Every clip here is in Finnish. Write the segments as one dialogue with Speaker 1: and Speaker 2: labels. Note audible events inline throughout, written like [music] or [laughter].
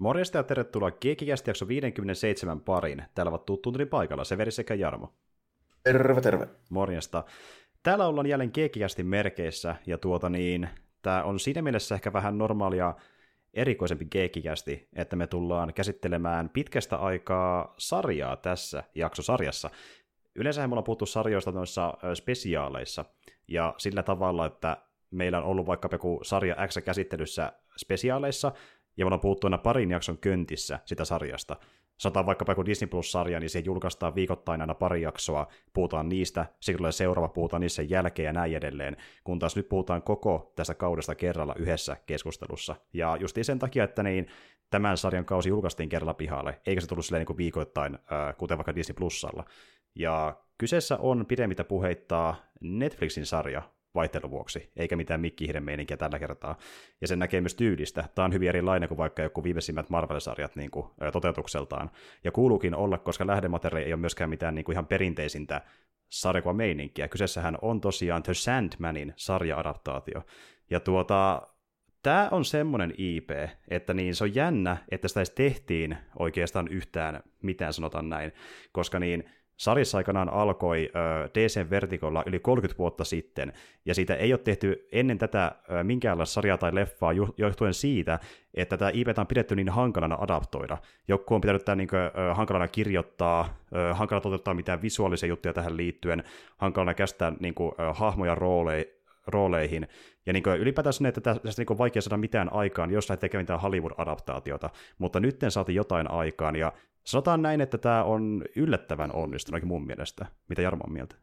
Speaker 1: Morjesta ja tervetuloa Geekikästi jakso 57 pariin. Täällä ovat tuttuun paikalla Severi sekä Jarmo.
Speaker 2: Terve, terve.
Speaker 1: Morjesta. Täällä ollaan jälleen Geekikästi merkeissä, ja tuota niin, tämä on siinä mielessä ehkä vähän normaalia erikoisempi Geekikästi, että me tullaan käsittelemään pitkästä aikaa sarjaa tässä jaksosarjassa. Yleensä me ollaan puhuttu sarjoista noissa spesiaaleissa, ja sillä tavalla, että meillä on ollut vaikka joku sarja X käsittelyssä spesiaaleissa, ja me ollaan puhuttu aina parin jakson köntissä sitä sarjasta. Sataan vaikka joku Disney Plus-sarja, niin se julkaistaan viikoittain aina pari jaksoa, puhutaan niistä, sitten tulee seuraava, puhutaan niissä jälkeen ja näin edelleen, kun taas nyt puhutaan koko tästä kaudesta kerralla yhdessä keskustelussa. Ja justiin sen takia, että niin tämän sarjan kausi julkaistiin kerralla pihalle, eikä se tullut silleen niin viikoittain, kuten vaikka Disney Plusalla. Ja kyseessä on pidemmitä puheittaa Netflixin sarja, vaihtelun vuoksi, eikä mitään meininkiä tällä kertaa. Ja sen näkee myös tyylistä. Tämä on hyvin erilainen kuin vaikka joku viimeisimmät Marvel-sarjat niin kuin, toteutukseltaan. Ja kuuluukin olla, koska lähdemateriaali ei ole myöskään mitään niin kuin ihan perinteisintä meininkiä. Kyseessähän on tosiaan The Sandmanin sarja-adaptaatio. Ja tuota, tämä on semmoinen IP, että niin se on jännä, että sitä edes tehtiin oikeastaan yhtään mitään, sanotaan näin, koska niin sarjassa aikanaan alkoi DC Vertigolla yli 30 vuotta sitten, ja siitä ei ole tehty ennen tätä minkäänlaista sarjaa tai leffaa johtuen siitä, että tätä IP on pidetty niin hankalana adaptoida. Joku on pitänyt tämä niin kuin, hankalana kirjoittaa, hankalana toteuttaa mitään visuaalisia juttuja tähän liittyen, hankalana käsittää niin kuin, hahmoja rooleja, rooleihin. Ja niin ylipäätään sinne, että tästä niin on vaikea saada mitään aikaan, jos lähdet tekemään mitään Hollywood-adaptaatiota. Mutta nyt saatiin jotain aikaan, ja Sanotaan näin, että tämä on yllättävän onnistunut mun mielestä. Mitä Jarmo on mieltä?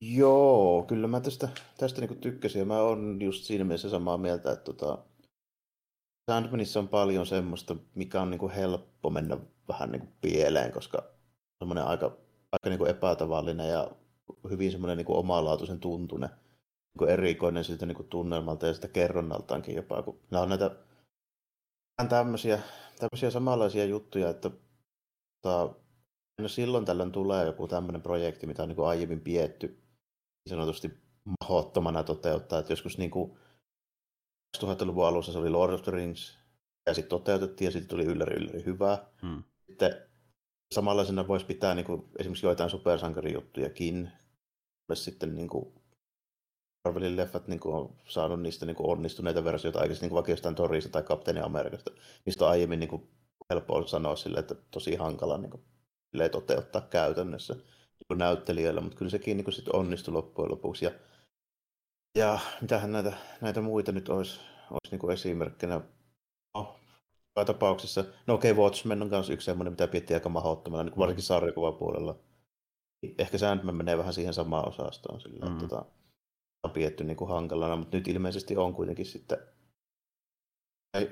Speaker 2: Joo, kyllä mä tästä, tästä niinku tykkäsin mä oon just siinä mielessä samaa mieltä, että tota, Sandmanissa on paljon semmoista, mikä on niinku helppo mennä vähän niinku pieleen, koska semmoinen aika, aika niinku epätavallinen ja hyvin semmoinen niinku omalaatuisen tuntunen, niinku erikoinen siltä niinku tunnelmalta ja sitä kerronnaltaankin jopa, kun nämä on näitä tämmöisiä tämmöisiä samanlaisia juttuja, että tota, no silloin tällöin tulee joku tämmöinen projekti, mitä on niin kuin aiemmin pietty niin sanotusti mahottomana toteuttaa. Että joskus niin kuin 2000-luvun alussa se oli Lord of the Rings, ja sitten toteutettiin, ja sitten tuli ylläri ylläri hyvää. Hmm. Sitten samanlaisena voisi pitää niin kuin, esimerkiksi joitain supersankarijuttujakin, sitten niin kuin Marvelin leffat niin kuin, on saanut niistä niin kuin, onnistuneita versioita aikaisemmin niin vaikka jostain Torista tai Kapteeni Amerikasta, mistä on aiemmin niin kuin, helppo sanoa sille, että tosi hankala niin kuin, toteuttaa käytännössä niin näyttelijöillä, mutta kyllä sekin niin kuin, sit onnistui loppujen lopuksi. Ja, ja mitähän näitä, näitä muita nyt olisi, olisi niin kuin esimerkkinä. No, tapauksessa, no okei, okay, Watchmen on myös yksi semmoinen, mitä pidettiin aika mahdottomana, niin kuin varsinkin sarjakuvapuolella. Ehkä Sandman menee vähän siihen samaan osastoon. Sillä, mm. tota, on pidetty niin kuin hankalana, mutta nyt ilmeisesti on kuitenkin sitten... Ei,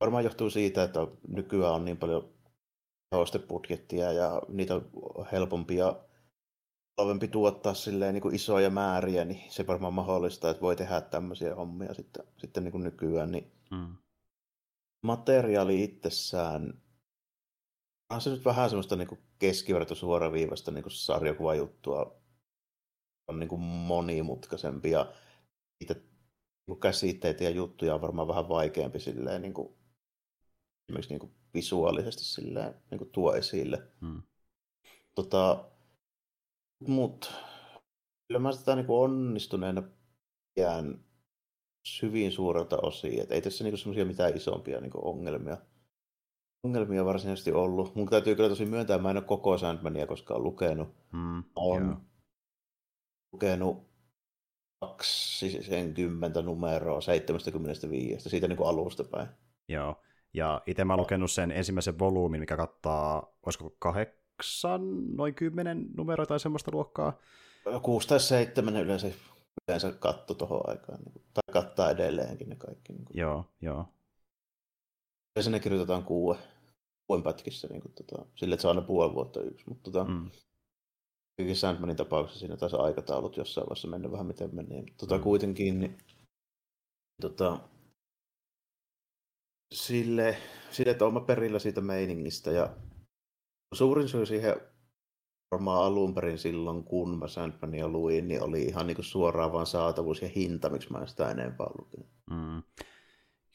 Speaker 2: varmaan johtuu siitä, että nykyään on niin paljon hostebudjettia ja niitä on helpompia halvempi tuottaa silleen niin kuin isoja määriä, niin se varmaan mahdollista, että voi tehdä tämmöisiä hommia sitten, sitten niin kuin nykyään. Niin hmm. Materiaali itsessään on se nyt vähän semmoista niin keskiverto suoraviivasta niin sarjakuvajuttua on niin kuin monimutkaisempi ja niitä niin käsitteitä ja juttuja on varmaan vähän vaikeampi silleen, niin kuin, esimerkiksi niin kuin visuaalisesti silleen, niin kuin tuo esille. Hmm. Tota, Mutta kyllä mä sitä niin kuin onnistuneena jään hyvin suurelta osin. Et ei tässä niinku semmoisia mitään isompia niinku ongelmia, ongelmia varsinaisesti ollut. Mun täytyy kyllä tosi myöntää, mä en ole koko Sandmania koskaan lukenut. Hmm, on lukenut 20 numeroa 75, siitä niin kuin alusta päin.
Speaker 1: Joo, ja itse mä oon lukenut sen ensimmäisen volyymin, mikä kattaa, olisiko kahdeksan, noin kymmenen numeroa tai semmoista luokkaa.
Speaker 2: 6 tai 7 yleensä, yleensä katto tuohon aikaan, niin kuin, tai kattaa edelleenkin ne kaikki. Niin kuin.
Speaker 1: Joo, joo.
Speaker 2: Ja ne kirjoitetaan kuuden, kuuden pätkissä, niin kuin, tota, sille, että se on aina puoli vuotta yksi. Mutta tota, mm. Sandmanin tapauksessa siinä taisi aikataulut jossain vaiheessa mennyt vähän miten meni. Tota, mm. kuitenkin niin, tota, sille, sille, että olen perillä siitä meiningistä ja suurin syy siihen varmaan alun perin silloin, kun mä Sandmania luin, niin oli ihan niin kuin suoraan vaan saatavuus ja hinta, miksi mä en sitä enempää lukenut.
Speaker 1: Mm.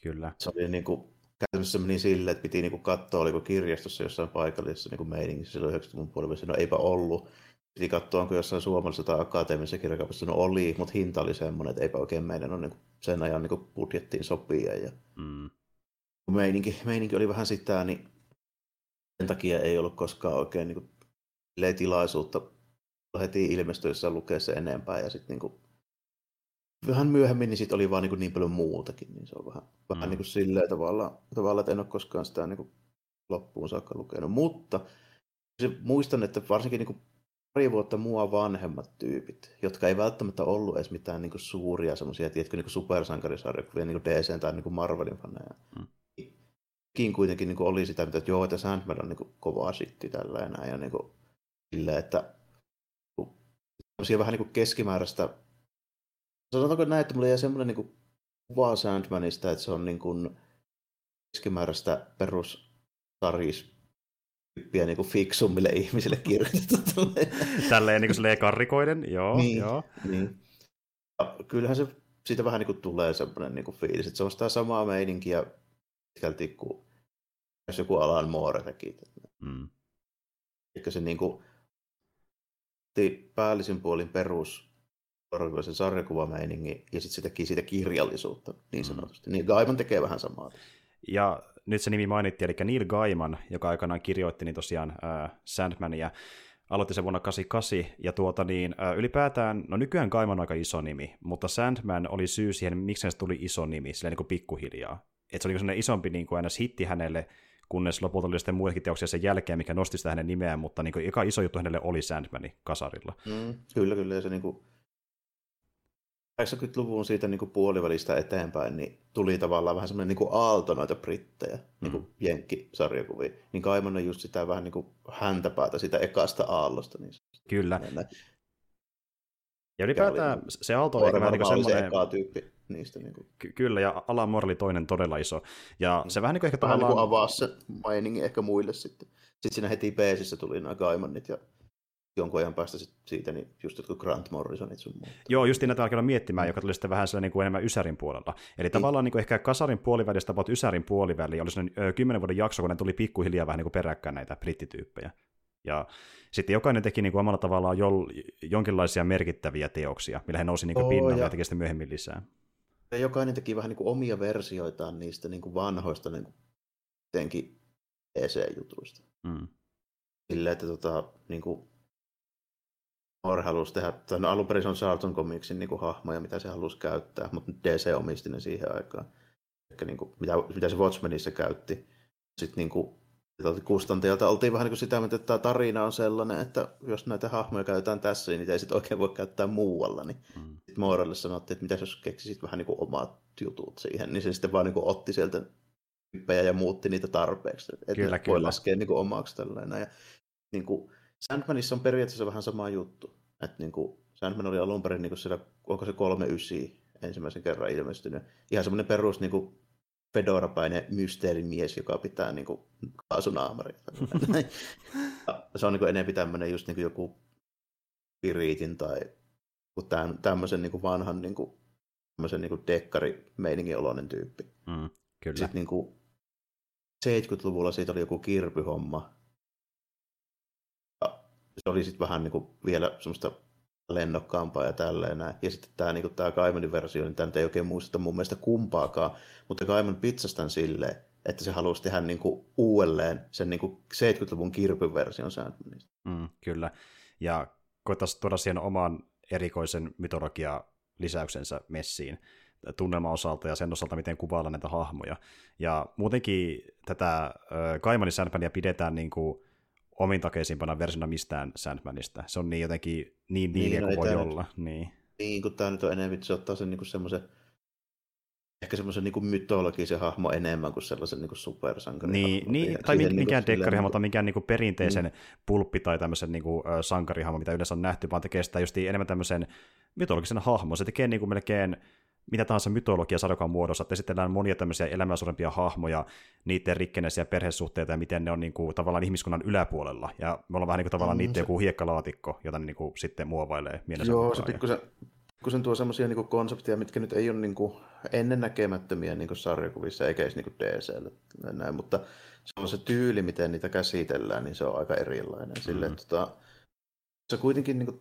Speaker 1: Kyllä.
Speaker 2: Se oli niin kuin, käytännössä meni silleen, että piti niinku katsoa, oliko kirjastossa jossain paikallisessa niinku meiningissä silloin 90-luvun puolella. No eipä ollut. Piti katsoa, onko jossain suomalaisessa tai akateemisessa kirjakaupassa. No oli, mutta hinta oli semmoinen, että eipä oikein meidän on niinku sen ajan niinku budjettiin sopia. Ja... Mm. Meininki, meininki oli vähän sitä, niin sen takia ei ollut koskaan oikein niinku tilaisuutta heti ilmestyessä lukea se enempää. Ja sitten niinku vähän myöhemmin niin sit oli vaan niin, niin paljon muutakin, niin se on vähän, mm. vähän niin kuin silleen tavalla, tavalla, että en ole koskaan sitä niin kuin loppuun saakka lukenut. Mutta se, muistan, että varsinkin niin kuin pari vuotta mua vanhemmat tyypit, jotka ei välttämättä ollut edes mitään niin kuin suuria semmoisia, tiedätkö, niin kuin supersankarisarjakuvia, niin kuin DC tai niin kuin Marvelin faneja. Mm. Kiin kuitenkin niin kuin oli sitä, että joo, että Sandman on niin kuin kovaa sitti tällä näin, ja niin kuin, sille, että vähän niin kuin keskimääräistä sanotaanko näin, että mulla jäi semmoinen niin kuva Sandmanista, että se on niin kuin keskimääräistä perussaris tyyppiä niin kuin fiksummille ihmisille kirjoitettu.
Speaker 1: Tälleen niin kuin karrikoiden, joo.
Speaker 2: Niin,
Speaker 1: joo.
Speaker 2: Niin. Ja kyllähän se siitä vähän niin kuin tulee semmoinen niin kuin fiilis, että se on sitä samaa meininkiä pitkälti kuin jos joku Alan Moore teki. Mm. Eli se niin kuin, päällisin puolin perus se sarjakuvameiningi ja sitten se teki siitä kirjallisuutta niin mm. sanotusti. Mm. Niin Gaiman tekee vähän samaa.
Speaker 1: Ja nyt se nimi mainittiin, eli Neil Gaiman, joka aikanaan kirjoitti niin tosiaan äh, Sandmania, aloitti sen vuonna 88, ja tuota niin, äh, ylipäätään, no nykyään Gaiman on aika iso nimi, mutta Sandman oli syy siihen, miksi se tuli iso nimi, silleen niin kuin pikkuhiljaa. Että se oli sellainen isompi niin kuin hitti hänelle, kunnes lopulta oli sitten muitakin teoksia sen jälkeen, mikä nosti sitä hänen nimeään, mutta niin kuin, eka iso juttu hänelle oli Sandmani kasarilla.
Speaker 2: Mm, kyllä, kyllä, ja se niin kuin 80-luvun siitä niin kuin puolivälistä eteenpäin, niin tuli tavallaan vähän semmoinen niin aalto noita brittejä, mm. niin kuin jenkkisarjakuvia. Niin Kaiman on just sitä vähän niin kuin häntäpäätä sitä ekasta aallosta. Niin
Speaker 1: Kyllä. Ja, ja ylipäätään oli, se aalto oli vähän niin
Speaker 2: semmoinen... eka tyyppi niistä. Niin kuin.
Speaker 1: Ky- kyllä, ja Alan Moore oli toinen todella iso. Ja mm. se vähän niin kuin ehkä
Speaker 2: vähän
Speaker 1: tavallaan...
Speaker 2: niin kuin avasi se ehkä muille sitten. Sitten siinä heti peesissä tuli nämä Kaimannit ja jonkun ajan päästä sit siitä, niin just jotkut Grant Morrisonit sun muuta.
Speaker 1: Joo, just näitä alkaa miettimään, joka tuli sitten vähän niin kuin enemmän Ysärin puolella. Eli mm. tavallaan niin kuin ehkä Kasarin puolivälistä about Ysärin puoliväli oli sellainen kymmenen vuoden jakso, kun ne tuli pikkuhiljaa vähän niin kuin peräkkäin näitä brittityyppejä. Ja sitten jokainen teki niin kuin omalla tavallaan jol, jonkinlaisia merkittäviä teoksia, millä he nousi niin kuin oh, pinnalle ja... ja teki sitten myöhemmin lisää.
Speaker 2: Ja jokainen teki vähän niin kuin omia versioitaan niistä niin kuin vanhoista niin kuin EC-jutuista. Mm. Silleen, että tota, niin kuin Moore halusi tehdä, no alun perin se on Charlton Comicsin niin kuin hahmoja, mitä se halusi käyttää, mutta DC omisti ne siihen aikaan. Eli niin kuin, mitä, mitä se Watchmenissa käytti. Sitten niin kuin, kustantajalta oltiin vähän niin kuin sitä, että tämä tarina on sellainen, että jos näitä hahmoja käytetään tässä, niin niitä ei sitten oikein voi käyttää muualla. Niin mm. sitten Moorelle sanottiin, että mitä jos keksisit vähän niin kuin omat jutut siihen, niin se sitten vaan niin kuin otti sieltä tyyppejä ja muutti niitä tarpeeksi. Että kyllä, kyllä. voi laskea niin kuin omaksi tällainen. Ja, niin kuin, Sandmanissa on periaatteessa vähän sama juttu. Että niin kuin Sandman oli alun perin niin kuin siellä, onko se 39 ensimmäisen kerran ilmestynyt. Ihan semmoinen perus niin kuin fedorapäinen mysteerimies, joka pitää niin kuin kaasunaamaria. [laughs] se on niin kuin enemmän tämmöinen just niin kuin joku Spiritin tai tämän, tämmöisen niin kuin vanhan niin kuin, tämmöisen niin kuin dekkari meiningin oloinen tyyppi.
Speaker 1: Mm, kyllä.
Speaker 2: Sitten niin kuin 70-luvulla siitä oli joku kirpyhomma, se oli sitten vähän niin kuin vielä semmoista lennokkaampaa ja tälleen näin. Ja sitten tämä, niin Kaimanin versio, niin tämä ei oikein muisteta mun mielestä kumpaakaan, mutta Kaiman pizzastan silleen, että se halusi tehdä niin kuin uudelleen sen niin kuin 70-luvun kirpyn version.
Speaker 1: Mm, kyllä, ja koettaisiin tuoda siihen oman erikoisen mytologia lisäyksensä messiin tunnelman osalta ja sen osalta, miten kuvaillaan näitä hahmoja. Ja muutenkin tätä Kaimanin Sandmania pidetään niin kuin omintakeisimpana versiona mistään Sandmanista. Se on niin jotenkin niin niin, niin kuin voi olla. Niin.
Speaker 2: niin, kun tämä nyt on enemmän, se ottaa sen niin semmoisen ehkä semmoisen niin mytologisen hahmo enemmän kuin sellaisen niin supersankarin.
Speaker 1: Niin, niin tai mikään niin dekkarihahmo niin tai mikään niin kuin perinteisen mm. pulppi tai tämmöisen niin kuin, sankarihahmo, mitä yleensä on nähty, vaan tekee sitä just enemmän tämmöisen mytologisen hahmon. Se tekee niin kuin melkein mitä tahansa mytologia sarjakuvan muodossa, että esitellään monia tämmöisiä elämää suurempia hahmoja, niiden rikkenäisiä perhesuhteita ja miten ne on niin kuin, tavallaan ihmiskunnan yläpuolella. Ja me ollaan vähän niin kuin, tavallaan mm, niiden se... joku hiekkalaatikko, jota ne niin kuin, sitten muovailee mielensä
Speaker 2: Joo, se pikkusen, kun sen tuo semmoisia niin konsepteja, mitkä nyt ei ole niin kuin ennennäkemättömiä niin kuin sarjakuvissa, eikä edes niin DCllä, näin, mutta se on se tyyli, miten niitä käsitellään, niin se on aika erilainen. Mm. Sille, tota, se kuitenkin niin kuin,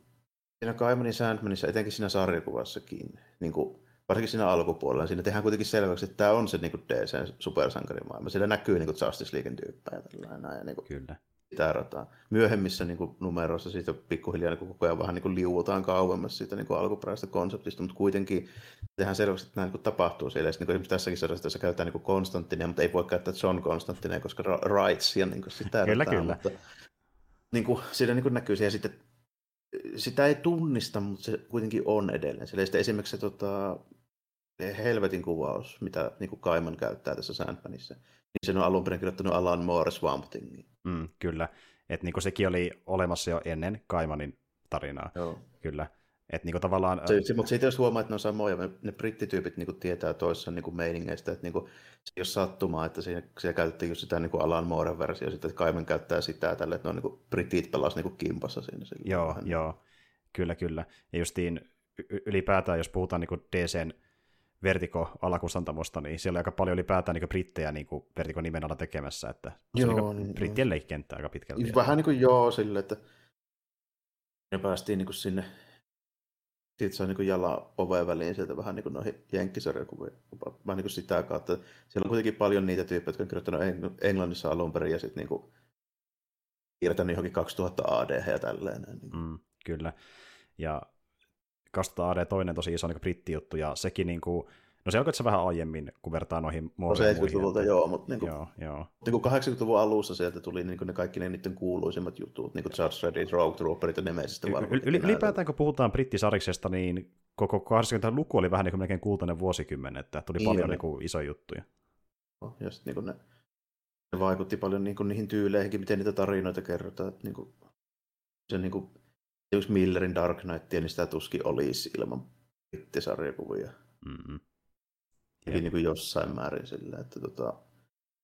Speaker 2: siinä Kaimanin Sandmanissa, etenkin siinä sarjakuvassakin, niin kuin, varsinkin siinä alkupuolella, siinä tehdään kuitenkin selväksi, että tämä on se niin DC supersankarimaailma. Siellä näkyy niin kuin Justice Leaguein tyyppejä. Tällainen, ja, niin kuin,
Speaker 1: Kyllä
Speaker 2: sitä rataa. Myöhemmissä niin kuin, numeroissa siitä pikkuhiljaa niin koko ajan vähän niin kuin, liuutaan kauemmas siitä niin kuin, alkuperäisestä konseptista, mutta kuitenkin tehdään selväksi, että nämä niin kuin, tapahtuu siellä. Sitten, niin kuin, tässäkin sarjassa tässä käytetään niin Konstantinia, mutta ei voi käyttää John Konstantinia, koska ja niin kuin, sitä
Speaker 1: Kyllä, rataa, kyllä.
Speaker 2: Mutta, niin kuin, siinä niin kuin, näkyy siihen sitten, sitä ei tunnista, mutta se kuitenkin on edelleen. Siellä sitten esimerkiksi se tota, helvetin kuvaus, mitä niin kuin Kaiman käyttää tässä Sandmanissa, niin sen on alun perin kirjoittanut Alan Moore Swamp Thingiin.
Speaker 1: Mm, kyllä, että niin sekin oli olemassa jo ennen Kaimanin tarinaa.
Speaker 2: Joo.
Speaker 1: Kyllä. Et niinku tavallaan...
Speaker 2: Se, se, mutta siitä jos huomaa, että ne on samoja, ne brittityypit niinku tietää toissa niinku meiningeistä, että niinku, se ei ole sattumaa, että siinä, siellä käytettiin just sitä niinku Alan Mooren versio, sitten että Kaiman käyttää sitä tälle, että ne on niinku, britit pelas niinku kimpassa siinä.
Speaker 1: Joo, vähän. joo, kyllä, kyllä. Ja justiin ylipäätään, jos puhutaan niinku DCn Vertigo-alakustantamosta, niin siellä oli aika paljon ylipäätään niin brittejä niin Vertigo nimen alla tekemässä, että joo, se on niin, brittien leikkentää aika pitkälti.
Speaker 2: Vähän niin kuin joo, sille, että me päästiin niin kuin sinne se on niin jala oveen väliin sieltä vähän niin kuin noihin jenkkisarjakuviin, vähän niin kuin sitä kautta. Siellä on kuitenkin paljon niitä tyyppejä, jotka on kirjoittanut Englannissa alun perin ja sitten niin siirtänyt johonkin 2000 AD ja tälleen. Niin.
Speaker 1: Mm, kyllä. Ja 2000 AD toinen tosi iso niin brittijuttu, ja sekin niin kuin, no se alkoi se vähän aiemmin, kun vertaa noihin
Speaker 2: No 70-luvulta joo, mutta niin kuin,
Speaker 1: joo, joo.
Speaker 2: Niin kuin 80-luvun alussa sieltä tuli niin kuin ne kaikki ne niiden kuuluisimmat jutut, niin kuin Judge Reddit, Rogue Trooperit ja Nemesistä.
Speaker 1: Y- yl- ylipäätään kun puhutaan brittisariksesta, niin koko 80-luku oli vähän niin kuin melkein kultainen vuosikymmen, että tuli niin paljon niin kuin isoja juttuja.
Speaker 2: No, ja sitten niin ne, ne vaikutti paljon niin kuin niihin tyyleihinkin, miten niitä tarinoita kerrotaan. Että niin kuin, se niin kuin, jos Millerin Dark Knightia, niin sitä tuskin olisi ilman brittisarjakuvia. Mm-hmm. Eli niin kuin jossain määrin sillä, että tota,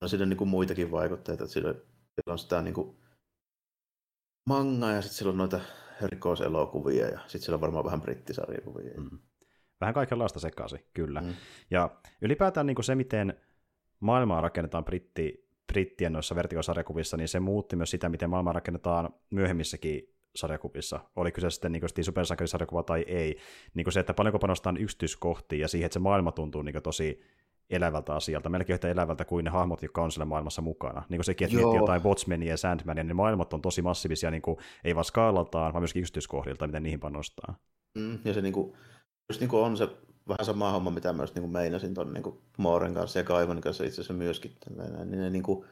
Speaker 2: on siinä niin kuin muitakin vaikutteita, että sillä, sillä on sitä niin kuin mangaa ja sitten sillä on noita rikoselokuvia ja sitten sillä on varmaan vähän brittisarjakuvia. Mm.
Speaker 1: Vähän kaikenlaista sekaisin, kyllä. Mm. Ja ylipäätään niin kuin se, miten maailmaa rakennetaan britti, brittien noissa vertikosarjakuvissa, niin se muutti myös sitä, miten maailmaa rakennetaan myöhemmissäkin sarjakuvissa, oli kyse sitten niin supersankarisarjakuva tai ei, niin kuin se, että paljonko panostaan yksityiskohtiin ja siihen, että se maailma tuntuu niin tosi elävältä asialta, melkein yhtä elävältä kuin ne hahmot, jotka on siellä maailmassa mukana. Niin kuin sekin, että miettii jotain Watchmenia ja Sandmania, niin ne maailmat on tosi massiivisia, niin kuin, ei vain skaalaltaan, vaan myöskin yksityiskohdilta, miten niihin panostaa.
Speaker 2: Mm, ja se niin kuin, just niin kuin on se vähän sama homma, mitä myös niin kuin meinasin tuon niin Mooren kanssa ja Kaivan kanssa itse asiassa myöskin. Tällainen, niin ne niin kuin,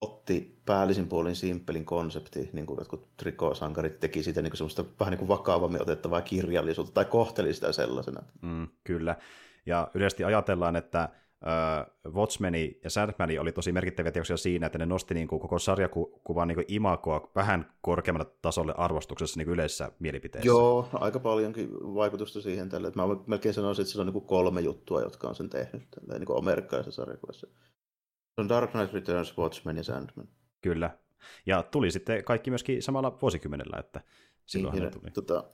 Speaker 2: otti päällisin puolin simppelin konsepti, niin kuin jotkut trikosankarit teki siitä niin kuin semmoista vähän niin kuin vakavammin otettavaa kirjallisuutta, tai kohteli sitä sellaisena.
Speaker 1: Mm, kyllä, ja yleisesti ajatellaan, että uh, Watchmeni ja Sandmani oli tosi merkittäviä teoksia siinä, että ne nosti niin kuin koko sarjakuvan niin kuin imakoa vähän korkeammalle tasolle arvostuksessa niin kuin yleisessä mielipiteessä.
Speaker 2: Joo, aika paljonkin vaikutusta siihen tälle. Mä melkein sanoisin, että sillä on niin kuin kolme juttua, jotka on sen tehnyt niin kuin amerikkalaisessa sarjakuvassa on Dark Knight Returns, Watchmen ja Sandman.
Speaker 1: Kyllä. Ja tuli sitten kaikki myöskin samalla vuosikymmenellä, että silloin niin, tuli.
Speaker 2: Tota,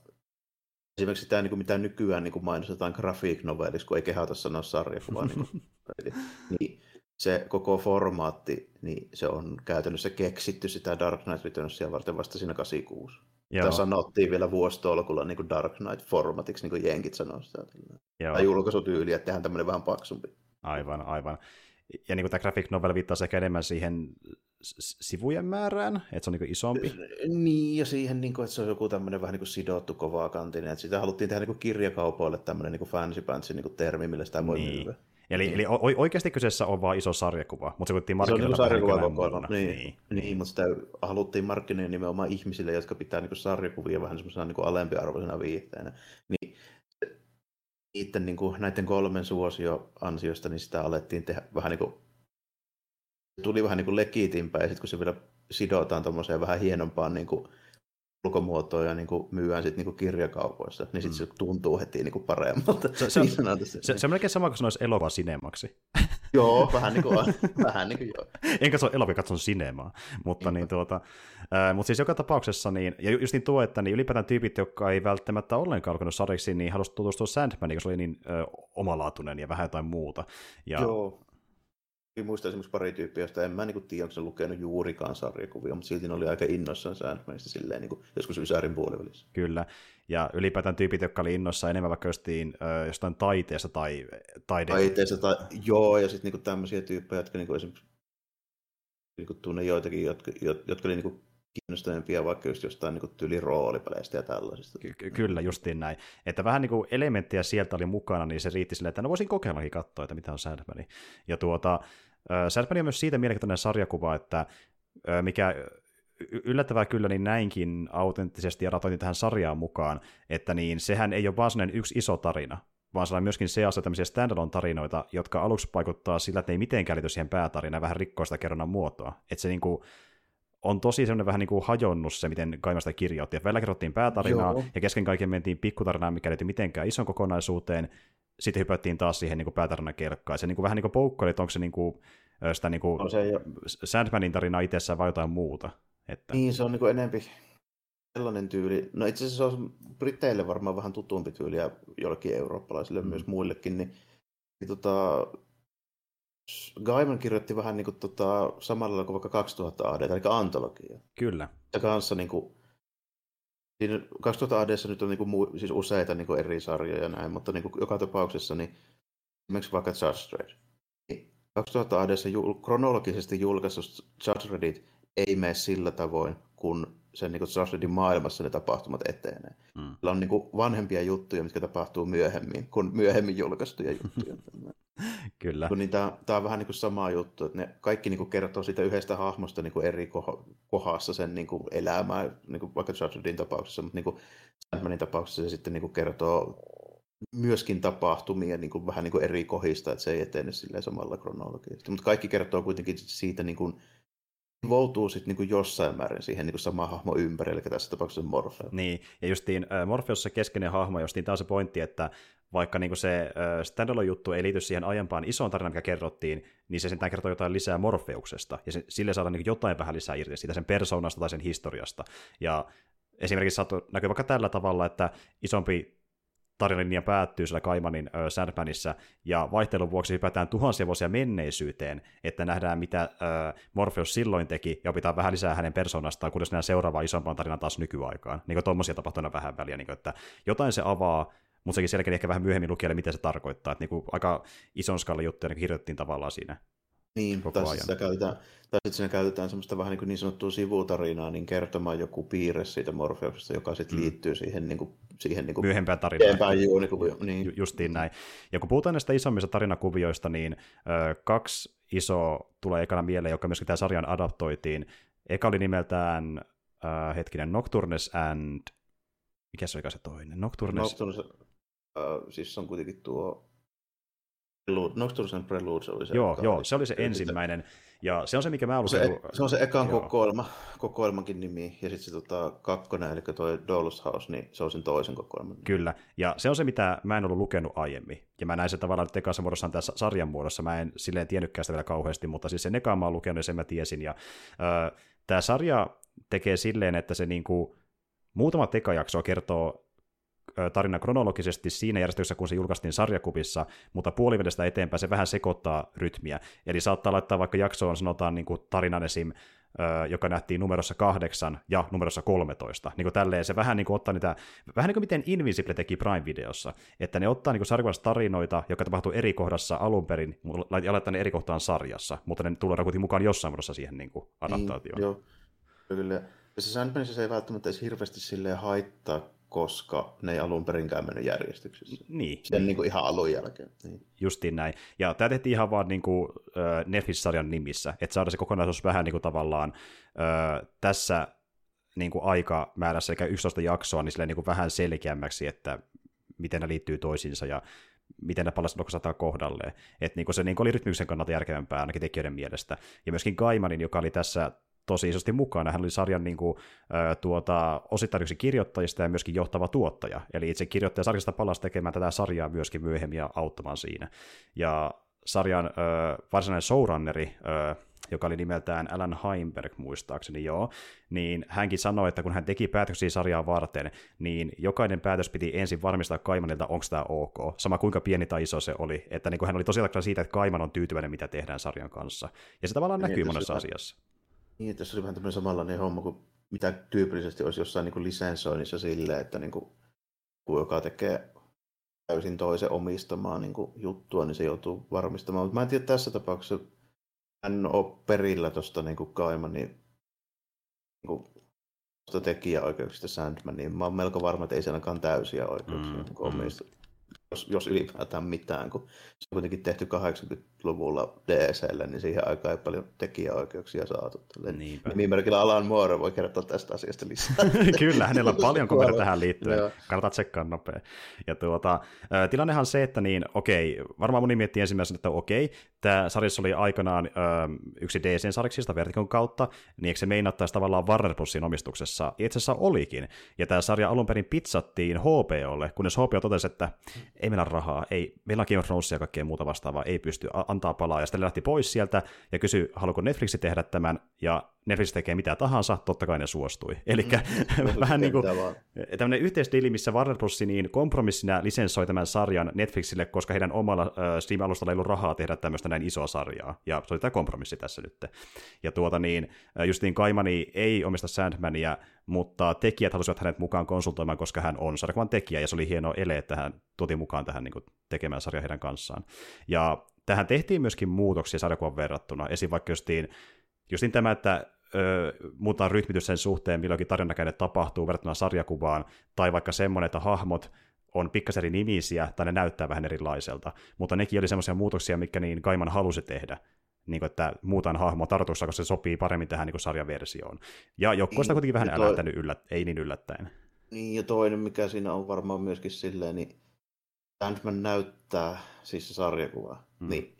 Speaker 2: esimerkiksi tämä, niin mitä nykyään niin mainostetaan graphic noveliksi, kun ei kehata sanoa sarjakuva, niin, [laughs] niin se koko formaatti, niin se on käytännössä keksitty sitä Dark Knight Returnsia varten vasta siinä 86. Joo. Tämä sanottiin vielä vuositolkulla niin Dark Knight-formatiksi, niin kuin jenkit sanoo sitä. Joo. Tai julkaisutyyli, että tehdään tämmöinen vähän paksumpi.
Speaker 1: Aivan, aivan ja niin kuin tämä graphic novel viittaa sekä enemmän siihen sivujen määrään, että se on niin isompi.
Speaker 2: Niin, ja siihen, niin kuin, että se on joku tämmöinen vähän niin kuin sidottu kovaa kantinen, että sitä haluttiin tehdä niin kuin kirjakaupoille tämmöinen niin kuin fancy pantsi niin kuin termi, millä sitä voi niin. myydä.
Speaker 1: Eli, niin. eli oikeasti kyseessä on vain iso sarjakuva, mutta se kuitenkin
Speaker 2: markkinoida se on niin sarjakuva niin, niin, niin, mutta sitä haluttiin markkinoida nimenomaan ihmisille, jotka pitää niin sarjakuvia vähän semmoisena niin alempiarvoisena viihteenä. Niin niiden, niin kuin, näiden kolmen suosio ansiosta, niin sitä alettiin tehdä vähän niin kuin, tuli vähän niin kuin legitimpää, ja sitten kun se vielä sidotaan tuommoiseen vähän hienompaan niin kuin, ulkomuotoja niin kuin myydään sitten niin kirjakaupoissa, niin sitten mm. se tuntuu heti niin kuin paremmalta.
Speaker 1: Se, se, on, se, se, se on melkein sama kuin se olisi elokuva sinemaksi. [laughs]
Speaker 2: joo, vähän niin kuin, vähän niin kuin joo.
Speaker 1: Enkä se ole elokuvia, katson sinemaa. Mutta, niin, tuota, äh, mutta siis joka tapauksessa, niin, ja just niin tuo, että niin ylipäätään tyypit, jotka ei välttämättä ollenkaan alkanut sarjiksi, niin halusivat tutustua Sandmaniin, koska se oli niin ö, omalaatuinen ja vähän jotain muuta. Ja,
Speaker 2: joo muistan esimerkiksi pari tyyppiä, joista en mä niin tiedä, onko se lukenut juurikaan sarjakuvia, mutta silti ne oli aika innoissaan Sandmanista silleen niin kuin, joskus Ysärin puolivälissä.
Speaker 1: Kyllä, ja ylipäätään tyypit, jotka oli innoissaan enemmän vaikka jostain, äh, jostain taiteesta tai taide...
Speaker 2: Taiteesta tai, joo, ja sitten niin tämmöisiä tyyppejä, jotka niin kuin, esimerkiksi niin kuin tunne joitakin, jotka, jotka oli niin kuin kiinnostavimpia vaikka just jostain niin tyyli roolipeleistä ja tällaisista.
Speaker 1: Ky- kyllä, justiin näin. Että vähän niin kuin elementtejä sieltä oli mukana, niin se riitti silleen, että no voisin kokeillakin katsoa, että mitä on Sandman. Ja tuota, Sandman on myös siitä mielenkiintoinen sarjakuva, että mikä yllättävää kyllä niin näinkin autenttisesti ja ratoitin tähän sarjaan mukaan, että niin sehän ei ole vaan yksi iso tarina, vaan se on myöskin seassa tämmöisiä standalone-tarinoita, jotka aluksi vaikuttaa sillä, että ne ei mitenkään liity siihen päätarinaan, vähän rikkoo sitä kerronnan muotoa. Että se niinku, on tosi semmoinen vähän niin kuin hajonnut se, miten Kaimasta kirjoitti. Välillä kerrottiin päätarinaa, Joo. ja kesken kaiken mentiin pikkutarinaan, mikä liittyy mitenkään ison kokonaisuuteen, sitten hypättiin taas siihen niin päätarinan kelkkaan. Se niin kuin, vähän niin kuin poukkoili, että onko se, niin kuin, sitä niin kuin se jo... Sandmanin tarinaa itsessään vai jotain muuta.
Speaker 2: Että... Niin, se on niin kuin enempi sellainen tyyli. No itse asiassa se on Briteille varmaan vähän tutumpi tyyli ja jollekin eurooppalaisille mm. myös muillekin, niin, niin tota, Gaiman kirjoitti vähän niin kuin, tota, samalla kuin vaikka 2000 AD, eli antologia.
Speaker 1: Kyllä.
Speaker 2: Ja kanssa niin kuin, siinä 2000 AD nyt on niin kuin, siis useita niin kuin eri sarjoja näin, mutta niin kuin, joka tapauksessa niin esimerkiksi vaikka Judge. Niin 2000 AD jul, kronologisesti julkaistu Judge ei mene sillä tavoin, kun sen niin Dreddin maailmassa ne tapahtumat etenee. Mm. Sillä on niin kuin, vanhempia juttuja, mitkä tapahtuu myöhemmin, kuin myöhemmin julkaistuja juttuja. [laughs]
Speaker 1: Kyllä.
Speaker 2: Niin tämä, tämä on vähän niin kuin sama juttu, että ne kaikki niin kuin kertoo siitä yhdestä hahmosta niin kuin eri kohdassa sen niin kuin elämää, niin kuin vaikka Judgein tapauksessa, mutta niin kuin Sandmanin tapauksessa se sitten niin kuin kertoo myöskin tapahtumia niin kuin vähän niin kuin eri kohdista, että se ei etene samalla kronologiasta. Mutta kaikki kertoo kuitenkin siitä niin kuin nivoutuu sitten niinku jossain määrin siihen niinku samaan hahmo ympärille, eli tässä tapauksessa Morpheus.
Speaker 1: Niin, ja justiin äh, Morpheus se keskeinen hahmo, justiin tämä on se pointti, että vaikka niinku se äh, standalone-juttu ei liity siihen aiempaan isoon tarinaan, mikä kerrottiin, niin se sentään kertoo jotain lisää Morfeuksesta, ja sille saadaan niinku jotain vähän lisää irti siitä sen persoonasta tai sen historiasta. Ja esimerkiksi saattu näkyy vaikka tällä tavalla, että isompi tarinalinja päättyy siellä Kaimanin ö, Sandmanissa, ja vaihtelun vuoksi hypätään tuhansia vuosia menneisyyteen, että nähdään, mitä ö, Morpheus silloin teki, ja opitaan vähän lisää hänen persoonastaan, kunnes nähdään seuraava isompan tarinan taas nykyaikaan. Niin kuin tuommoisia tapahtuu vähän väliä, niin kuin, että jotain se avaa, mutta sekin selkeä ehkä vähän myöhemmin lukijalle, mitä se tarkoittaa. Että niin kuin aika ison skaalin juttuja niin kirjoitettiin tavallaan siinä
Speaker 2: niin, koko tai ajan. käytetään, tai sitten siinä käytetään semmoista vähän niin, kuin niin sanottua sivutarinaa niin kertomaan joku piirre siitä Morfeuksesta, joka sitten mm. liittyy siihen, niin kuin, siihen niin kuin
Speaker 1: myöhempään tarinaan.
Speaker 2: Niin kuin, niin.
Speaker 1: Ju, justiin näin. Ja kun puhutaan näistä isommista tarinakuvioista, niin ö, kaksi isoa tulee ekana mieleen, joka myöskin tämä sarjan adaptoitiin. Eka oli nimeltään, ö, hetkinen, Nocturnes and... Mikä se oli se toinen? Nocturnes...
Speaker 2: Nocturnes, uh, siis on kuitenkin tuo Prelude, Nocturnes and Prelude se oli se.
Speaker 1: Joo, joo se oli se ensimmäinen. Ja se on se, mikä mä
Speaker 2: se, e- se on se ekan joo. kokoelma, kokoelmankin nimi, ja sitten se tota, kakkonen, eli tuo Doll's House, niin se on sen toisen kokoelman.
Speaker 1: Kyllä, ja se on se, mitä mä en ollut lukenut aiemmin. Ja mä näin se tavallaan nyt ekassa muodossa tässä sarjan muodossa, mä en silleen tiennytkään sitä vielä kauheasti, mutta siis sen ekan mä oon lukenut ja sen mä tiesin. Ja äh, tämä sarja tekee silleen, että se niinku, muutama tekajaksoa kertoo tarina kronologisesti siinä järjestyksessä, kun se julkaistiin sarjakupissa, mutta puolivälistä eteenpäin se vähän sekoittaa rytmiä. Eli saattaa laittaa vaikka jaksoon, sanotaan niin kuin tarinan esim., joka nähtiin numerossa kahdeksan ja numerossa 13. Niin kuin tälleen se vähän niin kuin ottaa niitä, vähän niin kuin miten Invisible teki Prime-videossa, että ne ottaa niin kuin tarinoita, jotka tapahtuu eri kohdassa alun perin, ja laittaa ne eri kohtaan sarjassa, mutta ne tulee kuitenkin mukaan jossain muodossa siihen niin kuin adaptaatioon. Niin, joo,
Speaker 2: kyllä. Ja se Sandmanissa ei välttämättä edes hirveästi silleen haittaa, koska ne ei alun perinkään mennyt järjestyksessä.
Speaker 1: Niin.
Speaker 2: Sen niin. Niin kuin ihan alun jälkeen. Niin.
Speaker 1: Justiin näin. Ja tämä tehtiin ihan vaan niin kuin, äh, Netflix-sarjan nimissä, että saada se kokonaisuus vähän niin kuin tavallaan äh, tässä niin kuin aikamäärässä, eli 11 jaksoa, niin, niin kuin vähän selkeämmäksi, että miten ne liittyy toisiinsa ja miten ne paljastunut saattaa kohdalleen. Että niin se niin oli rytmyksen kannalta järkevämpää ainakin tekijöiden mielestä. Ja myöskin Gaimanin, joka oli tässä tosi isosti mukana. Hän oli sarjan niin kuin, tuota, osittain yksi kirjoittajista ja myöskin johtava tuottaja. Eli itse kirjoittaja sarjasta palasi tekemään tätä sarjaa myöskin myöhemmin ja auttamaan siinä. Ja sarjan ö, varsinainen showrunneri, ö, joka oli nimeltään Alan Heimberg muistaakseni, joo, niin hänkin sanoi, että kun hän teki päätöksiä sarjaa varten, niin jokainen päätös piti ensin varmistaa Kaimanilta, onko tämä ok, sama kuinka pieni tai iso se oli, että niin hän oli tosi siitä, että Kaiman on tyytyväinen, mitä tehdään sarjan kanssa. Ja se tavallaan niin, näkyy monessa asiassa.
Speaker 2: Niin, että se oli vähän tämmöinen samanlainen homma kuin mitä tyypillisesti olisi jossain niin lisensoinnissa silleen, että niin kuin, kun joka tekee täysin toisen omistamaa niin kuin, juttua, niin se joutuu varmistamaan. Mutta mä en tiedä tässä tapauksessa, hän on perillä tuosta niin Kaimanin niin, niin tekijäoikeuksista Sandman, niin mä oon melko varma, että ei se ainakaan täysiä oikeuksia mm, niin omista. Jos, jos ylipäätään mitään, kun se on kuitenkin tehty 80-luvulla DClle, niin siihen aikaan ei paljon tekijäoikeuksia saatu. Nimimerkillä Alan Moore voi kertoa tästä asiasta lisää. [laughs]
Speaker 1: Kyllä, hänellä on paljon kokeita [laughs] tähän liittyen. Kannattaa tsekkaa nopea. Ja tuota, tilannehan se, että niin, okei, varmaan moni miettii ensimmäisenä, että okei, tämä sarjassa oli aikanaan ö, yksi DCn sarjiksista Vertikon kautta, niin eikö se meinattaisi tavallaan Warner Brosin omistuksessa? Itse asiassa olikin. Ja tämä sarja alun perin pizzattiin HBOlle, kunnes HBO totesi, että ei meillä rahaa, ei, meillä on Game of Thrones ja kaikkea muuta vastaavaa, ei pysty, antaa palaa. Ja sitten lähti pois sieltä ja kysyi, haluaako Netflixi tehdä tämän, ja Netflix tekee mitä tahansa, totta kai ne suostui. [laughs] Eli mm, [laughs] vähän niin kuin tämmöinen yhteisdiili, missä Warner Bros. niin kompromissina lisenssoi tämän sarjan Netflixille, koska heidän omalla äh, Steam-alustalla ei ollut rahaa tehdä tämmöistä näin isoa sarjaa. Ja se oli tämä kompromissi tässä nyt. Ja tuota niin, justiin Kaimani ei omista Sandmania, mutta tekijät halusivat hänet mukaan konsultoimaan, koska hän on sarjakuvan tekijä, ja se oli hieno ele, että hän tuotiin mukaan tähän niin kuin, tekemään sarja heidän kanssaan. Ja tähän tehtiin myöskin muutoksia sarjakuvan verrattuna. Esim. vaikka justiin, justiin tämä, että ö, muutaan rytmitys sen suhteen, milloinkin tarinankäyde tapahtuu verrattuna sarjakuvaan, tai vaikka semmoinen, että hahmot on pikkasen eri nimisiä, tai ne näyttää vähän erilaiselta. Mutta nekin oli semmoisia muutoksia, mikä niin Kaiman halusi tehdä niin kuin, että muutan hahmo tartussa, koska se sopii paremmin tähän niin kuin sarjaversioon. Ja joku on sitä niin, kuitenkin vähän toi... älättänyt, yllät, ei niin yllättäen.
Speaker 2: Niin, ja toinen, mikä siinä on varmaan myöskin silleen, niin Sandman näyttää, siis se sarjakuva, hmm. niin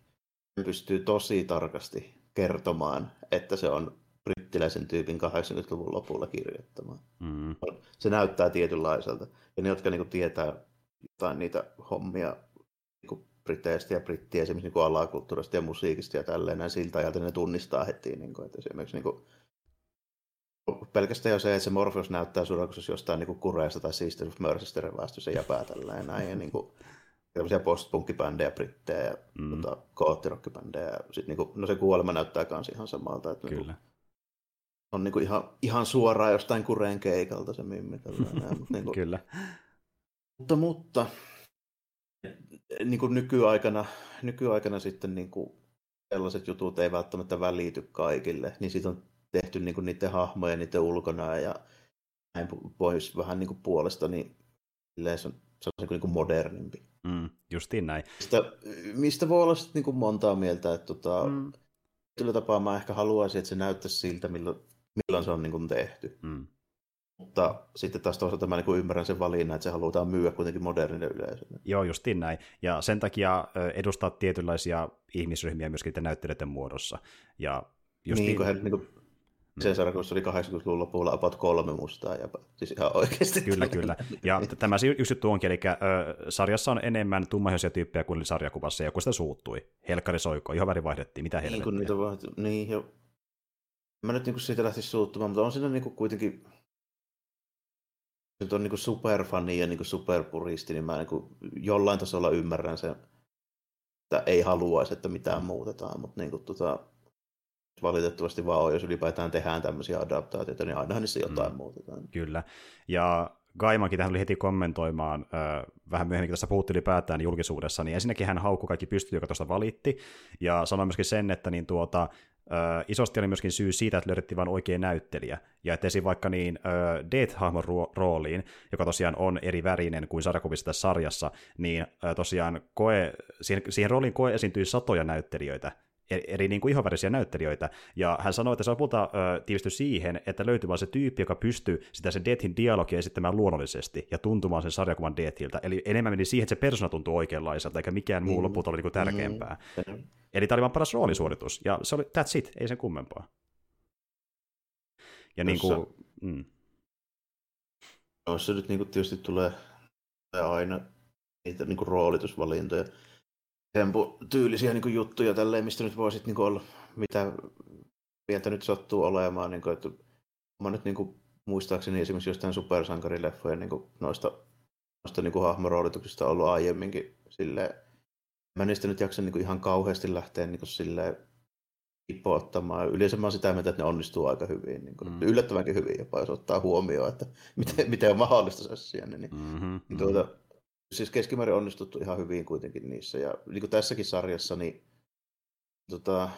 Speaker 2: pystyy tosi tarkasti kertomaan, että se on brittiläisen tyypin 80-luvun lopulla kirjoittamaan. Mm. Se näyttää tietynlaiselta. Ja ne, jotka niinku tietää jotain niitä hommia niinku Briteistä ja brittien esimerkiksi niin alakulttuurista ja musiikista ja tälleen näin siltä ajalta, ne tunnistaa heti. Niin kuin, että esimerkiksi niin kuin, pelkästään jo se, että se Morpheus näyttää surakuksessa jostain niin kureesta tai Sisters of Mercystä revästy se jäpää tälleen näin. Ja niin kuin, tämmöisiä post-punkkibändejä, brittejä ja mm. tota, koottirockibändejä. Ja sit, niin kuin, no se kuolema näyttää myös ihan samalta. Että, Kyllä. Niin kuin, on niin kuin ihan, ihan suoraan jostain kureen keikalta se mimmi. Tällainen, mutta, [laughs] niin kuin,
Speaker 1: Kyllä.
Speaker 2: Mutta, mutta niin kuin nykyaikana, nykyaikana sitten niin kuin sellaiset jutut ei välttämättä välity kaikille, niin siitä on tehty niin kuin niiden hahmoja, niiden ulkona ja näin pois vähän niin kuin puolesta, niin se on, se on niin kuin modernimpi.
Speaker 1: Mm, justiin näin.
Speaker 2: Mistä, mistä voi olla sitten niin kuin montaa mieltä, että tota, mm. tapaa mä ehkä haluaisin, että se näyttäisi siltä, milloin, milloin se on niin kuin tehty. Mm. Mutta sitten taas toisaalta mä niin ymmärrän sen valinnan, että se halutaan myyä kuitenkin modernille yleisölle.
Speaker 1: Joo, justiin näin. Ja sen takia edustaa tietynlaisia ihmisryhmiä myöskin näyttelijöiden muodossa. Ja justiin...
Speaker 2: Niin, kun he, niin kuin, sen sarjan, kun se oli 80-luvun lopulla about kolme mustaa ja siis ihan oikeasti.
Speaker 1: Kyllä, kyllä. Ja tämä yksi juttu onkin, eli äh, sarjassa on enemmän tummahoisia tyyppejä kuin sarjakuvassa, ja joku sitä suuttui. Helkkari soikoi, ihan väri vaihdettiin, mitä helvettiä.
Speaker 2: Niin, niitä vaihtu, niin jo. Mä nyt niin siitä lähtisi suuttumaan, mutta on siinä niin kuitenkin nyt on niin superfani ja niin superpuristi, niin mä niin jollain tasolla ymmärrän sen, että ei haluaisi, että mitään muutetaan, mutta niin kuin, tota, valitettavasti vaan on, jos ylipäätään tehdään tämmöisiä adaptaatioita, niin aina niissä jotain mm. muutetaan.
Speaker 1: Kyllä, ja Gaimankin tähän oli heti kommentoimaan, äh, vähän myöhemmin tässä puhuttiin ylipäätään julkisuudessa, niin ensinnäkin hän haukkui kaikki pystyt, joka tuosta valitti, ja sanoi myöskin sen, että niin tuota, Ö, isosti oli myöskin syy siitä, että löydettiin vain oikea näyttelijä, ja että esim. vaikka niin ö, Death-hahmon rooliin, joka tosiaan on eri värinen kuin sarjakuvissa tässä sarjassa, niin ö, tosiaan koe, siihen, siihen rooliin koe esiintyi satoja näyttelijöitä, eri niin kuin ihonvärisiä näyttelijöitä, ja hän sanoi, että se lopulta ö, tiivistyi siihen, että löytyi vain se tyyppi, joka pystyy sitä sen Deathin dialogia esittämään luonnollisesti ja tuntumaan sen sarjakuvan Deathiltä, eli enemmän meni siihen, että se persona tuntuu oikeanlaiselta, eikä mikään muu mm. lopulta oli niin kuin tärkeämpää. Mm. Eli tämä oli vain paras roolisuoritus, ja se oli, that's it, ei sen kummempaa. Ja niin kuin, mm.
Speaker 2: Noissa nyt niin kuin tietysti tulee aina niitä niin kuin roolitusvalintoja, tempu tyylisiä niin juttuja tälleen, mistä nyt voisit niin kuin olla, mitä mieltä nyt sattuu olemaan. Niin kuin, että mä nyt niin kuin, muistaakseni esimerkiksi jostain supersankarileffojen niin kuin, noista, noista niin kuin hahmoroolituksista ollut aiemminkin silleen, mä niistä nyt jaksan niin kuin, ihan kauheasti lähteä niin kuin, silleen, ottamaan. Yleensä mä oon sitä mieltä, että ne onnistuu aika hyvin. Niin kuin, mm. Yllättävänkin hyvin jopa, jos ottaa huomioon, että [laughs] miten, miten on mahdollista se siellä. Niin, mm-hmm, niin tuota, siis keskimäärin onnistuttu ihan hyvin kuitenkin niissä. Ja niin kuin tässäkin sarjassa, niin tota,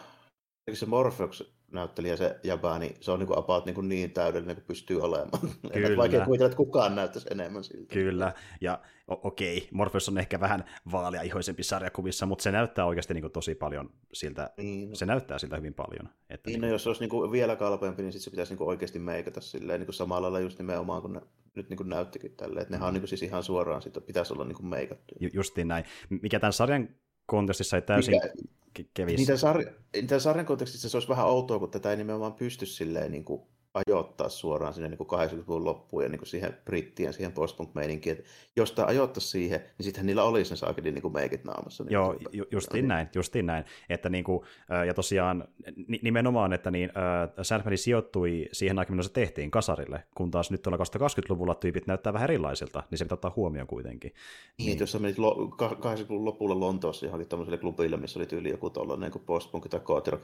Speaker 2: se Morpheus näyttelijä se Jaba, niin se on niin kuin about niin, kuin niin täydellinen kuin pystyy olemaan. [laughs] Kyllä. Vaikea kuvitella, että kukaan näyttäisi enemmän siltä.
Speaker 1: Kyllä, ja okei, okay, Morpheus on ehkä vähän vaaleaihoisempi sarjakuvissa, mutta se näyttää oikeasti niin kuin tosi paljon siltä, niin. se näyttää siltä hyvin paljon.
Speaker 2: Että niin, niin no, jos se olisi niin kuin vielä kalpeampi, niin sitten se pitäisi niin kuin oikeasti meikata silleen, niin kuin samalla lailla just nimenomaan, kun ne nyt niin kuin näyttikin tälleen, että nehän on mm. niin kuin siis ihan suoraan, siitä pitäisi olla niin kuin meikattu.
Speaker 1: Justiin näin. Mikä tämän sarjan kontekstissa ei täysin Mikä, kävisi.
Speaker 2: Niitä, sar, niitä sarjan kontekstissa se olisi vähän outoa, kun tätä ei nimenomaan pysty silleen niin kuin ajoittaa suoraan sinne niin 80-luvun loppuun ja niin kuin siihen brittien, siihen postpunk-meininkiin. Jos tämä ajoittaisi siihen, niin sittenhän niillä olisi ne saakeli niin meikit naamassa. Niin
Speaker 1: Joo, ju- justiin niin. näin, justiin näin. Että niin kuin, ja tosiaan nimenomaan, että niin, äh, Sandman sijoittui siihen aikaan, milloin se tehtiin kasarille, kun taas nyt tuolla 2020-luvulla tyypit näyttää vähän erilaisilta, niin se pitää ottaa huomioon kuitenkin.
Speaker 2: Niin, niin. jos sä menit lo- 80-luvun lopulla Lontoossa johonkin tämmöiselle klubille, missä oli tyyli joku tuollainen niin postpunk tai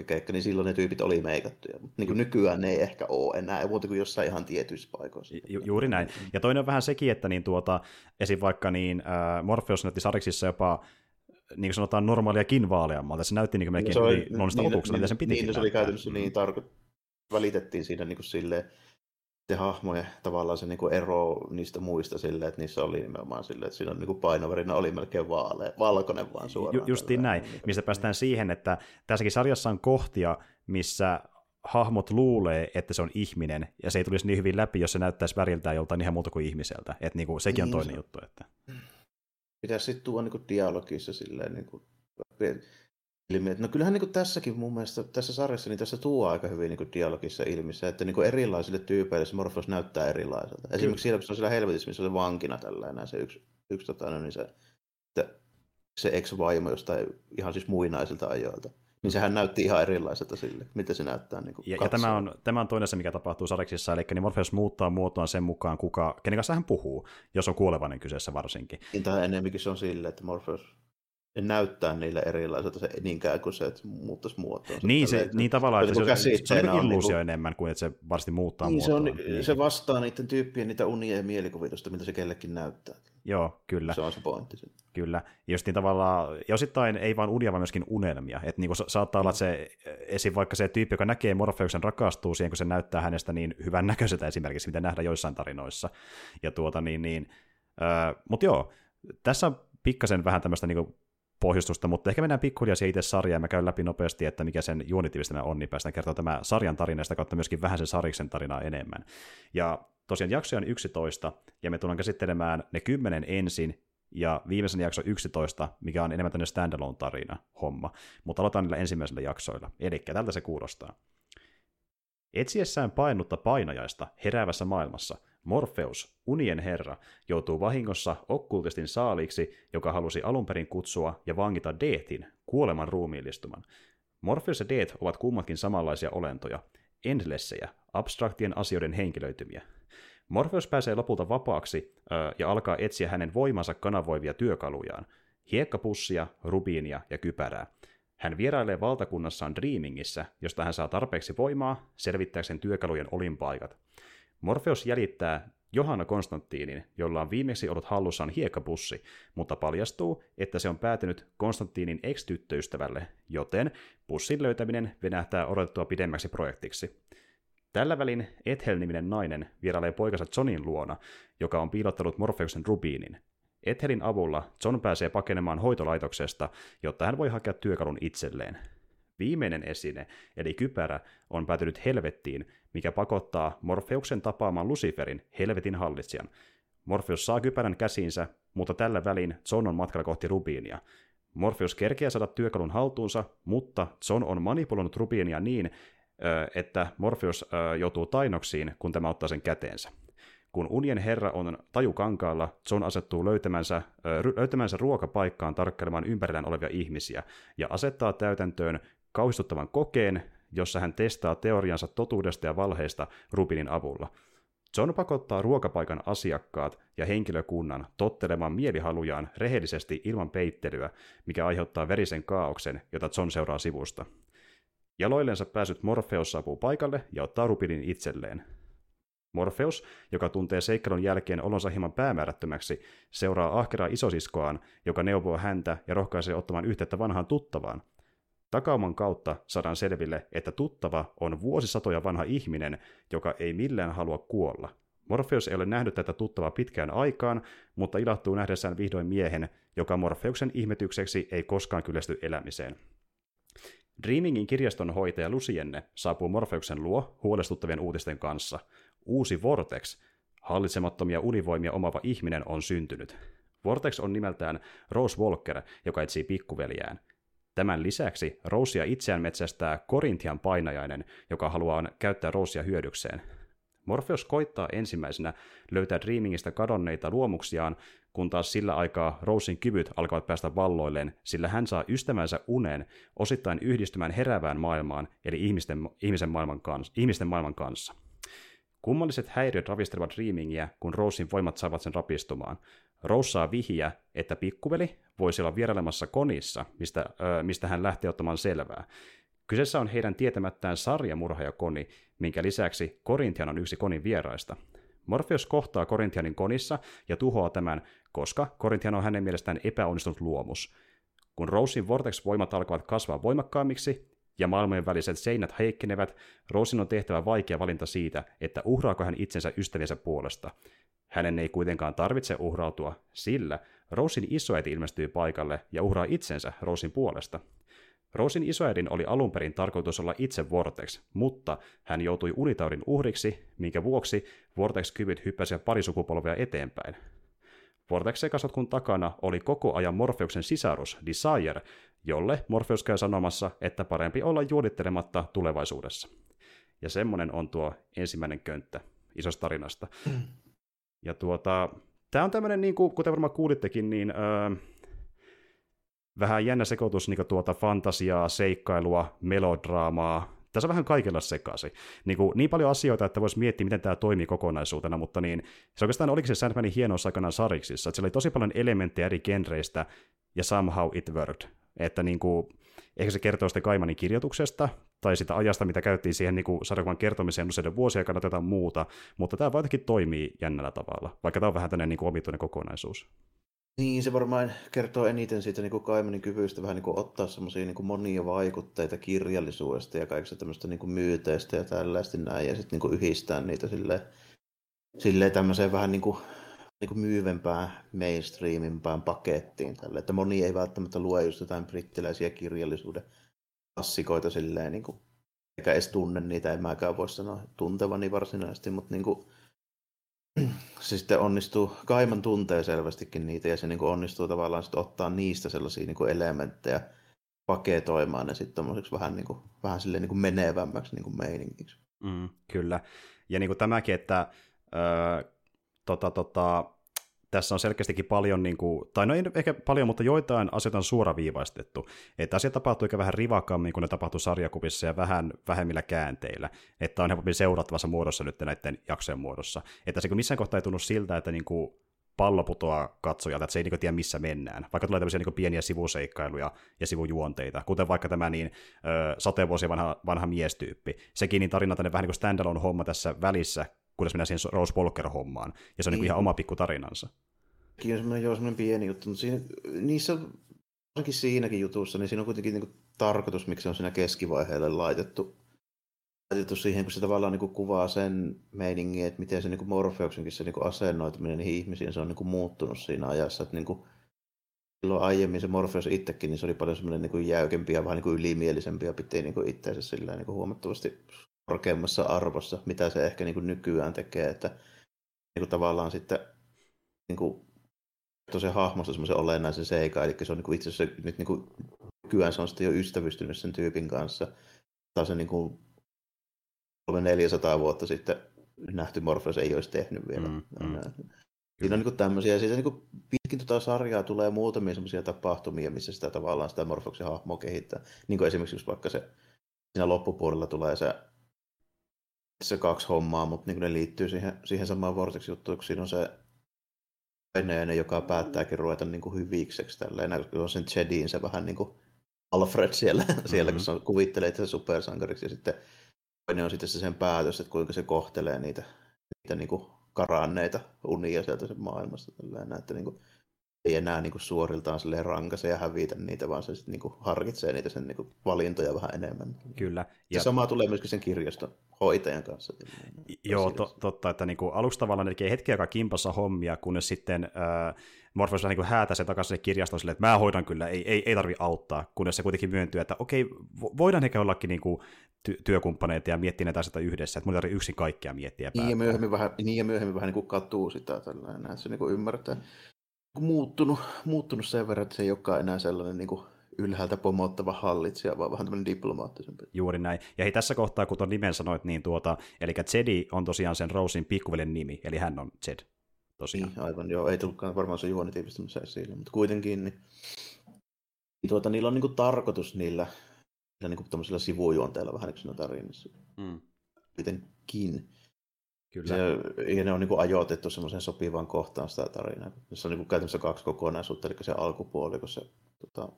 Speaker 2: keikka, niin silloin ne tyypit oli meikattuja. Niin kuin nykyään ne ei ehkä ole enää, muuta kuin jossain ihan tietyissä paikoissa.
Speaker 1: Ju- juuri näin. Ja toinen on vähän sekin, että niin tuota, esim. vaikka niin, äh, Morpheus näytti Sariksissa jopa niin kuin sanotaan normaaliakin vaaleammalta. Se näytti niin kuin melkein no, oli, niin, niin, mitä sen pitikin
Speaker 2: Niin, se oli käytännössä niin tarko... välitettiin siinä niin kuin silleen, se hahmojen tavallaan se niin ero niistä muista silleen, että niissä oli nimenomaan silleen, että siinä on niin painoverina oli melkein vaale, valkoinen vaan suoraan. Ju,
Speaker 1: justiin näin, mistä päästään siihen, että tässäkin sarjassa on kohtia, missä hahmot luulee, että se on ihminen, ja se ei tulisi niin hyvin läpi, jos se näyttäisi väriltään joltain ihan muuta kuin ihmiseltä. Että niinku, sekin niin, on toinen se... juttu. Että...
Speaker 2: Pitäisi sitten tuoda niinku dialogissa silleen, niinku, ilmi. No kyllähän niinku tässäkin mun mielestä, tässä sarjassa, niin tässä tuo aika hyvin niinku dialogissa ilmi se, että niinku erilaisille tyypeille se Morpheus näyttää erilaiselta. Esimerkiksi siellä, kun se on siellä helvetissä, missä se vankina tällainen, se yksi, yksi tota, no niin se, se ex-vaimo jostain ihan siis muinaisilta ajoilta niin sehän näytti ihan erilaiselta sille, miten se näyttää niin
Speaker 1: ja, ja, tämä, on, tämä on toinen se, mikä tapahtuu Sareksissa, eli niin Morpheus muuttaa muotoaan sen mukaan, kuka, kenen kanssa hän puhuu, jos on kuolevainen kyseessä varsinkin.
Speaker 2: Niin, tai enemmänkin se on sille, että Morpheus näyttää niille erilaiselta se niinkään kuin se, että muuttaisi muotoonsa.
Speaker 1: Niin, se, niin tavallaan, että se, se, se on illuusio niin enemmän kuin että se varmasti muuttaa niin,
Speaker 2: muotoa. Se, on, niin. se vastaa niiden tyyppien niitä unia ja mielikuvitusta, mitä se kellekin näyttää.
Speaker 1: Joo, kyllä.
Speaker 2: Se on se pointti.
Speaker 1: Kyllä. Ja niin tavallaan, ja osittain ei vain unia, vaan myöskin unelmia. Että niin saattaa olla, että se, esim. vaikka se tyyppi, joka näkee Morpheuksen rakastuu siihen, kun se näyttää hänestä niin hyvän näköiseltä esimerkiksi, mitä nähdään joissain tarinoissa. Ja tuota niin, niin äh, mutta joo, tässä on pikkasen vähän tämmöistä niin pohjustusta, mutta ehkä mennään pikkuhiljaa siihen itse sarjaan, ja mä käyn läpi nopeasti, että mikä sen juonitiivistelmä on, niin päästään kertoa tämä sarjan tarinasta kautta myöskin vähän sen sariksen tarinaa enemmän. Ja tosiaan jaksoja on 11, ja me tullaan käsittelemään ne kymmenen ensin, ja viimeisen jakso 11, mikä on enemmän tänne standalone-tarina homma. Mutta aloitetaan niillä ensimmäisillä jaksoilla. Eli tältä se kuulostaa. Etsiessään painutta painajaista heräävässä maailmassa, Morpheus, unien herra, joutuu vahingossa okkultistin saaliksi, joka halusi alun perin kutsua ja vangita Deetin, kuoleman ruumiillistuman. Morpheus ja Deet ovat kummatkin samanlaisia olentoja, endlessejä, abstraktien asioiden henkilöitymiä. Morpheus pääsee lopulta vapaaksi äh, ja alkaa etsiä hänen voimansa kanavoivia työkalujaan, hiekkapussia, rubiinia ja kypärää. Hän vierailee valtakunnassaan Dreamingissä, josta hän saa tarpeeksi voimaa selvittääkseen työkalujen olinpaikat. Morpheus jäljittää Johanna Konstantiinin, jolla on viimeksi ollut hallussaan hiekkapussi, mutta paljastuu, että se on päätynyt Konstantiinin ex-tyttöystävälle, joten pussin löytäminen venähtää odotettua pidemmäksi projektiksi. Tällä välin Ethel-niminen nainen vierailee poikansa Johnin luona, joka on piilottanut Morpheuksen rubiinin. Ethelin avulla John pääsee pakenemaan hoitolaitoksesta, jotta hän voi hakea työkalun itselleen. Viimeinen esine, eli kypärä, on päätynyt helvettiin, mikä pakottaa Morfeuksen tapaamaan Luciferin, helvetin hallitsijan. Morpheus saa kypärän käsiinsä, mutta tällä välin John on matkalla kohti Rubiinia. Morpheus kerkeää saada työkalun haltuunsa, mutta John on manipuloinut Rubiinia niin, että Morpheus joutuu tainoksiin, kun tämä ottaa sen käteensä. Kun unien herra on tajukankaalla, John asettuu löytämänsä, löytämänsä ruokapaikkaan tarkkailemaan ympärillään olevia ihmisiä ja asettaa täytäntöön kauhistuttavan kokeen, jossa hän testaa teoriansa totuudesta ja valheista Rubinin avulla. John pakottaa ruokapaikan asiakkaat ja henkilökunnan tottelemaan mielihalujaan rehellisesti ilman peittelyä, mikä aiheuttaa verisen kaauksen, jota John seuraa sivusta. Jaloillensa pääsyt Morpheus saapuu paikalle ja ottaa Rubinin itselleen. Morpheus, joka tuntee seikkailun jälkeen olonsa hieman päämäärättömäksi, seuraa ahkeraa isosiskoaan, joka neuvoo häntä ja rohkaisee ottamaan yhteyttä vanhaan tuttavaan. Takauman kautta saadaan selville, että tuttava on vuosisatoja vanha ihminen, joka ei millään halua kuolla. Morpheus ei ole nähnyt tätä tuttavaa pitkään aikaan, mutta ilahtuu nähdessään vihdoin miehen, joka Morpheuksen ihmetykseksi ei koskaan kyllästy elämiseen. Dreamingin kirjastonhoitaja Lucienne saapuu Morpheuksen luo huolestuttavien uutisten kanssa – uusi Vortex, hallitsemattomia univoimia omava ihminen on syntynyt. Vortex on nimeltään Rose Walker, joka etsii pikkuveljään. Tämän lisäksi Rosea itseään metsästää Korintian painajainen, joka haluaa käyttää Rosea hyödykseen. Morpheus koittaa ensimmäisenä löytää Dreamingistä kadonneita luomuksiaan, kun taas sillä aikaa Rosin kyvyt alkavat päästä valloilleen, sillä hän saa ystävänsä unen osittain yhdistymään heräävään maailmaan, eli ihmisten, ihmisen, maailman kanssa, ihmisten maailman kanssa. Kummalliset häiriöt ravistelevat Dreamingia, kun Rosein voimat saavat sen rapistumaan. Rose saa vihjä, että pikkuveli voisi olla vierailemassa konissa, mistä, ö, mistä hän lähtee ottamaan selvää. Kyseessä on heidän tietämättään sarjamurhaaja Koni, minkä lisäksi Korintian on yksi Konin vieraista. Morpheus kohtaa Korintianin konissa ja tuhoaa tämän, koska Korintian on hänen mielestään epäonnistunut luomus. Kun Rosein Vortex-voimat alkavat kasvaa voimakkaammiksi, ja maailmojen väliset seinät heikkenevät, Rosin on tehtävä vaikea valinta siitä, että uhraako hän itsensä ystäviensä puolesta. Hänen ei kuitenkaan tarvitse uhrautua, sillä Rosin isoäiti ilmestyy paikalle ja uhraa itsensä Rosin puolesta. Rosin isoäidin oli alun perin tarkoitus olla itse Vortex, mutta hän joutui unitaurin uhriksi, minkä vuoksi Vortex-kyvyt hyppäsivät pari sukupolvea eteenpäin. Vortex-sekasotkun takana oli koko ajan Morfeuksen sisarus Desire, jolle Morpheus käy sanomassa, että parempi olla juodittelematta tulevaisuudessa. Ja semmonen on tuo ensimmäinen könttä isosta tarinasta. Mm. [clears throat] Ja tuota, tämä on tämmöinen, niin kuin, kuten varmaan kuulittekin, niin öö, vähän jännä sekoitus niin tuota fantasiaa, seikkailua, melodraamaa, tässä on vähän kaikilla sekaisin. Niin, kuin, niin paljon asioita, että voisi miettiä, miten tämä toimii kokonaisuutena, mutta niin, se oikeastaan olikin se Sandmanin hienous aikanaan sariksissa, että siellä oli tosi paljon elementtejä eri genreistä, ja somehow it worked. Että niin kuin, ehkä se kertoo sitten Kaimanin kirjoituksesta, tai sitä ajasta, mitä käyttiin siihen niin sarjakuvan kertomiseen useiden vuosien kannalta jotain muuta, mutta tämä jotenkin toimii jännällä tavalla, vaikka tämä on vähän tämmöinen niin omituinen kokonaisuus.
Speaker 2: Niin, se varmaan kertoo eniten siitä niin kuin Kaimanin kyvystä vähän niin kuin ottaa semmoisia niin monia vaikutteita kirjallisuudesta ja kaikista tämmöistä niin kuin myyteistä ja tällaista näin, ja sitten niin yhdistää niitä silleen, silleen tämmöiseen vähän niin kuin niin myyvempään, mainstreamimpään pakettiin. Tälle. Että moni ei välttämättä lue just jotain brittiläisiä kirjallisuuden klassikoita silleen, niin kuin, eikä edes tunne niitä, en mäkään voi sanoa tuntevani varsinaisesti, mutta niin kuin, [clears throat] se sitten onnistuu, Kaiman tuntee selvästikin niitä ja se niin kuin onnistuu tavallaan sitten ottaa niistä sellaisia niin kuin elementtejä paketoimaan ne sitten vähän, niin kuin, vähän silleen niin kuin menevämmäksi niin kuin meiningiksi.
Speaker 1: Mm, kyllä. Ja niin kuin tämäkin, että tota, tota, tässä on selkeästikin paljon, niin kuin, tai no ei ehkä paljon, mutta joitain asioita on suoraviivaistettu. Että asiat tapahtuu ehkä vähän rivakammin kuin ne tapahtuu sarjakuvissa ja vähän vähemmillä käänteillä. Että on helpompi seurattavassa muodossa nyt näiden jaksojen muodossa. Että se kun missään kohtaa ei tunnu siltä, että niin kuin, pallo putoaa katsojalta, että se ei niin tiedä missä mennään. Vaikka tulee tämmöisiä niin pieniä sivuseikkailuja ja sivujuonteita, kuten vaikka tämä niin, ö, sateenvuosia vanha, vanha miestyyppi. Sekin niin tarina tänne vähän niin kuin standalone homma tässä välissä, kunnes mennään siihen Rose Walker-hommaan. Ja se on niin. Niin ihan oma pikku tarinansa.
Speaker 2: On semmoinen, joo, semmoinen pieni juttu, mutta siinä, niissä, ainakin siinäkin jutussa, niin siinä on kuitenkin niin kuin tarkoitus, miksi se on siinä keskivaiheelle laitettu, laitettu siihen, kun se tavallaan niin kuin kuvaa sen meiningin, että miten se niin kuin Morpheuksenkin se niin kuin asennoituminen niihin ihmisiin, se on niin kuin muuttunut siinä ajassa. Että niin kuin, silloin aiemmin se Morpheus itsekin, niin se oli paljon semmoinen niin kuin jäykempi ja vähän niin kuin ylimielisempi ja piti niin kuin itseensä sillä niin kuin huomattavasti korkeammassa arvossa, mitä se ehkä niin kuin nykyään tekee, että niin kuin tavallaan sitten niin kuin, se hahmosta semmoisen olennaisen seikan, eli se on niin kuin itse asiassa nyt niin kuin, nykyään se on sitten jo ystävystynyt sen tyypin kanssa, tai se niin kuin, 400 vuotta sitten nähty Morpheus ei olisi tehnyt vielä. Mm, mm. Siinä on niin tämmöisiä, siitä niin pitkin tuota sarjaa tulee muutamia semmoisia tapahtumia, missä sitä tavallaan sitä Morphoksen hahmoa kehittää. Niin kuin esimerkiksi just vaikka se siinä loppupuolella tulee se, se kaksi hommaa, mutta niin ne liittyy siihen, siihen samaan vortex juttuun, kun siinä on se veneinen, joka päättääkin ruveta niin kuin hyvikseksi tälleen, kun on sen Jedin se vähän niin kuin Alfred siellä, mm-hmm. [laughs] siellä kun se kuvittelee itse supersankariksi, ja sitten toinen on sitten se sen päätös, että kuinka se kohtelee niitä, niitä niin kuin karanneita unia sieltä sen maailmasta. Tällainen, että niin kuin, ei enää niin kuin suoriltaan rankase ja hävitä niitä, vaan se sitten niin kuin harkitsee niitä sen niin kuin valintoja vähän enemmän.
Speaker 1: Kyllä.
Speaker 2: Ja se sama tulee myöskin sen kirjaston hoitajan kanssa.
Speaker 1: Joo, to, totta, että niin kuin aluksi tavallaan ne tekee hetki aikaa kimpassa hommia, kunnes sitten äh, Morpheus vähän niin häätäisi takaisin kirjastoon silleen, että mä hoidan kyllä, ei, ei, ei tarvi auttaa, kunnes se kuitenkin myöntyy, että okei, voidaan ehkä ollakin niin kuin ty- työkumppaneita ja miettiä näitä asioita yhdessä, että mun ei tarvitse yksin kaikkea miettiä.
Speaker 2: Niin ja myöhemmin vähän, niin ja myöhemmin vähän niin kuin katuu sitä tällainen, että se niin kuin ymmärtää. Muuttunut, muuttunut sen verran, että se ei olekaan enää sellainen niin kuin ylhäältä pomottava hallitsija, vaan vähän tämmöinen diplomaattisempi.
Speaker 1: Juuri näin. Ja hei, tässä kohtaa, kun tuon nimen sanoit, niin tuota, eli Zedi on tosiaan sen Rosin pikkuvelen nimi, eli hän on Zed. Tosiaan.
Speaker 2: Niin, aivan joo. Ei tullutkaan varmaan se juonitiivistämisessä esille, mutta kuitenkin niin, niin tuota, niillä on niin kuin tarkoitus niillä, niillä niin kuin sivujuonteilla vähän niin kuin tarinassa. Mm. Kuitenkin. Kyllä. Se, ja ne on niin kuin ajoitettu semmoiseen sopivaan kohtaan sitä tarinaa. Se on niin kuin käytännössä kaksi kokonaisuutta, eli se alkupuoli, kun se tota,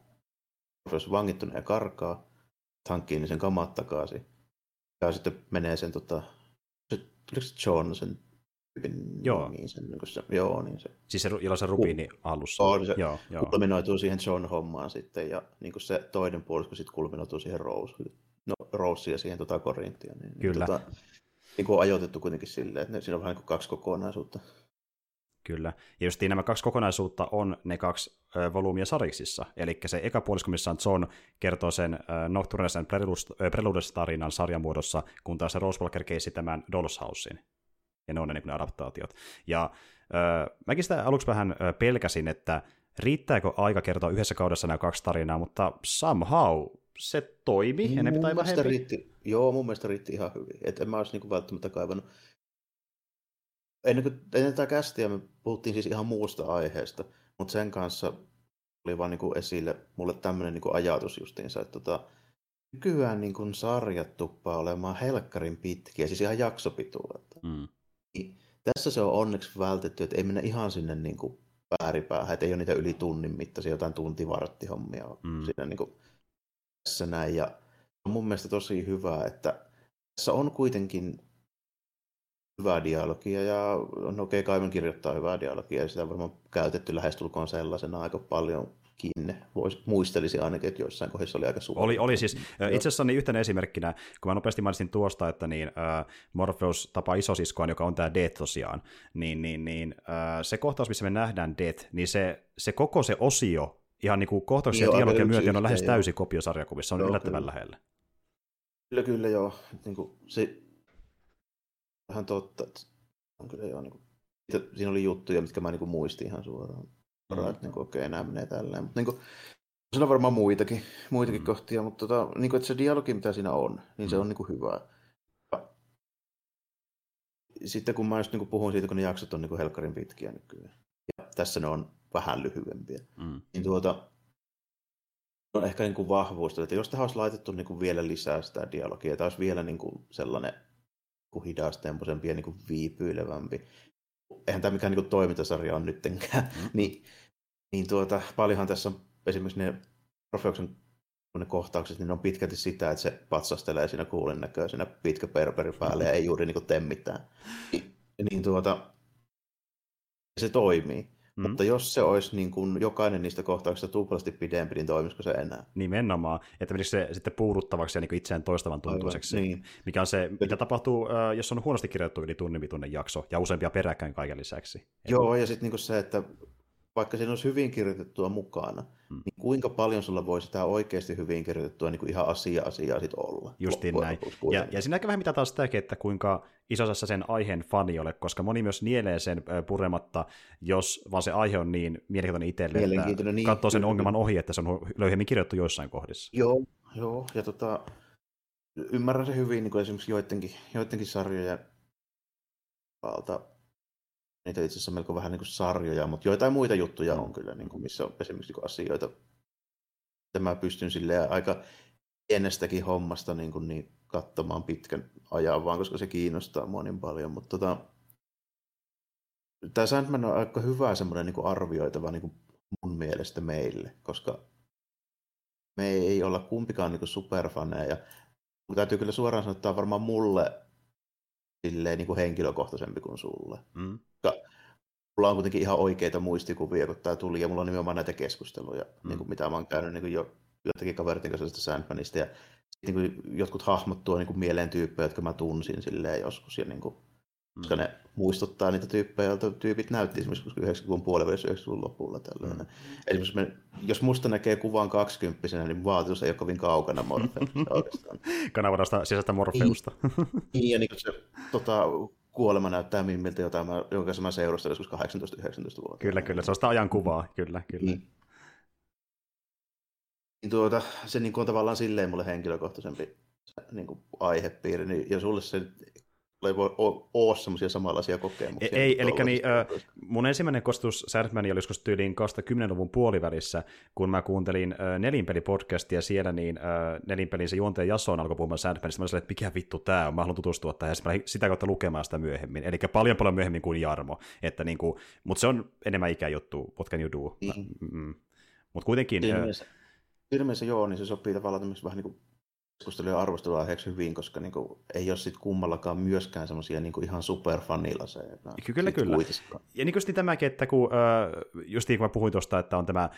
Speaker 2: jos vangittuna ja karkaa, hankkii niin sen kamat takaisin. Ja sitten menee sen, tota, se, se John sen
Speaker 1: Joo.
Speaker 2: Niin sen, niin se, joo, niin se.
Speaker 1: Siis se, jolla se rubiini alussa.
Speaker 2: On, se joo, joo. kulminoituu siihen John-hommaan sitten, ja niin kuin se toinen puolisko sitten kulminoituu siihen Rose, no, Rose ja siihen tota Korintia. Niin,
Speaker 1: Kyllä. Niin, tota,
Speaker 2: niin kuin ajoitettu kuitenkin silleen, että siinä on vähän niin kuin kaksi kokonaisuutta.
Speaker 1: Kyllä. Ja just nämä kaksi kokonaisuutta on ne kaksi ö, volyymia sariksissa. Eli se eka puolisko, missä on John, kertoo sen Nocturnes and Preludes-tarinan sarjamuodossa, kun taas se Rose Walker keisi tämän Dolls Housein. Ja ne on ne, niin ne adaptaatiot. Ja ö, mäkin sitä aluksi vähän ö, pelkäsin, että riittääkö aika kertoa yhdessä kaudessa nämä kaksi tarinaa, mutta somehow se toimi
Speaker 2: mun enempi tai vähempi. Riitti, joo, mun mielestä riitti ihan hyvin. Et en mä olisi niin välttämättä kaivannut ennen kuin ennen tätä kästiä me puhuttiin siis ihan muusta aiheesta, mutta sen kanssa oli vaan niin kuin esille mulle tämmöinen niin ajatus justiinsa, että tota, nykyään niin kuin sarjat tuppaa olemaan helkkarin pitkiä, siis ihan jaksopituudelta. Mm. Niin, tässä se on onneksi vältetty, että ei mennä ihan sinne niin kuin ääripäähän, että ei ole niitä yli tunnin mittaisia jotain tuntivarttihommia mm. siinä niin kuin tässä näin. Ja on mun mielestä tosi hyvä, että tässä on kuitenkin hyvää dialogia ja no okei, okay, Kaimen kirjoittaa hyvää dialogia ja sitä on varmaan käytetty lähestulkoon sellaisena aika paljon kiinne. Vois, muistelisi ainakin, että joissain kohdissa oli aika suuri.
Speaker 1: Oli, oli siis. Itse asiassa niin yhtenä esimerkkinä, kun mä nopeasti mainitsin tuosta, että niin, uh, Morpheus tapaa isosiskoaan, joka on tämä Death tosiaan, niin, niin, niin uh, se kohtaus, missä me nähdään Death, niin se, se koko se osio, ihan niin kuin kohtauksia ja dialogia myöten on lähes täysi kopio sarjakuvissa, on joo, yllättävän kyllä. lähellä.
Speaker 2: Kyllä, kyllä, joo. Niin kuin se, ihan totta. Että on kyllä joo, niin kuin, siinä oli juttuja, mitkä mä niin kuin muistin ihan suoraan. Mm. Että niin kuin, okei, okay, nämä menee tälleen. Mutta niin kuin, siinä on varmaan muitakin, muitakin mm. kohtia, mutta tota, niin kuin, että se dialogi, mitä siinä on, niin mm. se on niin kuin hyvä. Sitten kun mä just niin kuin puhun siitä, kun ne jaksot on niin kuin helkkarin pitkiä nykyään, ja tässä ne on vähän lyhyempiä, mm. niin tuota, on ehkä niin kuin vahvuus, että jos tähän olisi laitettu niin kuin vielä lisää sitä dialogia, tämä olisi vielä niin kuin sellainen kuin hidastempoisempi ja niin kuin viipyilevämpi. Eihän tämä mikään niin kuin toimintasarja on nyttenkään. Mm. [laughs] niin, niin tuota, paljonhan tässä on esimerkiksi ne Profeuksen ne kohtaukset, niin ne on pitkälti sitä, että se patsastelee siinä kuulin näköisenä pitkä perperi päälle ja ei juuri niin kuin mitään. Niin, [laughs] niin tuota, se toimii. Mm. Mutta jos se olisi niin kuin jokainen niistä kohtauksista tuplasti pidempi, niin toimisiko se enää?
Speaker 1: Nimenomaan, että menikö se sitten puuduttavaksi ja niin itseään toistavan tuntuiseksi, niin. mikä on se, mikä tapahtuu, jos on huonosti kirjoitettu yli tunnin jakso ja useampia peräkkäin kaiken lisäksi.
Speaker 2: Joo, ja sitten niin se, että vaikka siinä olisi hyvin kirjoitettua mukana, mm. niin kuinka paljon sulla voi sitä oikeasti hyvin kirjoitettua niin kuin ihan asia-asiaa sit olla?
Speaker 1: Justiin näin. Ja, ja siinä vähän mitä taas sitäkin, että kuinka isossa sen aiheen fani ole, koska moni myös nielee sen purematta, jos vaan se aihe on niin mielenkiintoinen itselle, että niin, katsoo sen ongelman ohi, että se on löyhemmin kirjoittu joissain kohdissa.
Speaker 2: Joo, joo. ja tota, ymmärrän se hyvin niin kuin esimerkiksi joidenkin, joidenkin sarjojen. Niitä itse asiassa melko vähän niin kuin sarjoja, mutta joitain muita juttuja on kyllä, niin kuin, missä on esimerkiksi niin kuin asioita, että mä pystyn aika pienestäkin hommasta niin, kuin, niin katsomaan pitkän ajan vaan, koska se kiinnostaa mua niin paljon. Mutta tota, tämä Sandman on aika hyvä semmoinen niin arvioitava niin kuin mun mielestä meille, koska me ei olla kumpikaan niin superfaneja. Mutta täytyy kyllä suoraan sanoa, että tämä on varmaan mulle silleen niin kuin henkilökohtaisempi kuin sulle. Mm. mulla on kuitenkin ihan oikeita muistikuvia, kun tämä tuli, ja mulla on nimenomaan näitä keskusteluja, mm. niin kuin mitä mä oon käynyt niin kuin jo joitakin kaveritten kanssa tästä Sandmanista, ja niin kuin jotkut hahmot tuo niin kuin mieleen tyyppejä, jotka mä tunsin silleen joskus, ja niin kuin. Koska ne muistuttaa niitä tyyppejä, joilta tyypit näytti esimerkiksi 90-luvun puolivälissä 90-luvun lopulla. Tällainen. Mm. Esimerkiksi me, jos musta näkee kuvan 20 niin vaatimus ei ole kovin kaukana Morfeusta [laughs] oikeastaan.
Speaker 1: Kanavarasta sisäistä Morfeusta.
Speaker 2: Niin, niin ja niin kuin se tota, kuolema näyttää miltä jotain, jonka mä seurustelin joskus 18-19 vuotta.
Speaker 1: Kyllä, kyllä. Se on sitä ajan kuvaa, kyllä, kyllä. Niin.
Speaker 2: Niin tuota, se niin kuin on tavallaan silleen mulle henkilökohtaisempi niin kuin aihepiiri, niin, ja sulle se ei voi ole semmoisia samanlaisia kokemuksia.
Speaker 1: Ei, ei eli niin, äh, mun ensimmäinen kostus Sandmania oli joskus tyyliin 2010-luvun puolivälissä, kun mä kuuntelin äh, Nelinpeli-podcastia siellä, niin äh, Nelinpelin se juonteen Jason alkoi puhumaan Sandmanista, mä sanoin, että mikä vittu tää on, mä haluan tutustua tähän, ja sitä kautta lukemaan sitä myöhemmin, eli paljon paljon myöhemmin kuin Jarmo, että niin kuin, mutta se on enemmän ikäjuttu, what can you do? Niin. Mm. Mutta kuitenkin...
Speaker 2: Ilmeisesti, äh, ilmeisesti joo, niin se sopii tavallaan vähän niin kuin keskustelu ja arvostelua aiheeksi hyvin, koska niin kuin, ei ole sitten kummallakaan myöskään semmoisia niin ihan superfanilaseja.
Speaker 1: Kyllä, kyllä. Kuitenkaan. Ja niin kuin tämäkin, että kun, äh, just niin kuin mä puhuin tuosta, että on tämä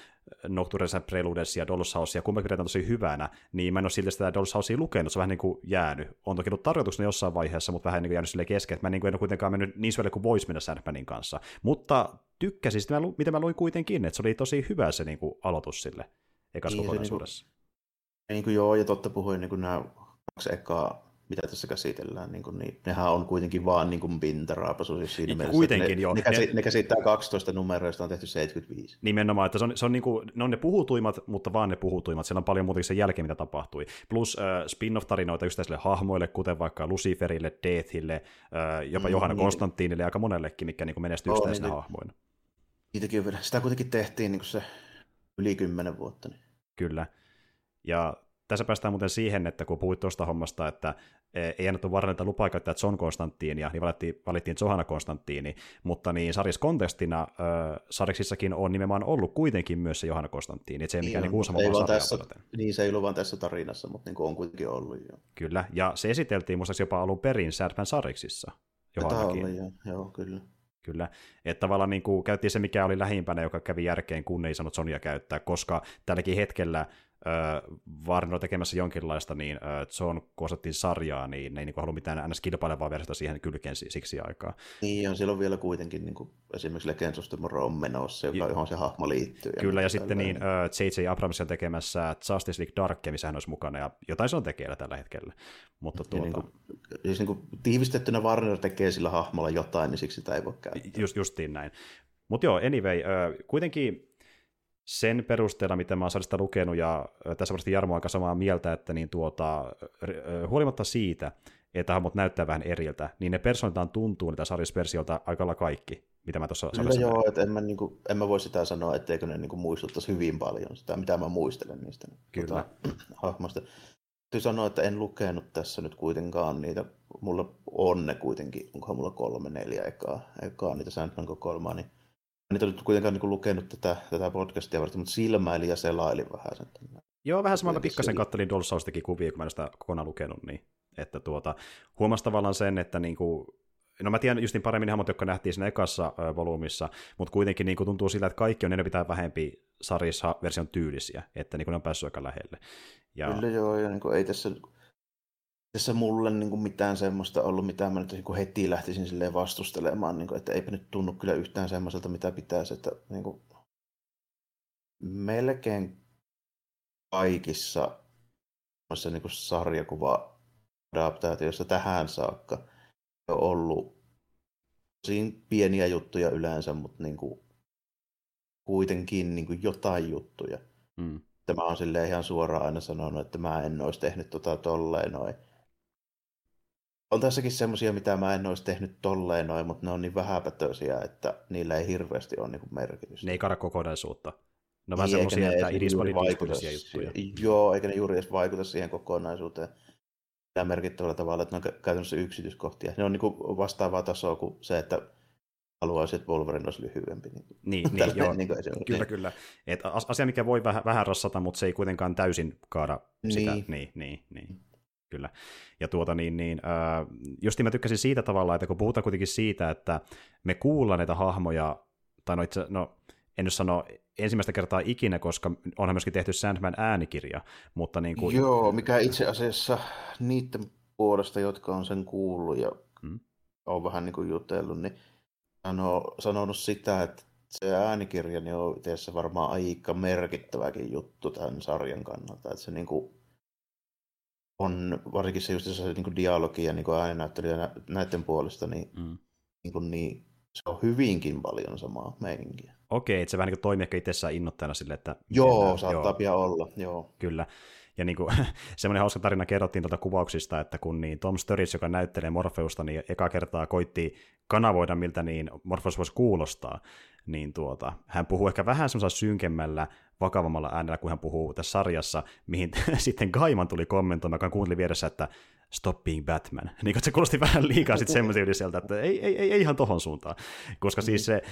Speaker 1: Nocturnes Preludes ja Dolls House, ja kummakin pidetään tosi hyvänä, niin mä en ole silti sitä Dolls Housea lukenut, se on vähän niin kuin jäänyt. On toki ollut tarjoituksena jossain vaiheessa, mutta vähän niin kuin jäänyt sille kesken, että mä niin kuin en ole kuitenkaan mennyt niin syvälle kuin voisi mennä Sandmanin kanssa. Mutta tykkäsin sitä, mitä mä luin kuitenkin, että se oli tosi hyvä se niin kuin aloitus sille ekassa niin, kokonaisuudessa. Niin
Speaker 2: niin kuin joo, ja totta puhuin niin kuin nämä kaksi ekaa, mitä tässä käsitellään, niin, kuin, niin nehän on kuitenkin vaan niin kuin pintaraapasu siis siinä mielessä,
Speaker 1: kuitenkin,
Speaker 2: ne,
Speaker 1: joo.
Speaker 2: Ne, käsi, ne, käsittää 12 numeroista, on tehty 75.
Speaker 1: Nimenomaan, että se on, se on niin kuin, ne on ne puhutuimmat, mutta vaan ne puhutuimmat. Siellä on paljon muuta sen jälkeen, mitä tapahtui. Plus äh, spin-off-tarinoita yksittäisille hahmoille, kuten vaikka Luciferille, Deathille, äh, jopa mm, Johanna niin. Konstantinille aika monellekin, mikä niin menestyy oh, yksittäisenä niin, hahmoina.
Speaker 2: Niitäkin, sitä kuitenkin tehtiin niin kuin se yli kymmenen vuotta. Niin.
Speaker 1: Kyllä. Ja tässä päästään muuten siihen, että kun puhuit tuosta hommasta, että e, ei annettu varrelta lupaa käyttää John Konstanttiinia, niin valittiin, valittiin Johanna Konstanttiini, mutta niin sarjassa kontekstina äh, sarjaksissakin on nimenomaan ollut kuitenkin myös se Johanna Konstanttiini, että se ei niin mikään niin uusi
Speaker 2: ei tässä, Niin, se ei ollut vaan tässä tarinassa, mutta niin on kuitenkin ollut jo.
Speaker 1: Kyllä, ja se esiteltiin muistaakseni jopa alun perin Sadman sarjaksissa.
Speaker 2: Johannakin. Oli, joo. joo, kyllä.
Speaker 1: Kyllä, että tavallaan niin kuin käytiin se, mikä oli lähimpänä, joka kävi järkeen, kun ei saanut Sonia käyttää, koska tälläkin hetkellä Warner tekemässä jonkinlaista niin John Kosatin sarjaa, niin ne ei niin halua mitään ns. kilpailevaa versiota siihen kylkeen siksi aikaa.
Speaker 2: Niin, on silloin vielä kuitenkin niin kuin, esimerkiksi Legends of Tomorrow on menossa, joka, johon se hahmo liittyy.
Speaker 1: Kyllä, ja, ja sitten niin, J.J. Abrams on tekemässä Justice League Dark, missä hän olisi mukana, ja jotain se on tekeillä tällä hetkellä. Mutta tuota... niin kuin,
Speaker 2: siis niin kuin, tiivistettynä Warner tekee sillä hahmolla jotain, niin siksi sitä ei voi käyttää.
Speaker 1: Just, justiin näin. Mutta joo, anyway, kuitenkin sen perusteella, mitä mä oon sitä lukenut, ja tässä varmasti Jarmo aika samaa mieltä, että niin tuota, huolimatta siitä, että hahmot näyttää vähän eriltä, niin ne persoonitaan tuntuu niitä sarjasversiolta aika kaikki, mitä mä tuossa
Speaker 2: sanoin. joo, että en mä, niin kuin, en mä voi sitä sanoa, etteikö ne niin kuin, muistuttaisi hyvin paljon sitä, mitä mä muistelen niistä
Speaker 1: Kyllä. Tuota,
Speaker 2: hahmoista. Täytyy sanoa, että en lukenut tässä nyt kuitenkaan niitä. Mulla on ne kuitenkin, onkohan mulla kolme, neljä ekaa, ekaa niitä Sandman kokoelmaa, niin nyt nyt kuitenkaan niin lukenut tätä, tätä podcastia varten, mutta silmäili ja selaili vähän sen.
Speaker 1: Joo, vähän samalla pikkasen kattelin Dolsaustakin kuvia, kun mä en sitä kokonaan lukenut, niin että tuota, huomasi tavallaan sen, että niin kuin, no mä tiedän just niin paremmin hahmot, jotka nähtiin siinä ekassa ö, volyymissa, mutta kuitenkin niin kuin tuntuu siltä, että kaikki on enemmän pitää vähempi sarjissa version tyylisiä, että niin kuin ne on päässyt aika lähelle.
Speaker 2: Ja... Kyllä joo, ja niin kuin ei tässä tässä mulle niin kuin mitään semmoista ollut, mitä mä nyt niin heti lähtisin silleen vastustelemaan, niin kuin, että eipä nyt tunnu kyllä yhtään semmoiselta, mitä pitäisi, että niin kuin, melkein kaikissa niin kuin sarjakuva-adaptaatioissa tähän saakka on ollut siinä pieniä juttuja yleensä, mutta niin kuin, kuitenkin niin kuin jotain juttuja. Mm. Tämä on silleen ihan suoraan aina sanonut, että mä en olisi tehnyt tota tolleen noin. On tässäkin semmoisia, mitä mä en olisi tehnyt tolleen noin, mutta ne on niin vähäpätöisiä, että niillä ei hirveästi ole niinku merkitystä.
Speaker 1: Ne ei kada kokonaisuutta. Ne on vähän semmoisia, että idismodityyppisiä juttuja.
Speaker 2: Joo, eikä ne juuri edes vaikuta siihen kokonaisuuteen Tämä merkittävällä tavalla, että ne on käytännössä yksityiskohtia. Ne on niin vastaavaa tasoa kuin se, että haluaisi, että Wolverine olisi lyhyempi. Niin,
Speaker 1: niin, niin joo. Niin kyllä, niin. kyllä. Et asia, mikä voi vähän, vähän rassata, mutta se ei kuitenkaan täysin kaada sitä. Niin, niin, niin. niin. Kyllä. Ja tuota niin, niin äh, just mä tykkäsin siitä tavalla, että kun puhutaan kuitenkin siitä, että me kuullaan näitä hahmoja, tai no itse, no en nyt sano ensimmäistä kertaa ikinä, koska onhan myöskin tehty Sandman äänikirja, mutta niin kuin...
Speaker 2: Joo, mikä itse asiassa niiden puolesta, jotka on sen kuullut ja hmm. on vähän niin kuin jutellut, niin sanoo, sanonut sitä, että se äänikirja niin on itse varmaan aika merkittäväkin juttu tämän sarjan kannalta, että se niin kuin on varsinkin se just se niin kuin dialogi ja niin kuin näiden puolesta, niin, mm. niin, kuin, niin se on hyvinkin paljon samaa meininkiä.
Speaker 1: Okei, että se vähän niin kuin toimii ehkä itsessään innoittajana sille, että...
Speaker 2: Joo, mennään, saattaa joo. pian olla, joo.
Speaker 1: Kyllä. Ja [laughs] niin kuin, semmoinen hauska tarina kerrottiin tuolta kuvauksista, että kun niin Tom Sturridge, joka näyttelee Morpheusta, niin eka kertaa koitti kanavoida, miltä niin Morpheus voisi kuulostaa, niin tuota, hän puhuu ehkä vähän semmoisella synkemmällä, vakavammalla äänellä, kun hän puhuu tässä sarjassa, mihin [laughs] sitten Gaiman tuli kommentoimaan, joka kuunteli vieressä, että stop being Batman. [laughs] Niin se kuulosti vähän liikaa sitten semmoisen yliseltä, että ei, ei, ei, ei ihan tohon suuntaan. Koska siis se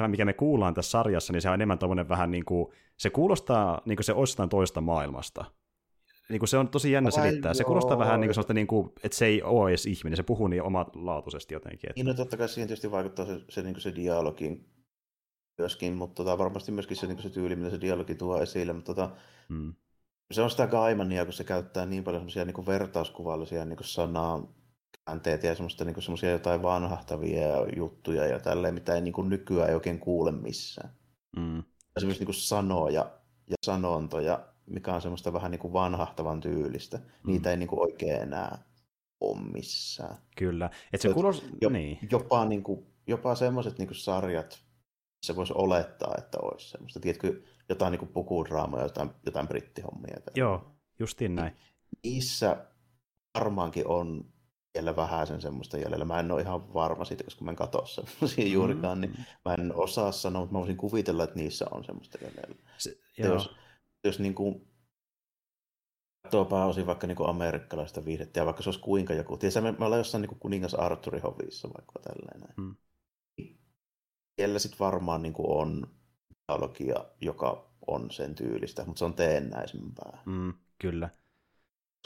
Speaker 1: äh, mikä me kuullaan tässä sarjassa, niin se on enemmän tuommoinen vähän niin kuin, se kuulostaa niin kuin se olisi toista maailmasta. Niin kuin se on tosi jännä selittää. Se kuulostaa vähän niin kuin sellaista, niin kuin, että se ei ole edes ihminen, se puhuu niin omalaatuisesti jotenkin. Että...
Speaker 2: Niin, no totta kai siihen tietysti vaikuttaa se, se, niin kuin se dialogin myöskin, mutta tota, varmasti myöskin se, niin se tyyli, mitä se dialogi tuo esille, mutta tota, mm. se on sitä Gaimania, kun se käyttää niin paljon semmoisia niin vertauskuvallisia niin sanaa, käänteitä ja semmoista, niin semmoisia jotain vanhahtavia juttuja ja tälleen, mitä ei niin kuin nykyään ei oikein kuule missään. Mm. Esimerkiksi niin kuin sanoja ja sanontoja, mikä on semmoista vähän niin kuin vanhahtavan tyylistä. Mm. Niitä ei niin kuin oikein enää ole missään.
Speaker 1: Kyllä. Et se kuulos...
Speaker 2: jo,
Speaker 1: niin.
Speaker 2: Jopa, niin kuin, jopa semmoiset niin sarjat, se voisi olettaa, että olisi semmoista. Tiedätkö, jotain niin pukudraamoja, jotain, jotain brittihommia.
Speaker 1: Joo, justiin näin.
Speaker 2: Niissä varmaankin on vielä vähän sen semmoista jäljellä. Mä en ole ihan varma siitä, koska mä en katso semmoisia mm. juurikaan, niin mä en osaa sanoa, mutta mä voisin kuvitella, että niissä on semmoista jäljellä. Se, jos, jos niin kuin katsoo pääosin vaikka niin kuin amerikkalaista viihdettä, ja vaikka se olisi kuinka joku, tiedätkö, me, me ollaan jossain niin kuin kuningas Arturin hovissa vaikka tälleen. Mm siellä sitten varmaan niin kuin on dialogia, joka on sen tyylistä, mutta se on teennäisempää.
Speaker 1: Mm, kyllä.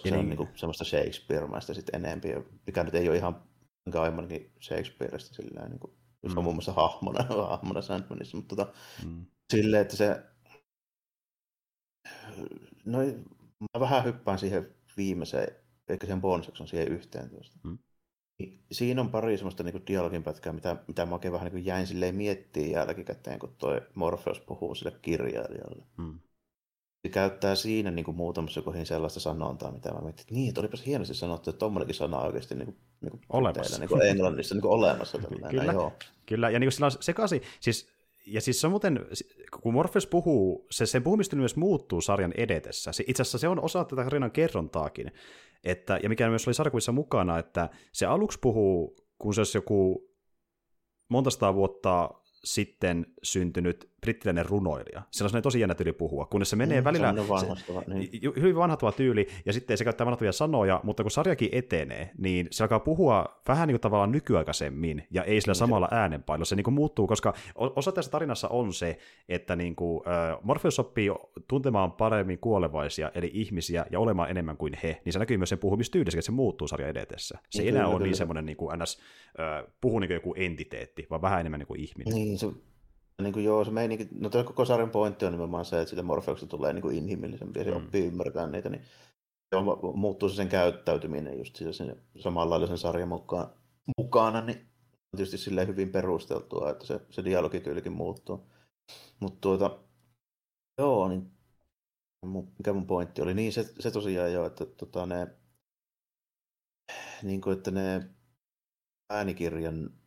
Speaker 2: Se niin... on niin kuin semmoista Shakespeare-maista sitten enempi, mikä nyt ei ole ihan Gaimanin Shakespeareista sillä niin kuin, mm. se on muun muassa hahmona, [laughs] hahmona Sandmanissa, mutta tota, mm. silleen, että se no, mä vähän hyppään siihen viimeiseen, eikä sen bonusakson siihen yhteen tuosta. Mm. Siinä on pari semmoista niin dialogin pätkää, mitä, mitä mä oikein vähän niin jäin silleen miettimään jälkikäteen, kun toi Morpheus puhuu sille kirjailijalle. Hmm. Se käyttää siinä niin kuin muutamassa kohin sellaista sanontaa, mitä mä mietin, että niin, että olipas hienosti sanottu, että tuommoinenkin sana on oikeasti niin kuin, niin kuin
Speaker 1: olemassa. Teillä,
Speaker 2: niin kuin englannissa niin kuin olemassa.
Speaker 1: kyllä, joo. kyllä, ja niin kuin sillä on sekaisin, siis ja siis se on muuten, kun Morpheus puhuu, se, sen puhumistyyli myös muuttuu sarjan edetessä. Se, itse asiassa se on osa tätä tarinan kerrontaakin. Että, ja mikä myös oli sarjakuvissa mukana, että se aluksi puhuu, kun se olisi joku monta vuotta sitten syntynyt brittiläinen runoilija. Sillä on tosi jännä tyyli puhua, kunnes se menee mm, välillä... Se vanhastava, niin. Hyvin vanhattava tyyli, ja sitten se käyttää vanhattavia sanoja, mutta kun sarjakin etenee, niin se alkaa puhua vähän niin kuin tavallaan nykyaikaisemmin, ja ei sillä niin samalla se... äänenpailolla. Se niin kuin muuttuu, koska osa tässä tarinassa on se, että niin kuin, äh, Morpheus oppii tuntemaan paremmin kuolevaisia, eli ihmisiä, ja olemaan enemmän kuin he, niin se näkyy myös sen puhumistyylissä, että se muuttuu sarja edetessä. Se niin, ei enää ole niin semmoinen niin kuin ns. Äh, puhu niin kuin joku entiteetti, vaan vähän enemmän niin kuin ihminen.
Speaker 2: Niin, se niin kuin joo, se meininki, no tämä koko sarjan pointti on nimenomaan se, että sitä Morpheuksesta tulee niin kuin inhimillisempi ja se mm. oppii ymmärtämään niitä, niin on, muuttuu se sen käyttäytyminen just siis sen samanlaisen sarjan mukaan, mukana, niin on tietysti silleen hyvin perusteltua, että se, se dialogityylikin muuttuu. Mutta tuota, joo, niin mikä mun pointti oli, niin se, se tosiaan jo, että tota, ne, niin kuin, että ne äänikirjan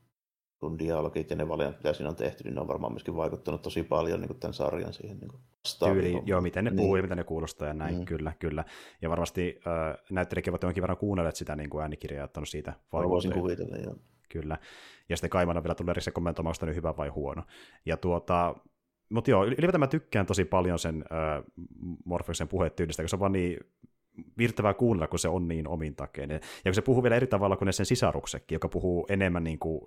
Speaker 2: kun dialogit ja ne valinnat, mitä siinä on tehty, niin ne on varmaan myöskin vaikuttanut tosi paljon niin kuin tämän sarjan siihen niin
Speaker 1: tyyli, joo, miten ne puhuu niin. ja miten ne kuulostaa ja näin, mm. kyllä, kyllä. Ja varmasti äh, näyttelijäkin ovat jonkin verran kuunnelleet sitä niin kuin äänikirjaa ja ottanut siitä
Speaker 2: Voisin kuvitella, joo.
Speaker 1: Kyllä. Ja sitten Kaimana vielä tulee erikseen kommentoimaan, onko hyvä vai huono. Ja tuota, mutta joo, ylipäätään mä tykkään tosi paljon sen äh, Morfeuksen puhetyylistä, koska se on vaan niin virtävää kuunnella, kun se on niin omin takeen. Ja kun se puhuu vielä eri tavalla kuin sen sisaruksekin, joka puhuu enemmän niin kuin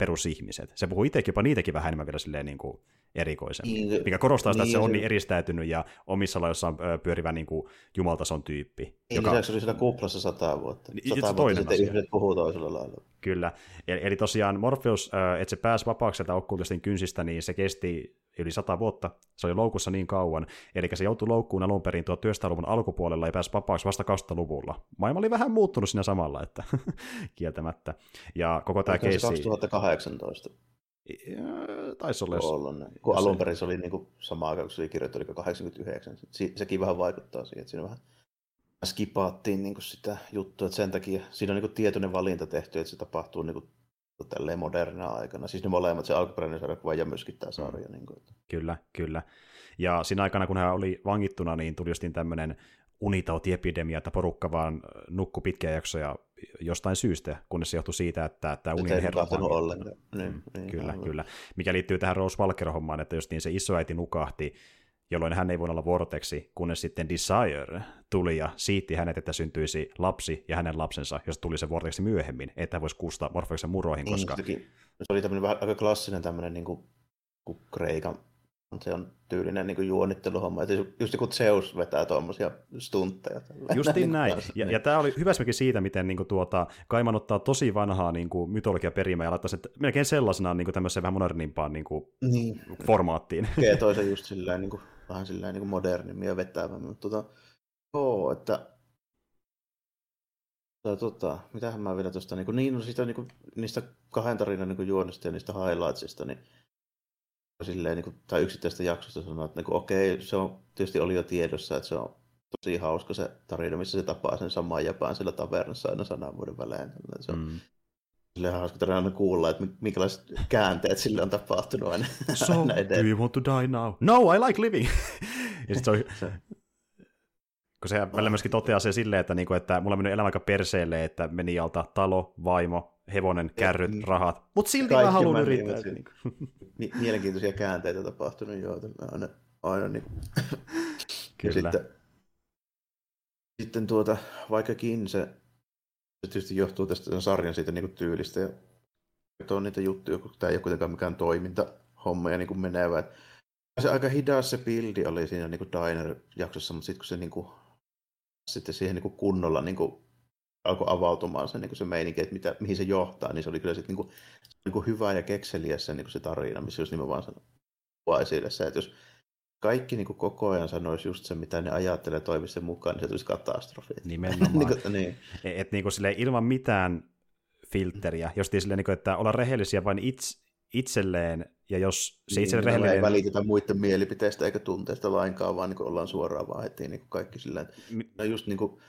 Speaker 1: perusihmiset. Se puhuu itsekin jopa niitäkin vähän enemmän vielä silleen niin kuin erikoisemmin, niin, mikä korostaa sitä, niin, että se on niin eristäytynyt ja omissa lajoissaan pyörivä niin kuin jumaltason tyyppi. Niin,
Speaker 2: joka... lisäksi oli siinä kuplassa sata vuotta. Niin, sata vuotta sitten asia. ihmiset puhuu toisella lailla.
Speaker 1: Kyllä. Eli, eli tosiaan Morpheus, että se pääsi vapaaksi sieltä okkultistin kynsistä, niin se kesti yli sata vuotta. Se oli loukussa niin kauan. Eli se joutui loukkuun alun perin 1900-luvun alkupuolella ja pääsi vapaaksi vasta 2000-luvulla. Maailma oli vähän muuttunut siinä samalla, että [laughs] kieltämättä. Ja koko tämä keissi...
Speaker 2: 2018.
Speaker 1: Taisi olla.
Speaker 2: olla ne. Kun alun perin se oli niin kuin sama aika, kun se oli kirjoittu, eli 89. sekin vähän vaikuttaa siihen, että siinä vähän skipaattiin niin kuin sitä juttua, että sen takia siinä on niin kuin tietoinen valinta tehty, että se tapahtuu niin kuin tälleen modernina aikana. Siis ne molemmat, se alkuperäinen sarjakuva ja myöskin tämä sarja. Mm. Niin kuin.
Speaker 1: Kyllä, kyllä. Ja siinä aikana, kun hän oli vangittuna, niin tuli justiin tämmöinen unitautiepidemia, että porukka vaan nukkui pitkiä jaksoja jostain syystä, kunnes se johtui siitä, että tämä unien herra
Speaker 2: ollenkaan. Niin,
Speaker 1: mm, niin, kyllä, aivan. kyllä. Mikä liittyy tähän Rose Walker-hommaan, että just niin se isoäiti nukahti, jolloin hän ei voinut olla vorteksi, kunnes sitten Desire tuli ja siitti hänet, että syntyisi lapsi ja hänen lapsensa, jos tuli se vorteksi myöhemmin, että hän voisi kuusta Morfeuksen muroihin, niin, koska...
Speaker 2: Se oli tämmöinen vähän aika klassinen tämmöinen niin kuin, kuin Kreikan se on tyylinen niin juonitteluhomma. Että just kun Zeus vetää tuommoisia stuntteja.
Speaker 1: Justiin niin [laughs] näin. Ja, ja tämä oli hyvä esimerkki siitä, miten niin kuin, tuota, Kaiman ottaa tosi vanhaa niin kuin, mytologiaperimää ja laittaa sen melkein sellaisena niin kuin, tämmöiseen vähän modernimpaan niin kuin, niin. formaattiin.
Speaker 2: Tekee toisen just silleen, niin kuin, vähän silleen niin modernimmin ja vetävämmin. Mutta tota, joo, että tai tota, mitähän mä vielä tuosta, niin, niin no siitä, niin kuin, niistä kahden tarinan niin juonista ja niistä highlightsista, niin silleen, niin kuin, tai yksittäistä jaksosta sanoa, että niin kuin, okei, se on tietysti oli jo tiedossa, että se on tosi hauska se tarina, missä se tapaa sen saman jäpään sillä tavernassa aina sanan vuoden välein. Se on mm. Silleen hauska tarina kuulla, että minkälaiset käänteet sille on tapahtunut aina. [laughs]
Speaker 1: So, aina do you want to die now? No, I like living! [laughs] ja sit se on, [laughs] se, kun se välillä myöskin toteaa se silleen, että, niinku, että mulla mennyt elämä aika perseelle, että meni alta talo, vaimo, hevonen, kärryt, mm. rahat, mutta silti Kaikki mä haluan yrittää. Niin
Speaker 2: Mielenkiintoisia käänteitä tapahtunut jo, aina, aina niin. Kyllä. Ja sitten, sitten tuota, vaikkakin se, se tietysti johtuu tästä sarjan siitä niin kuin tyylistä ja on niitä juttuja, kun tämä ei ole kuitenkaan mikään toimintahomma ja niin kuin menevä. Se aika hidas se bildi oli siinä niin kuin Diner-jaksossa, mutta sitten kun se niin kuin, sitten siihen niin kuin kunnolla niin kuin alkoi avautumaan se, niin se meininki, että mitä, mihin se johtaa, niin se oli kyllä sitten niin kuin, niin kuin hyvä ja kekseliä se, niin kuin se tarina, missä just nimenomaan sanoi esille se, että jos kaikki niin kuin koko ajan sanoisi just se, mitä ne ajattelee toimisi mukaan, niin se tulisi katastrofi. [laughs]
Speaker 1: Nimenomaan. niin kuin, niin. Et, et, niin kuin silleen, ilman mitään filteriä, jos silleen, niin kuin, että olla rehellisiä vain itse, itselleen, ja jos se itse niin, rehellinen...
Speaker 2: ei välitetä muiden mielipiteistä eikä tunteista lainkaan, vaan niin ollaan suoraan vaan heti niin kaikki silleen, no just niin kuin,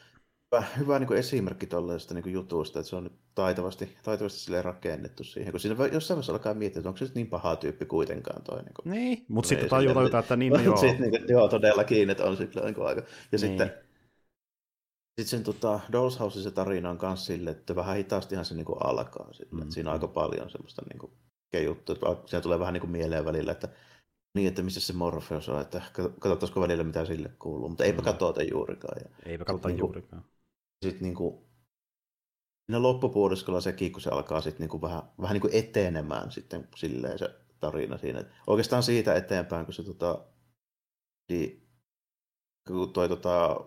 Speaker 2: hyvä, hyvä niin kuin esimerkki tuollaisesta niin jutusta, että se on taitavasti, taitavasti sille rakennettu siihen, kun siinä jossain vaiheessa alkaa miettiä, että onko se niin paha tyyppi kuitenkaan toi. Niin,
Speaker 1: kuin, niin mutta sitten tajuu tajuta, että niin, [laughs] joo.
Speaker 2: Sitten, niin, joo, todellakin, että on sitten niin aika. Ja niin. sitten sitten sen tota, Dolls House se tarina on myös sille, että vähän hitaastihan se niin kuin alkaa. Sille. Mm. Siinä on aika paljon semmoista niin kuin, juttua. Siinä tulee vähän niin kuin mieleen välillä, että niin, että missä se Morpheus on, että katsottaisiko välillä mitä sille kuuluu, mutta eipä mm. katsota juurikaan. Ja
Speaker 1: eipä katsota niin juurikaan
Speaker 2: sitten niin kuin, siinä loppupuoliskolla sekin, kun se alkaa sitten niin kuin vähän, vähän niin kuin etenemään sitten silleen se tarina siinä. Et oikeastaan siitä eteenpäin, kun se tota, niin, kun toi tota,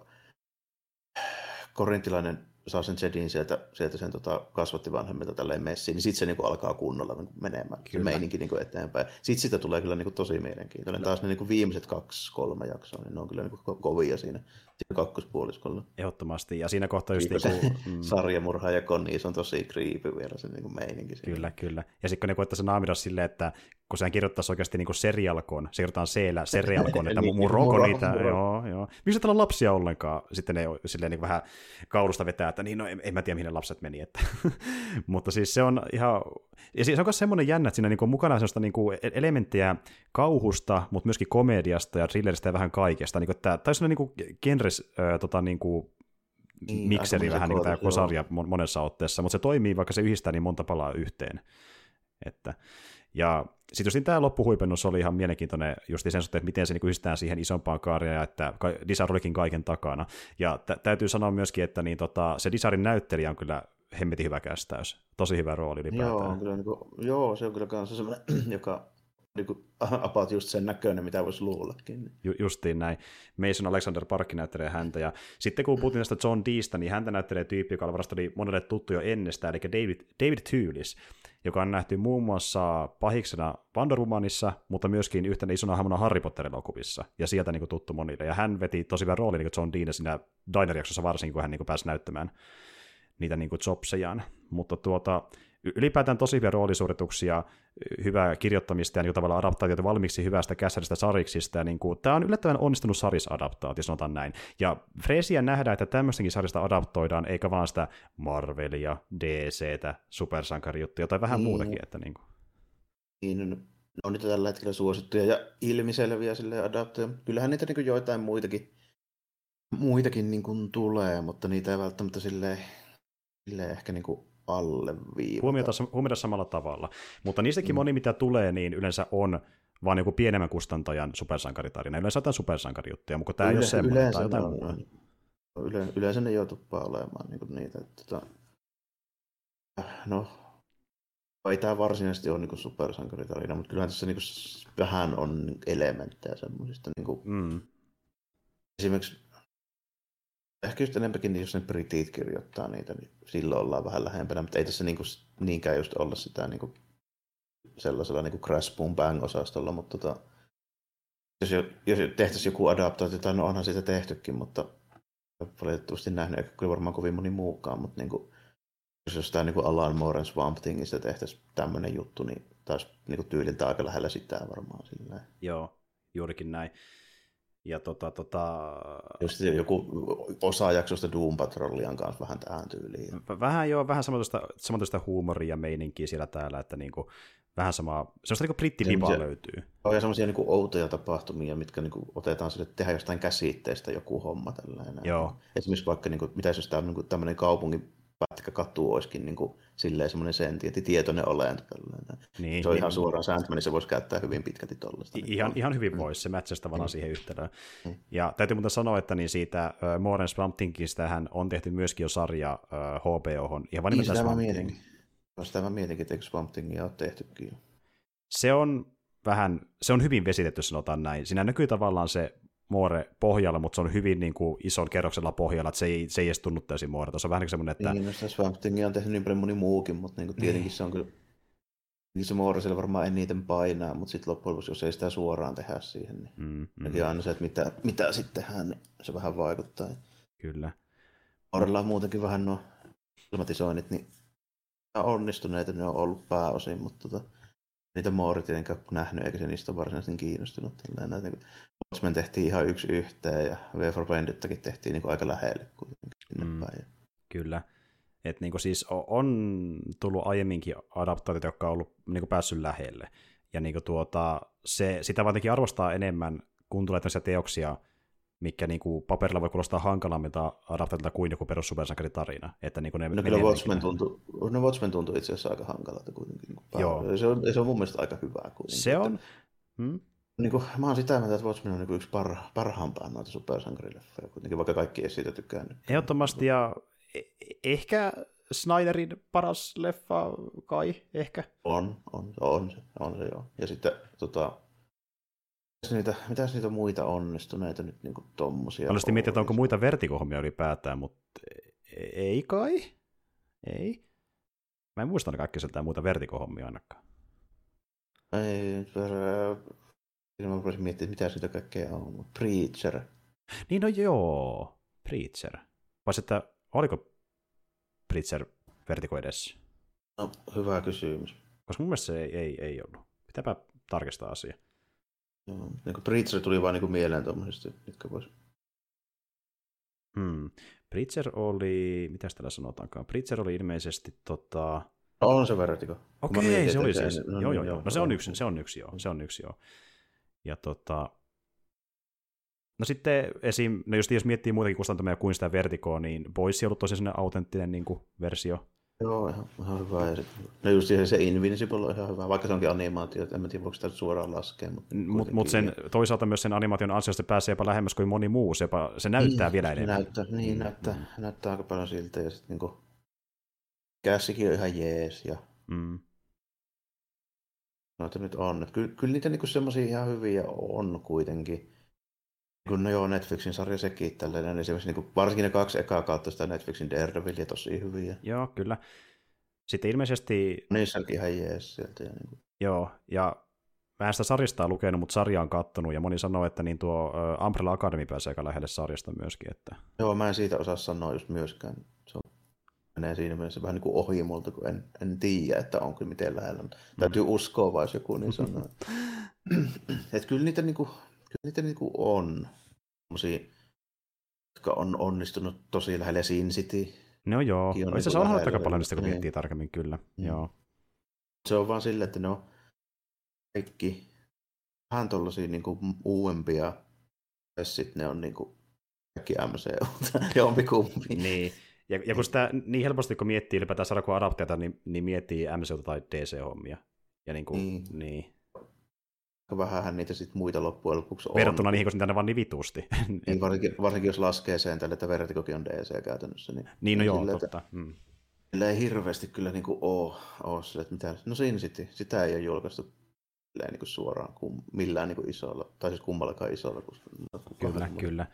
Speaker 2: korintilainen saa sen Jedin sieltä, sieltä sen tota, kasvatti vanhemmilta tälleen messiin, niin sitten se niinku alkaa kunnolla niinku menemään, kyllä. se meininki niinku eteenpäin. Sitten sitä tulee kyllä niinku tosi mielenkiintoinen. Taas ne niinku viimeiset kaksi, kolme jaksoa, niin ne on kyllä niinku kovia siinä, siinä kakkospuoliskolla.
Speaker 1: Ehdottomasti, ja siinä kohtaa just
Speaker 2: niinku... Mm. Sarjamurha ja Connies on tosi creepy vielä se niinku meininki.
Speaker 1: Siinä. Kyllä, kyllä. Ja sitten kun ne koittaa se naamida silleen, että kun sehän kirjoittaisi oikeasti niin serialkon, se kirjoitetaan C-llä serialkon, että [laughs] niin, muroko niitä, muro. joo, joo. Miksi täällä on lapsia ollenkaan? Sitten ne silleen niin vähän kaulusta vetää, että niin, no en, en mä tiedä, mihin ne lapset meni. Että. [laughs] Mutta siis se on ihan ja se on myös semmoinen jännä, että siinä niinku on mukana sellaista niinku elementtejä kauhusta, mutta myöskin komediasta ja thrilleristä ja vähän kaikesta. Niinku, tämä on sellainen niinku genres äh, tota, niinku, niin, mikseri vähän niin kuin tämä sarja monessa otteessa, mutta se toimii, vaikka se yhdistää niin monta palaa yhteen. Että, ja sitten just tämä loppuhuipennus oli ihan mielenkiintoinen just sen suhteen, että miten se niin yhdistetään siihen isompaan kaaria, ja että Disar olikin kaiken takana. Ja t- täytyy sanoa myöskin, että niin tota, se Disarin näyttelijä on kyllä hemmetin hyvä kästäys. Tosi hyvä rooli ylipäätään.
Speaker 2: Joo, kyllä, niin kuin, joo se on kyllä kanssa semmoinen, [clears throat] joka niin kuin, [laughs] about just sen näköinen, mitä voisi luullakin.
Speaker 1: Ju- justiin näin. Mason Alexander Parkki näyttelee häntä, ja sitten kun puhuttiin tästä John Deesta, niin häntä näyttelee tyyppi, joka oli monelle tuttu jo ennestään, eli David, David Toolis, joka on nähty muun muassa pahiksena Wonder Womanissa, mutta myöskin yhtenä isona hahmona Harry Potter-elokuvissa, ja sieltä niin kuin, tuttu monille. Ja hän veti tosi hyvän roolin niin John Dean siinä Diner-jaksossa varsinkin, kun hän niin kuin, pääsi näyttämään niitä niin kuin, jobsejaan. Mutta tuota, ylipäätään tosi hyviä roolisuorituksia, hyvää kirjoittamista ja niin tavallaan adaptaatiota valmiiksi hyvästä käsäristä sariksista. Niin kuin, tämä on yllättävän onnistunut sarisadaptaatio, sanotaan näin. Ja Freesiä nähdään, että tämmöistäkin sarjasta adaptoidaan, eikä vaan sitä Marvelia, DCtä, supersankarijuttuja tai vähän niin. muutakin. Että niin, kuin.
Speaker 2: niin on niitä tällä hetkellä suosittuja ja ilmiselviä sille adaptoja. Kyllähän niitä niin joitain muitakin, muitakin niin kuin tulee, mutta niitä ei välttämättä silleen, silleen ehkä niin kuin alleviivata.
Speaker 1: Huomioida, huomioida samalla tavalla. Mutta niistäkin mm. moni, mitä tulee, niin yleensä on vaan joku pienemmän kustantajan supersankaritarina. Yleensä jotain supersankarijuttuja, mutta tämä Yle, ei ole semmoinen, tai jotain muuta.
Speaker 2: Yle, yleensä ne joutuu olemaan niin niitä. Tota, no, ei tämä varsinaisesti ole niin supersankaritarina, mutta kyllähän tässä niin vähän on elementtejä semmoisista. Niin mm. Esimerkiksi Ehkä just enempäkin, niin jos ne britit kirjoittaa niitä, niin silloin ollaan vähän lähempänä, mutta ei tässä niinku, niinkään just olla sitä niinku, sellaisella niinku Crash Boom Bang-osastolla, mutta tota, jos, jos tehtäisiin joku adaptaatio, tai no onhan siitä tehtykin, mutta valitettavasti nähnyt, eikä kyllä varmaan kovin moni muukaan, mutta niinku, jos jostain niinku Alan Mooren Swamp Thingista tehtäisiin tämmöinen juttu, niin taas niinku tyyliltä aika lähellä sitä varmaan. Sillä.
Speaker 1: Joo, juurikin näin. Ja tota, tota...
Speaker 2: Just joku osa jaksosta Doom Patrollia on kanssa vähän tähän tyyliin.
Speaker 1: Vähän joo, vähän samanlaista, samanlaista huumoria ja meininkiä siellä täällä, että niinku, vähän samaa, semmoista niinku brittilipaa löytyy.
Speaker 2: On ja semmoisia niinku outoja tapahtumia, mitkä niinku otetaan sille, että tehdään jostain käsitteestä joku homma tällainen.
Speaker 1: Joo.
Speaker 2: Esimerkiksi vaikka, niinku, mitä jos tämä niinku tämmöinen kaupungin pätkä katu olisikin niin kuin, silleen semmoinen sentientti, tietoinen olento. Niin, se on niin, ihan suoraan Sandman, niin se voisi käyttää hyvin pitkälti tuollista.
Speaker 1: Niin ihan, ihan hyvin voisi, se matchasi tavallaan mm. siihen yhtenään. Mm. Ja täytyy muuten sanoa, että niin siitä uh, More Swamp Thingistä on tehty myöskin jo sarja uh, HBO-hon. Ihan
Speaker 2: niin, sitä mä mietinkin. Sitä mä mietinkin, että eikö Swamp Thingia ole tehtykin
Speaker 1: Se on vähän, se on hyvin vesitetty, sanotaan näin. Siinä näkyy tavallaan se Moore pohjalla, mutta se on hyvin niin kuin, ison kerroksella pohjalla, että se ei, se ei edes tunnu täysin Moore. Se on vähän niin semmoinen, että...
Speaker 2: Niin, no Swamp Thing on tehnyt niin paljon moni muukin, mutta niin kuin, tietenkin niin. se on kyllä... Niin se Moore siellä varmaan eniten painaa, mutta sitten loppujen lopuksi, jos ei sitä suoraan tehdä siihen, niin mm, mm. aina se, että mitä, mitä sitten tehdään, niin se vähän vaikuttaa.
Speaker 1: Kyllä.
Speaker 2: Moorella on muutenkin vähän nuo ilmatisoinnit, niin onnistuneita ne on ollut pääosin, mutta tota, niitä Moore tietenkään nähnyt, eikä se niistä ole varsinaisesti kiinnostunut. Tällainen. Watchmen tehtiin ihan yksi yhteen ja V for Vendettakin tehtiin niin kuin aika lähelle kuitenkin mm, päin.
Speaker 1: Kyllä. Et niin siis on tullut aiemminkin adaptaatiot, jotka on ollut niin kuin päässyt lähelle. Ja niin kuin tuota, se, sitä vaan arvostaa enemmän, kun tulee tämmöisiä teoksia, mikä niin kuin paperilla voi kuulostaa hankalammilta adaptaatioilta kuin joku perus tarina. Että niin kuin ne
Speaker 2: no kyllä Watchmen tuntuu, no Watchmen tuntuu itse asiassa aika hankalalta kuitenkin. Niin Joo. Se on, se on mun mielestä aika hyvää kuitenkin.
Speaker 1: Se on. Hmm?
Speaker 2: Niin kuin, mä oon sitä mieltä, että Watchmen on niin yksi parha, parhaimpaa noita supersankarileffoja, kuitenkin vaikka kaikki ei siitä tykännyt.
Speaker 1: Ehdottomasti, ja e- ehkä Snyderin paras leffa kai, ehkä.
Speaker 2: On, on, on se, on se joo. Ja sitten tota, niitä, mitäs niitä muita onnistuneita nyt niin kuin tommosia?
Speaker 1: Haluaisin miettiä, että onko muita vertikohommia ylipäätään, mutta e- ei kai. Ei. Mä en muista kaikki sieltä muuta vertikohommia ainakaan.
Speaker 2: Ei, mä voisin miettiä, mitä siitä kaikkea on. Preacher.
Speaker 1: Niin no joo, Preacher. Vai että oliko Preacher vertiko edessä?
Speaker 2: No, hyvä kysymys.
Speaker 1: Koska mun mielestä se ei, ei, ei ollut. Pitääpä tarkistaa asia.
Speaker 2: Joo, niin kuin Preacher tuli vaan niin mieleen tuommoisesta, mitkä vois...
Speaker 1: Hmm. Preacher oli, mitä täällä sanotaankaan, Preacher oli ilmeisesti tota...
Speaker 2: No on se Vertigo.
Speaker 1: Okei, okay, se oli siis. No, joo, joo, joo. No se on yksi, se on yksi, joo. Se on yksi, joo. Ja tota, No sitten esim, no just jos miettii muitakin kustantamia kuin sitä Vertigoa, niin Boys on ollut tosi sellainen autenttinen niin kuin, versio.
Speaker 2: Joo, ihan, ihan hyvä. No just siihen se Invincible on ihan hyvä, vaikka se onkin animaatio, että en mä tiedä, voiko sitä suoraan laskea. Mutta
Speaker 1: mut, mut sen, toisaalta myös sen animaation ansiosta pääsee jopa lähemmäs kuin moni muu, se, jopa, se näyttää niin, vielä enemmän.
Speaker 2: Näyttää, niin, mm. näyttää, mm. näyttää aika paljon siltä. Ja sitten niin käsikin on ihan jees. Ja... Mm. Noita nyt on. Kyllä, kyllä niitä niin semmoisia ihan hyviä on kuitenkin. Kun no joo, Netflixin sarja sekin tällainen, esimerkiksi niin kuin, varsinkin ne kaksi ekaa kautta sitä Netflixin Daredevilia tosi hyviä.
Speaker 1: Joo, kyllä. Sitten ilmeisesti...
Speaker 2: Niissä onkin ihan jees sieltä. Ja niin kuin.
Speaker 1: Joo, ja mä en sitä sarjasta lukenut, mutta sarja on kattonut, ja moni sanoo, että niin tuo Umbrella Academy pääsee aika lähelle sarjasta myöskin. Että...
Speaker 2: Joo, mä en siitä osaa sanoa just myöskään. Se on, menee siinä mielessä vähän niin kuin ohi multa, kun en, en tiedä, että onko miten lähellä. Mm. Täytyy uskoa vai joku niin sanoo. [laughs] että kyllä niitä niin kuin, kyllä niitä niin kuin on jotka on onnistunut tosi lähelle Sin City.
Speaker 1: No joo, on itse asiassa on aika paljon niistä, kun niin. miettii tarkemmin, kyllä. Mm. Joo.
Speaker 2: Se on vaan silleen, että ne on kaikki vähän tuollaisia niin kuin uudempia, ja sitten ne on niin kuin kaikki MCU, [laughs] jompikumpi.
Speaker 1: Niin, ja, ja kun sitä niin helposti kun miettii ylipäätään sarjakuva adapteita, niin, niin miettii MCU tai DC-hommia. Ja niin kuin, niin. niin
Speaker 2: vähän niitä sit muita loppujen lopuksi on.
Speaker 1: Verrattuna niihin, kun niitä ne vaan niin vitusti.
Speaker 2: niin varsinkin, varsinkin, jos laskee sen tälle, että Vertigokin on DC käytännössä. Niin,
Speaker 1: niin no joo, sille, totta. Mm.
Speaker 2: Sillä ei hirveästi kyllä niin kuin ole, ole sille, että mitä, no siinä sitten, sitä ei ole julkaistu niin kuin suoraan kum, millään niin kuin isolla, tai siis kummallakaan isolla. Kun,
Speaker 1: kyllä, kyllä.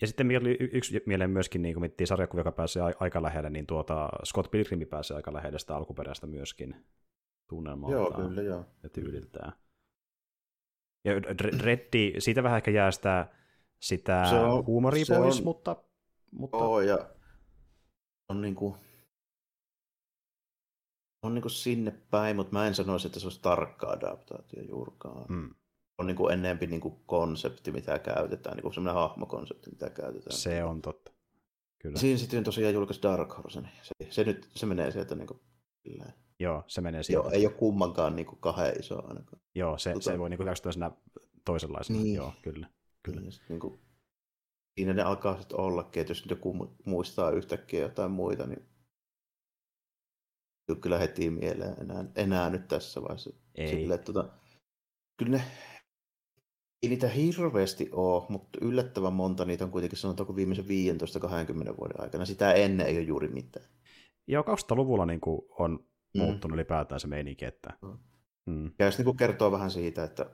Speaker 1: Ja sitten oli yksi mieleen myöskin, niin kun miettii sarjakuvia, joka pääsee aika lähelle, niin tuota, Scott Pilgrim pääsee aika lähelle sitä alkuperäistä myöskin tunnelmaltaan
Speaker 2: joo, kyllä, joo.
Speaker 1: ja tyyliltään. Ja Reddi, siitä vähän ehkä jää sitä, sitä se on, huumoria se pois, on, mutta... mutta...
Speaker 2: Oo, ja on niinku, on niinku sinne päin, mutta mä en sanoisi, että se olisi tarkka adaptaatio juurikaan. Mm. On niinku ennempi niinku konsepti, mitä käytetään, niinku semmoinen hahmokonsepti, mitä käytetään.
Speaker 1: Se on totta.
Speaker 2: Kyllä. Siinä sitten tosiaan julkaisi Dark Horse, niin se, se, nyt, se menee sieltä niinku
Speaker 1: Joo, se menee sieltä.
Speaker 2: Joo, ei ole kummankaan niin kuin kahden iso ainakaan.
Speaker 1: Joo, se, tota... se voi niin kuin hyväksyä toisenlaisena. Niin. Joo, kyllä. kyllä. Niin,
Speaker 2: niin kuin, siinä ne alkaa sitten ollakin, että jos joku muistaa yhtäkkiä jotain muita, niin kyllä heti mieleen enää, enää nyt tässä vaiheessa.
Speaker 1: Ei.
Speaker 2: Sille, tota, kyllä ne, ei niitä hirveästi ole, mutta yllättävän monta niitä on kuitenkin sanotaanko viimeisen 15-20 vuoden aikana. Sitä ennen ei ole juuri mitään.
Speaker 1: Joo, 2000-luvulla niin kuin on mm. muuttunut ylipäätään se meininki. Että... Mm.
Speaker 2: mm. Ja jos niin kertoo vähän siitä, että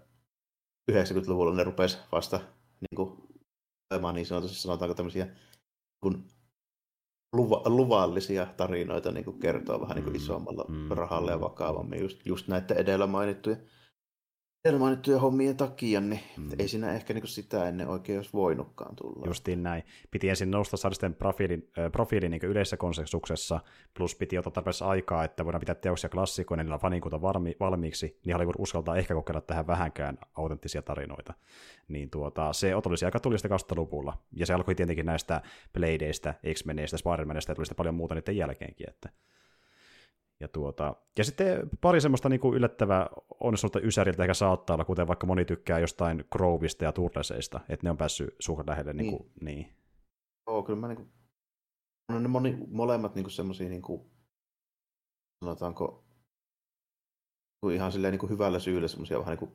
Speaker 2: 90-luvulla ne rupesi vasta niin kuin, olemaan niin sanotusti, sanotaanko tämmöisiä kun luva, luvallisia tarinoita niin kuin kertoo vähän niin kuin mm. isommalla mm. rahalla ja vakavammin, just, just näiden edellä mainittujen edellä mainittuja hommien takia, niin mm. ei siinä ehkä niin sitä ennen oikein olisi voinutkaan tulla.
Speaker 1: Justiin näin. Piti ensin nousta sarjisten profiilin, äh, profiilin niin yleisessä konsensuksessa, plus piti ottaa tarpeeksi aikaa, että voidaan pitää teoksia klassikoina, niillä fanikuta valmi, valmiiksi, niin Hollywood uskaltaa ehkä kokeilla tähän vähänkään autenttisia tarinoita. Niin tuota, se otollisi aika tulista 2000-luvulla, ja se alkoi tietenkin näistä Bladeista, X-Meneistä, Spider-Manista ja tuli paljon muuta niiden jälkeenkin, että ja, tuota, ja sitten pari semmoista niin kuin yllättävää onnistunutta ysäriltä ehkä saattaa olla, kuten vaikka moni tykkää jostain Grovista ja Turleseista, että ne on päässyt suhde lähelle. Niin. Niin, kuin, niin.
Speaker 2: Joo, kyllä mä niin kuin, on ne moni, molemmat niin semmoisia, niin kuin, sanotaanko, kuin ihan silleen niin kuin hyvällä syyllä semmoisia vähän niin kuin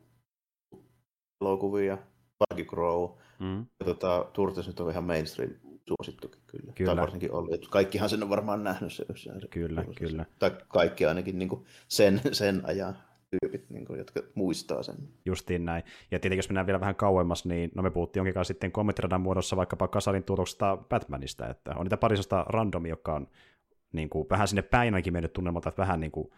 Speaker 2: elokuvia, Buggy Crow, mm. ja tota, Turtles nyt on ihan mainstream suosittukin kyllä. kyllä. Tai varsinkin ollut. Kaikkihan sen on varmaan nähnyt se, se
Speaker 1: Kyllä, se, kyllä.
Speaker 2: Tai kaikki ainakin niin kuin sen, sen ajan tyypit, niin kuin, jotka muistaa sen.
Speaker 1: Justiin näin. Ja tietenkin jos mennään vielä vähän kauemmas, niin no me puhuttiin jonkin kanssa sitten kommenttiradan muodossa vaikkapa Kasarin tuotoksesta Batmanista, että on niitä parisesta randomia, jotka on niin kuin, vähän sinne päin ainakin mennyt tunnelmalta, että vähän niin kuin,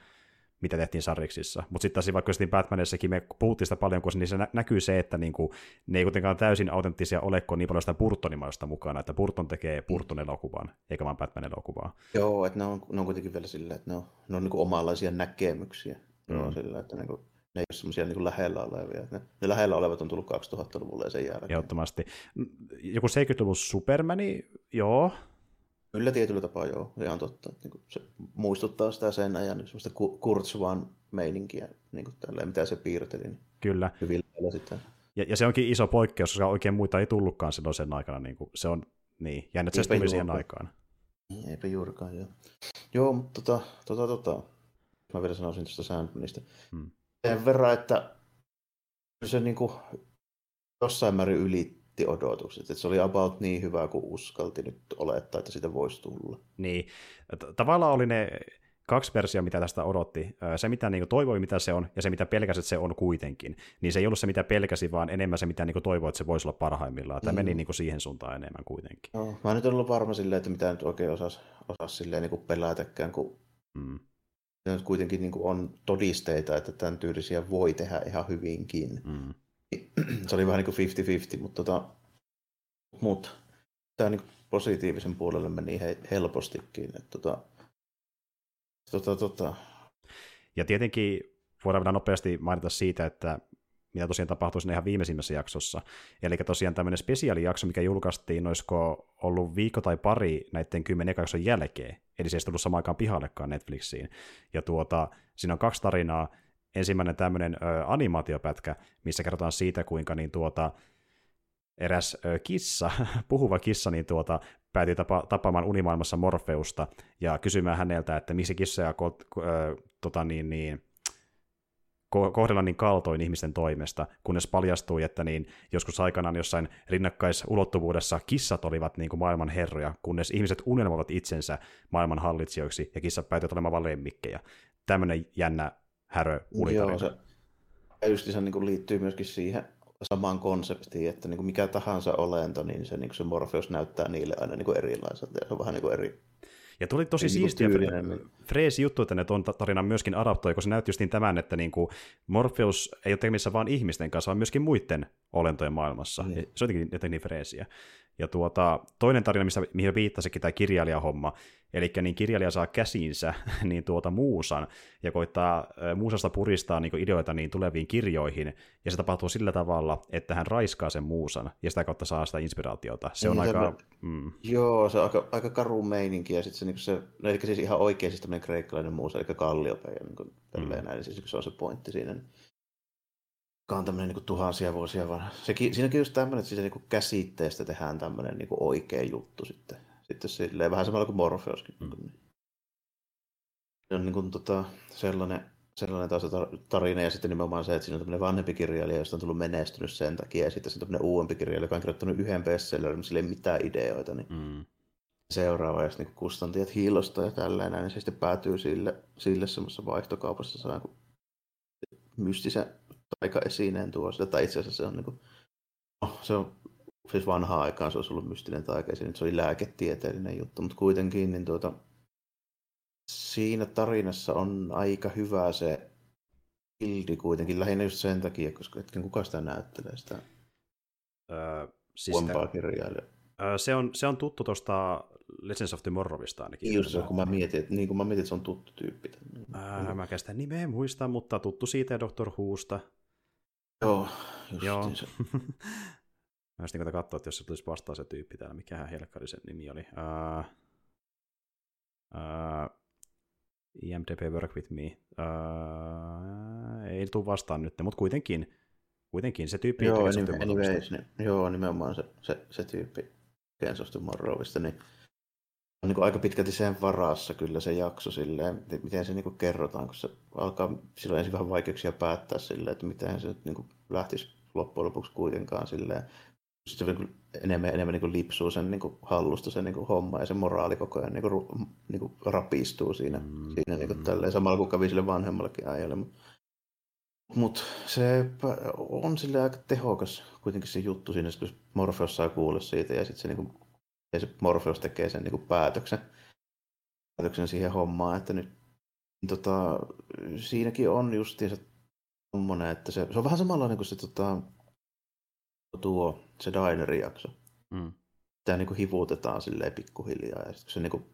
Speaker 1: mitä tehtiin sarjiksissa. Mutta sitten taas vaikka sitten Batmanissakin me puhuttiin sitä paljon, koska niissä nä- näkyy se, että niinku, ne ei kuitenkaan täysin autenttisia ole, kun niin paljon sitä Burtonimaista mukana, että Burton tekee Burton-elokuvan, eikä vaan Batman-elokuvaa.
Speaker 2: Joo, että ne on, ne on kuitenkin vielä silleen, että ne on, ne on niinku omanlaisia näkemyksiä. Mm. Joo, sillä, että niinku, ne ei ole semmoisia niin lähellä olevia. Ne, ne lähellä olevat on tullut 2000-luvulle ja sen jälkeen.
Speaker 1: Ehdottomasti. Joku 70-luvun Supermani, joo,
Speaker 2: Kyllä tietyllä tapaa joo, ihan totta. Niin kuin se muistuttaa sitä sen ajan niin semmoista Kurzwan meininkiä, niin kuin tälleen, mitä se piirteli. Niin
Speaker 1: Kyllä.
Speaker 2: Sitä.
Speaker 1: Ja, ja, se onkin iso poikkeus, koska oikein muita ei tullutkaan silloin sen aikana. Niin kuin se on niin, jännä, että se tuli siihen aikaan.
Speaker 2: Eipä juurikaan, joo. Joo, mutta tota, tota, tota. Mä vielä sanoisin tuosta Sandmanista. Hmm. Sen verran, että se niin kuin jossain määrin ylitti odotukset. Että se oli about niin hyvä kuin uskalti nyt olettaa, että siitä voisi tulla.
Speaker 1: Niin. Tavallaan oli ne kaksi versiota, mitä tästä odotti. Se, mitä niin toivoi, mitä se on, ja se, mitä pelkäsi, että se on kuitenkin. Niin se ei ollut se, mitä pelkäsi, vaan enemmän se, mitä niin toivoi, että se voisi olla parhaimmillaan. Tämä mm. meni niin siihen suuntaan enemmän kuitenkin.
Speaker 2: No, mä en nyt ollut varma silleen, että mitä nyt oikein osasi, osasi silleen niin pelätäkään, kun mm. se nyt kuitenkin niin on todisteita, että tämän tyylisiä voi tehdä ihan hyvinkin. Mm. Se oli vähän niin kuin 50-50, mutta tota, mut, tämä niin positiivisen puolelle meni helpostikin. Että tota, Tota, tota.
Speaker 1: Ja tietenkin voidaan vielä nopeasti mainita siitä, että mitä tosiaan tapahtui siinä ihan viimeisimmässä jaksossa. Eli tosiaan tämmöinen spesiaalijakso, mikä julkaistiin, olisiko ollut viikko tai pari näiden kymmenen jakson jälkeen. Eli se ei tullut samaan aikaan pihallekaan Netflixiin. Ja tuota, siinä on kaksi tarinaa. Ensimmäinen tämmöinen ö, animaatiopätkä, missä kerrotaan siitä, kuinka niin tuota, eräs ö, kissa, [laughs] puhuva kissa, niin tuota, päätyi tapa, tapaamaan unimaailmassa Morfeusta ja kysymään häneltä, että miksi kissoja ko, ko, ö, tota niin, niin, ko, kohdella niin kaltoin ihmisten toimesta, kunnes paljastui, että niin joskus aikanaan jossain rinnakkaisulottuvuudessa kissat olivat niin kuin maailman herroja, kunnes ihmiset unelmoivat itsensä maailman hallitsijoiksi ja kissat päätyivät olemaan vain lemmikkejä. Tämmöinen jännä härö
Speaker 2: Joo, se just niin liittyy myöskin siihen samaan konseptiin, että niin kuin mikä tahansa olento, niin se, niin kuin se Morpheus näyttää niille aina niin kuin erilaiselta, ja se on vähän niin kuin eri,
Speaker 1: ja tuli tosi niin siistiä freesi juttu, että ne tuon tarinan myöskin adaptoi, koska se näytti just niin tämän, että niin kuin Morpheus ei ole tekemissä vain ihmisten kanssa, vaan myöskin muiden olentojen maailmassa. Mm. Se on jotenkin, jotenkin niin freesiä. Ja tuota, toinen tarina, missä, mihin viittasikin tämä kirjailijahomma, eli niin kirjailija saa käsiinsä [laughs] niin tuota muusan ja koittaa muusasta puristaa niin ideoita niin tuleviin kirjoihin, ja se tapahtuu sillä tavalla, että hän raiskaa sen muusan, ja sitä kautta saa sitä inspiraatiota. Se on niin, aika... Se,
Speaker 2: mm. Joo, se on aika, aika karu meininki, ja sitten se, niin se, no, eli siis ihan oikein siis tämmöinen kreikkalainen muusa, eli kalliopeja, niin kuin, mm. näin, niin siis se on se pointti siinä. Niin on tämmöinen niin tuhansia vuosia vanha. Sekin, siinäkin just tämmöinen, että siitä niin käsitteestä tehdään tämmöinen niin oikea juttu sitten. Sitten silleen, vähän samalla kuin Morpheuskin. Mm. Se on niin kuin, tota, sellainen, sellainen taas tarina, ja sitten nimenomaan se, että siinä on tämmöinen vanhempi kirjailija, josta on tullut menestynyt sen takia, ja sitten se on tämmöinen uudempi kirjailija, joka on kirjoittanut yhden bestsellerin, mutta sillä ei mitään ideoita, niin mm. seuraava, jos niin kustantajat hiilosta ja tällainen, niin se sitten päätyy sille, sille semmoisessa vaihtokaupassa, saa mystisen taikaesineen tuo sitä, tai itse asiassa se on, niin kuin, no, se on siis vanhaa aikaan se olisi ollut mystinen taikaesine, se oli lääketieteellinen juttu, mutta kuitenkin niin tuota, siinä tarinassa on aika hyvä se ildi kuitenkin, lähinnä just sen takia, koska hetken kuka sitä näyttelee sitä öö, siis sitä, kirjailijaa.
Speaker 1: Öö, se, on, se on tuttu tuosta Legends of Tomorrowista ainakin.
Speaker 2: Just se, kun mä mietin, että, niin kun mä mietin, että se on tuttu tyyppi.
Speaker 1: Öö, mä sitä nimeä muista, mutta tuttu siitä ja Dr. Whosta.
Speaker 2: Joo,
Speaker 1: Joo. Se. [laughs] Mä olisin niin katsoa, että jos se tulisi vastaan se tyyppi täällä, mikähän helkkari sen nimi oli. Uh, uh, IMDb Work With Me. Uh, ei tule vastaan nyt, mutta kuitenkin, kuitenkin se tyyppi.
Speaker 2: Joo, anyway, anyways, niin, joo nimenomaan se, se, se tyyppi Gens of Tomorrowista, niin on niin aika pitkälti sen varassa kyllä se jakso silleen, miten se niin kerrotaan, kun se alkaa silloin ensin vähän vaikeuksia päättää silleen, että miten se niin lähtisi loppujen lopuksi kuitenkaan silleen. Sitten se niin enemmän, enemmän niin lipsuu sen niin hallusta se niin homma ja se moraali koko ajan niin kuin, niin kuin rapistuu siinä, mm. siinä niin kuin tälleen, samalla kuin kävi sille vanhemmallekin ajalle. Mutta mut se on sille aika tehokas kuitenkin se juttu siinä, kun Morpheus saa kuulla siitä ja sitten se niin kuin ja se Morpheus tekee sen niin kuin päätöksen, päätöksen siihen hommaan, että nyt tota, siinäkin on justiinsa tommonen, että se, se on vähän samanlainen kuin se tota, tuo, se Dinerin jakso. Mm. Tämä niin kuin hivutetaan silleen pikkuhiljaa ja sitten kun se niin kuin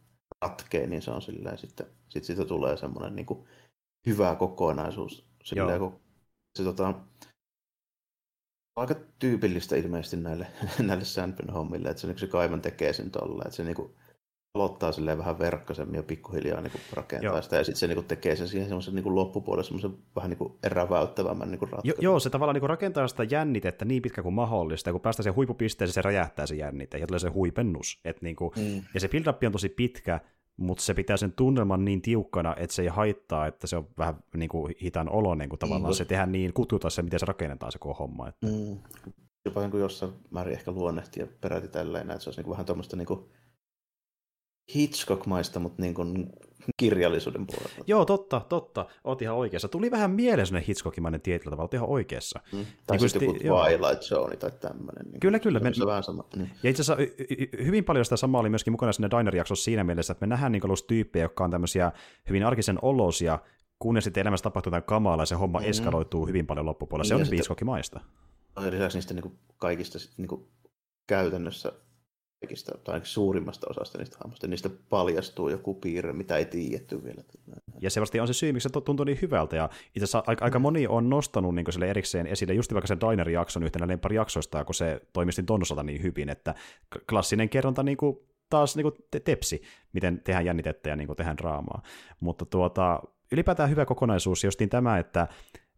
Speaker 2: ratkee, niin se on silleen sitten, sit siitä tulee semmoinen niin kuin hyvä kokonaisuus. Silleen, kun se tota, aika tyypillistä ilmeisesti näille, [laughs] näille Sandman hommille, että se, niin se kaivan tekee sen tolle, että se niinku aloittaa silleen vähän verkkasemmin ja pikkuhiljaa niin kuin rakentaa joo. sitä, ja sitten se niin kuin tekee sen siihen semmoisen niin loppupuolelle semmoisen vähän niin kuin eräväyttävämmän niin ratkaisun.
Speaker 1: Jo, joo, se tavallaan niin rakentaa sitä jännitettä niin pitkä kuin mahdollista, ja kun päästään siihen huippupisteeseen, se räjähtää se jännite, ja tulee se huipennus. Et niin kuin, mm. Ja se build on tosi pitkä, mutta se pitää sen tunnelman niin tiukkana, että se ei haittaa, että se on vähän niin kuin hitaan oloinen, kun tavallaan niin, se tehdään niin kututa se, miten se rakennetaan se koko homma. Että... Mm.
Speaker 2: Jopa niin kuin jossain määrin ehkä luonnehti ja peräti tälleen, että se olisi niin kuin vähän tuommoista niin kuin Hitchcock-maista, mutta niin kuin kirjallisuuden puolella.
Speaker 1: Joo, totta, totta. Oot ihan oikeassa. Tuli vähän mieleen sellainen Hitchcockimainen tietyllä tavalla, oot ihan oikeassa.
Speaker 2: Mm. Tai niin sitten joku Twilight Zone tai tämmöinen. Niin
Speaker 1: kyllä, kyllä. Me...
Speaker 2: Se vähän sama. Niin.
Speaker 1: Ja itse asiassa hyvin paljon sitä samaa oli myöskin mukana sinne Diner-jaksossa siinä mielessä, että me nähdään niin tyyppejä, jotka on tämmöisiä hyvin arkisen olosia, kunnes sitten elämässä tapahtuu jotain kamalaa ja se homma mm-hmm. eskaloituu hyvin paljon loppupuolella. Se niin, on Hitchcockimaista.
Speaker 2: Lisäksi niistä niin kuin kaikista sit, niin kuin käytännössä kaikista, tai suurimmasta osasta niistä hahmoista, niistä paljastuu joku piirre, mitä ei tiedetty vielä.
Speaker 1: Ja se on se syy, miksi se tuntuu niin hyvältä, ja itse asiassa aika, aika moni on nostanut niin sille erikseen esille just vaikka sen Diner-jakson yhtenä lempparijaksoista, kun se toimistin tonnosalta niin hyvin, että klassinen kerronta niin kuin taas niin kuin te- tepsi, miten tehdään jännitettä ja niin kuin tehdään draamaa. Mutta tuota, ylipäätään hyvä kokonaisuus, justiin tämä, että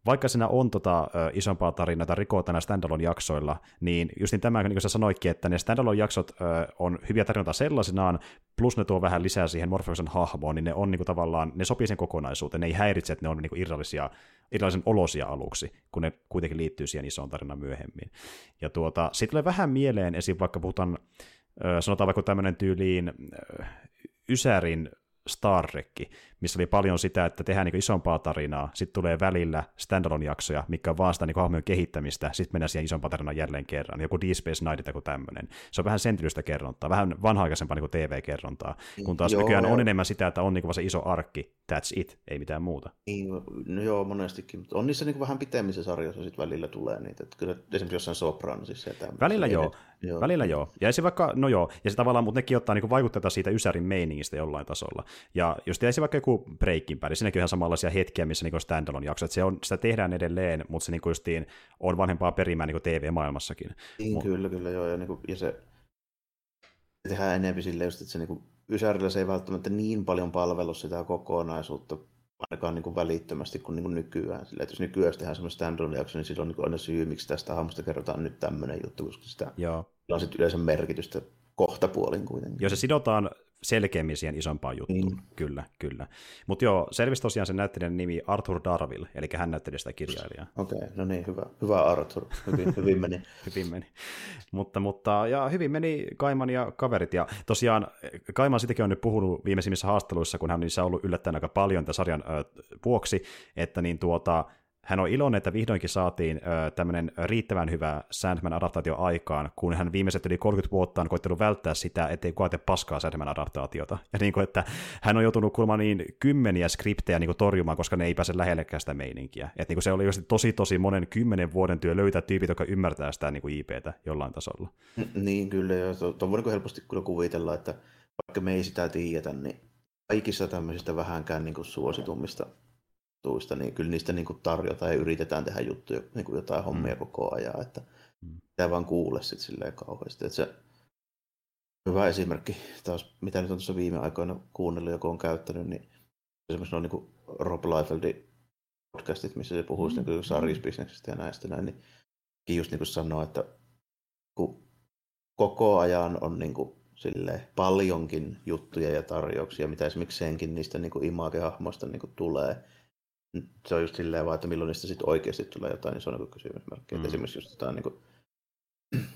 Speaker 1: vaikka siinä on tota, isompaa tarinaa tai rikoa tänä standalone-jaksoilla, niin just niin tämä, niin kuin sä sanoitkin, että ne standalone-jaksot on hyviä tarinoita sellaisenaan, plus ne tuo vähän lisää siihen Morpheusen hahmoon, niin ne on niin kuin, tavallaan, ne sopii sen kokonaisuuteen, ne ei häiritse, että ne on niin kuin, irrallisia, irrallisen olosia aluksi, kun ne kuitenkin liittyy siihen isoon tarinaan myöhemmin. Ja tuota, sitten tulee vähän mieleen, esim. vaikka puhutaan, sanotaan vaikka tämmöinen tyyliin Ysärin Star Trek, missä oli paljon sitä, että tehdään niin isompaa tarinaa, sitten tulee välillä standalone-jaksoja, mikä on vaan sitä niin hahmojen kehittämistä, sitten mennään siihen isompaan tarinaan jälleen kerran, joku Deep Space Night tai tämmöinen. Se on vähän sentylystä kerrontaa, vähän vanha-aikaisempaa niin TV-kerrontaa, kun taas joo, nykyään joo. on enemmän sitä, että on niin se iso arkki, that's it, ei mitään muuta.
Speaker 2: Niin, no joo, monestikin, mutta on niissä niin vähän pitemmissä sarjoissa sitten välillä tulee niitä, että kyllä esimerkiksi jossain Sopranosissa ja
Speaker 1: Välillä joo, joo, välillä joo, ja se vaikka, no joo, ja se tavallaan, mutta nekin ottaa niin vaikutteita siitä Ysärin meiningistä jollain tasolla, ja jos vaikka joku Breaking Bad, siinäkin on ihan samanlaisia hetkiä, missä niin standalone jakso, että se on, sitä tehdään edelleen, mutta se niin justiin on vanhempaa perimää niin TV-maailmassakin.
Speaker 2: Niin, Mut... kyllä, kyllä, joo, ja, niin kuin, ja se tehdään enemmän silleen just, että se niin kuin, Ysärillä se ei välttämättä niin paljon palvelu sitä kokonaisuutta, ainakaan niin kuin välittömästi kuin, niin kuin nykyään. Sillä, että jos nykyään tehdään semmoinen standalone jakso, niin silloin niin aina syy, miksi tästä hahmosta kerrotaan nyt tämmöinen juttu, koska sitä Joo. on sitten yleensä merkitystä kohtapuolin kuitenkin.
Speaker 1: Jos se sidotaan selkeämmin siihen isompaan juttuun. Mm. Kyllä, kyllä. Mutta joo, selvisi tosiaan sen näyttelijän nimi Arthur Darville, eli hän näytteli sitä kirjailijaa.
Speaker 2: Okei, okay, no niin, hyvä, hyvä Arthur. Hyvin, hyvin meni. [laughs]
Speaker 1: hyvin meni. Mutta, mutta, ja hyvin meni Kaiman ja kaverit, ja tosiaan Kaiman sitäkin on nyt puhunut viimeisimmissä haasteluissa, kun hän on niissä ollut yllättäen aika paljon tämän sarjan ö, vuoksi, että niin tuota, hän on iloinen, että vihdoinkin saatiin ö, tämmöinen riittävän hyvä Sandman-adaptaatio aikaan, kun hän viimeiset yli 30 vuotta on koittanut välttää sitä, ettei kukaan tee paskaa Sandman-adaptaatiota. Ja niin kuin, että hän on joutunut kuulemaan niin kymmeniä skriptejä niin kuin torjumaan, koska ne ei pääse lähellekään sitä meininkiä. Että niin kuin se oli tosi tosi monen kymmenen vuoden työ löytää tyypit, jotka ymmärtää sitä niin kuin IPtä jollain tasolla.
Speaker 2: Niin kyllä, ja tuon voi helposti kyllä kuvitella, että vaikka me ei sitä tiedetä, niin kaikissa tämmöisistä vähänkään niin kuin suositummista tuista, niin kyllä niistä niin kuin tarjotaan ja yritetään tehdä juttuja, niin kuin jotain hommia mm. koko ajan, että mm. pitää vaan kuulla sitten silleen kauheasti. Että se hyvä esimerkki taas, mitä nyt on tuossa viime aikoina kuunnellut, joku on käyttänyt, niin esimerkiksi on niin kuin Rob Liefeldin podcastit, missä se puhuu mm. niin sarjisbisneksestä ja näistä näin, niin just niin kuin sanoo, että kun koko ajan on niin kuin sille paljonkin juttuja ja tarjouksia, mitä esimerkiksi senkin niistä niin imagehahmoista niin tulee, se on just silleen vaan, että milloin niistä sitten oikeasti tulee jotain, niin se on niin kysymysmerkki. Mm. esimerkiksi just jotain, niin kuin, [clears throat]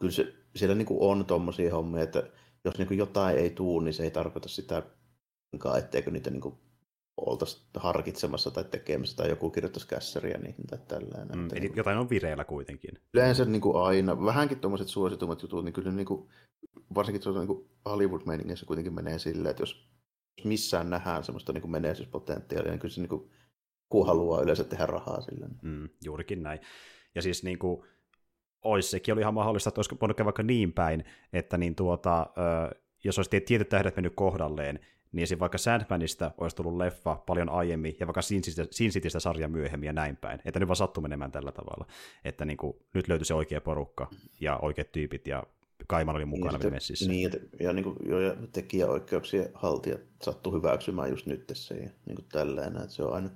Speaker 2: kyllä se, siellä niin kuin on tuommoisia hommia, että jos niin kuin jotain ei tuu, niin se ei tarkoita sitä, etteikö niitä niin kuin oltaisiin harkitsemassa tai tekemässä tai joku kirjoittaisi kässäriä niihin tai tällainen.
Speaker 1: Mm, eli jotain on vireillä kuitenkin.
Speaker 2: Yleensä niin kuin aina, vähänkin tuommoiset suositummat jutut, niin kyllä niin kuin, varsinkin tuossa niin Hollywood-meiningissä kuitenkin menee silleen, että jos missään nähdään semmoista niin menestyspotentiaalia, niin kyllä se niin kuin, kun haluaa yleensä tehdä rahaa sillä.
Speaker 1: Mm, juurikin näin. Ja siis niin kuin, ois, sekin oli ihan mahdollista, että olisi voinut käydä vaikka niin päin, että niin tuota, jos olisi tietyt tähdet mennyt kohdalleen, niin esim. vaikka Sandmanista olisi tullut leffa paljon aiemmin, ja vaikka Sin Citystä sarja myöhemmin ja näin päin. Että nyt vaan sattui menemään tällä tavalla. Että niin kuin, nyt löytyi se oikea porukka ja oikeat tyypit ja Kaiman oli mukana
Speaker 2: niin,
Speaker 1: messissä.
Speaker 2: Niin, ja, niin kuin, jo, ja tekijäoikeuksien haltijat sattu hyväksymään just nyt tässä ja niin kuin tälleen, että se on aina,